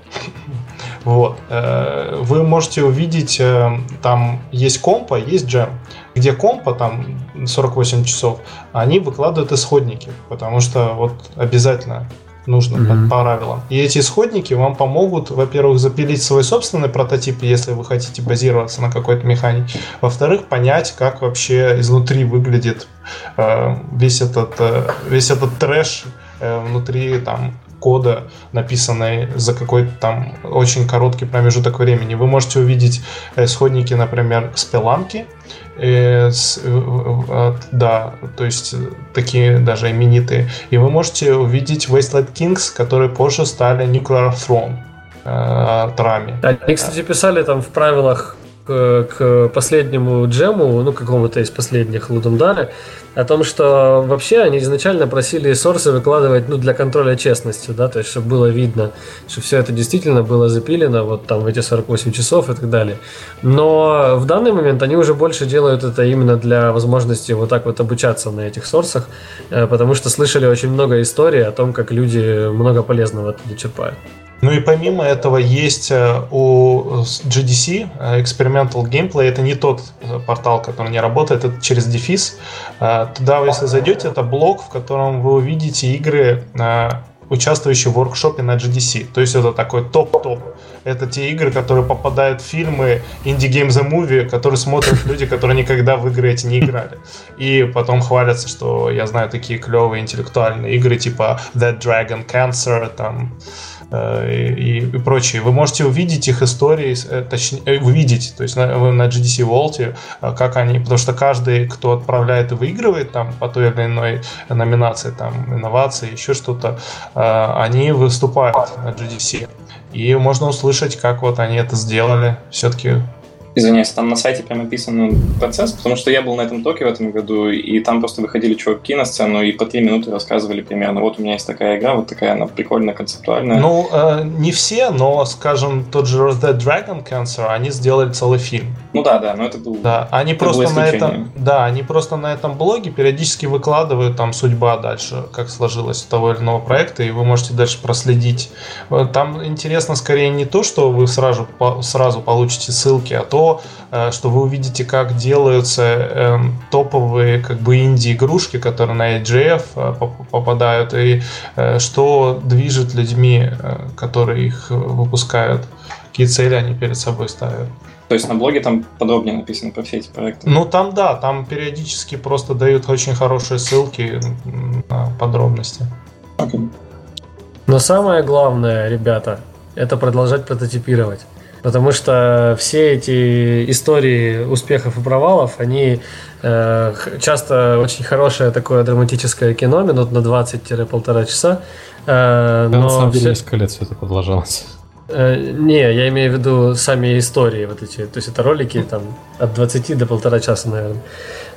вот, э, вы можете увидеть, э, там есть компа, есть джем, где компа, там 48 часов, они выкладывают исходники, потому что вот обязательно нужно mm-hmm. правилам. И эти исходники вам помогут, во-первых, запилить свой собственный прототип, если вы хотите базироваться на какой-то механике. Во-вторых, понять, как вообще изнутри выглядит э, весь этот э, весь этот трэш э, внутри там кода, написанной за какой-то там очень короткий промежуток времени. Вы можете увидеть исходники, например, спеланки, э, да, то есть такие даже именитые. И вы можете увидеть Wasteland Kings, которые позже стали Nuclear Throne э, трами. Они, кстати, писали там в правилах к, последнему джему, ну, какому-то из последних Лудумдара, о том, что вообще они изначально просили сорсы выкладывать, ну, для контроля честности, да, то есть, чтобы было видно, что все это действительно было запилено вот там в эти 48 часов и так далее. Но в данный момент они уже больше делают это именно для возможности вот так вот обучаться на этих сорсах, э, потому что слышали очень много историй о том, как люди много полезного оттуда черпают. Ну и помимо этого есть э, у GDC э, Experimental Gameplay, это не тот э, портал, который не работает, это через дефис. Туда, если зайдете, это блог, в котором вы увидите игры, участвующие в воркшопе на GDC. То есть это такой топ-топ. Это те игры, которые попадают в фильмы Indie Game The Movie, которые смотрят люди, которые никогда в игры эти не играли. И потом хвалятся, что я знаю такие клевые интеллектуальные игры, типа Dead Dragon Cancer, там, и, и прочие. Вы можете увидеть их истории, э, точнее, э, увидеть, то есть на, на GDC Vault, как они, потому что каждый, кто отправляет и выигрывает там по той или иной номинации, там, инновации, еще что-то, они выступают на GDC. И можно услышать, как вот они это сделали. Все-таки Извиняюсь, там на сайте прям описан ну, процесс, потому что я был на этом токе в этом году, и там просто выходили чуваки на сцену и по три минуты рассказывали примерно, вот у меня есть такая игра, вот такая она прикольная, концептуальная. Ну, э, не все, но, скажем, тот же Dead Dragon Cancer, они сделали целый фильм. Ну да, да, но это был Да, они это просто на этом, да, они просто на этом блоге периодически выкладывают там судьба дальше, как сложилась у того или иного проекта, и вы можете дальше проследить. Там интересно скорее не то, что вы сразу, сразу получите ссылки, а то, то, э, что вы увидите, как делаются эм, топовые как бы инди-игрушки, которые на AGF э, попадают, и э, что движет людьми, которые их выпускают, какие цели они перед собой ставят. То есть на блоге там подробнее написано про все эти проекты? Ну там да, там периодически просто дают очень хорошие ссылки на подробности. Okay. Но самое главное, ребята, это продолжать прототипировать. Потому что все эти истории успехов и провалов, они э, часто очень хорошее такое драматическое кино, минут на 20-полтора часа. Э, но на самом деле все... несколько лет все это продолжалось. Э, не, я имею в виду сами истории вот эти. То есть это ролики там от 20 до полтора часа, наверное.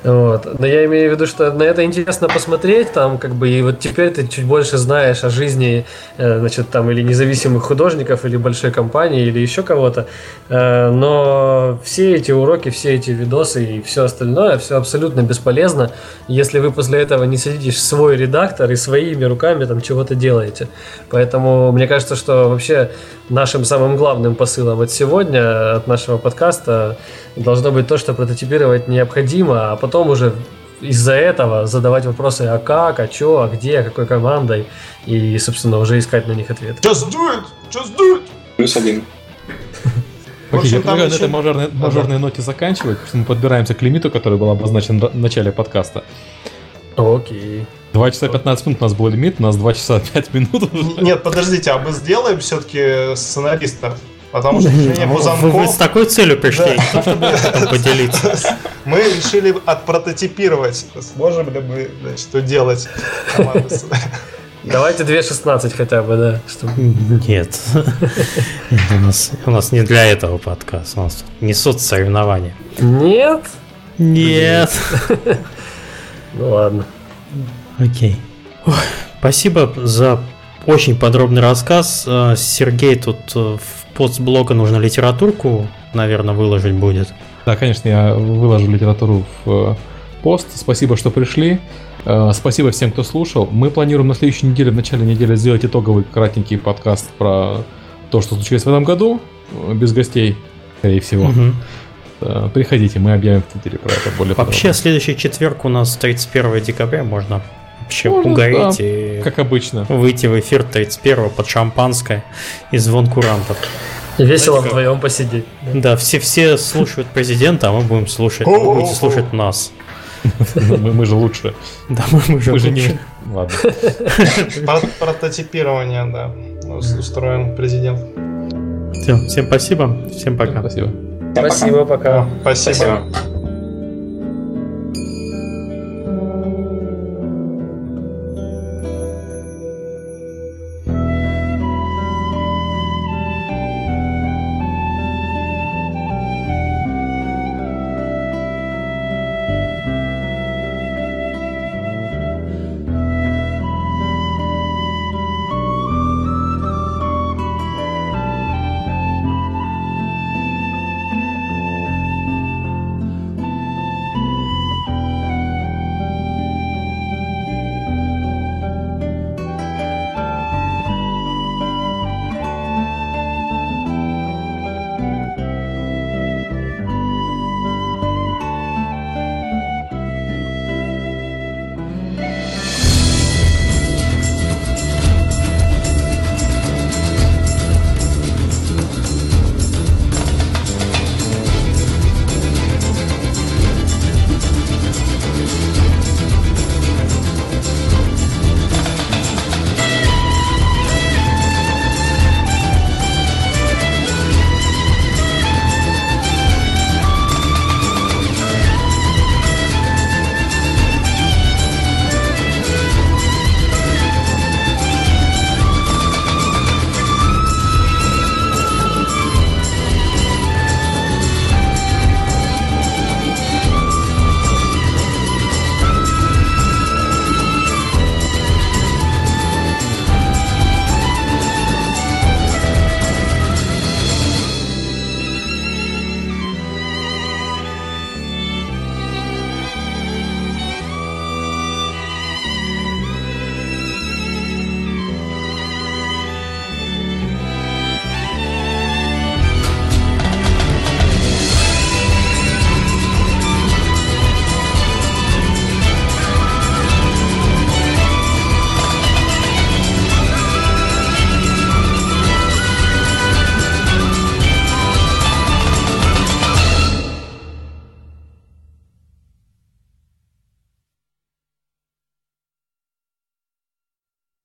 Вот. Но я имею в виду, что на это интересно посмотреть, там, как бы, и вот теперь ты чуть больше знаешь о жизни, э, значит, там, или независимых художников, или большой компании, или еще кого-то. Э, но все эти уроки, все эти видосы и все остальное, все абсолютно бесполезно, если вы после этого не садитесь в свой редактор и своими руками там чего-то делаете. Поэтому мне кажется, что вообще нашим самым главным посылом от сегодня, от нашего подкаста, должно быть то, что прототипировать необходимо, а потом уже из-за этого задавать вопросы, а как, а что, а где, а какой командой, и, собственно, уже искать на них ответ. Just do it! Just do it! Плюс один. В Окей, общем, я там предлагаю на еще- этой мажорной, мажорной ноте заканчивать, потому что мы подбираемся к лимиту, который был обозначен в начале подкаста. Окей. 2 часа 15 минут у нас был лимит, у нас 2 часа 5 минут уже. Нет, подождите, а мы сделаем все-таки сценариста? Потому что Женя Вы, вы Пузанков... с такой целью пришли, чтобы поделиться. Мы решили отпрототипировать. Сможем ли мы, команду сценариста? Давайте 2.16 хотя бы, да. чтобы- Нет. у, нас, у нас не для этого подкаст. У нас тут не соцсоревнования. Нет? Нет. Ну ладно. Окей. Ой, спасибо за очень подробный рассказ. Э, Сергей тут э, в пост блога нужно литературку, наверное, выложить будет. Да, конечно, я выложу литературу в э, пост. Спасибо, что пришли. Спасибо всем, кто слушал. Мы планируем на следующей неделе, в начале недели, сделать итоговый кратенький подкаст про то, что случилось в этом году, без гостей, скорее всего. Э, Приходите, мы объявим в Твиттере про это более Вообще, подробно. следующий четверг у нас 31 декабря. Можно вообще Можно, угореть да. и Как обычно. выйти в эфир 31 под шампанское и звон курантов. И весело Знаете, вдвоем посидеть. Да, все, все слушают президента, а мы будем слушать, вы будете слушать нас. Мы мы же лучше. Да, мы, мы же Мы же лучше. не... Ладно. Про- Прототипирование, да. Ус- Устроен президент. Всё, всем спасибо, всем пока. Спасибо. Всем пока. Спасибо, пока. Спасибо. Спасибо.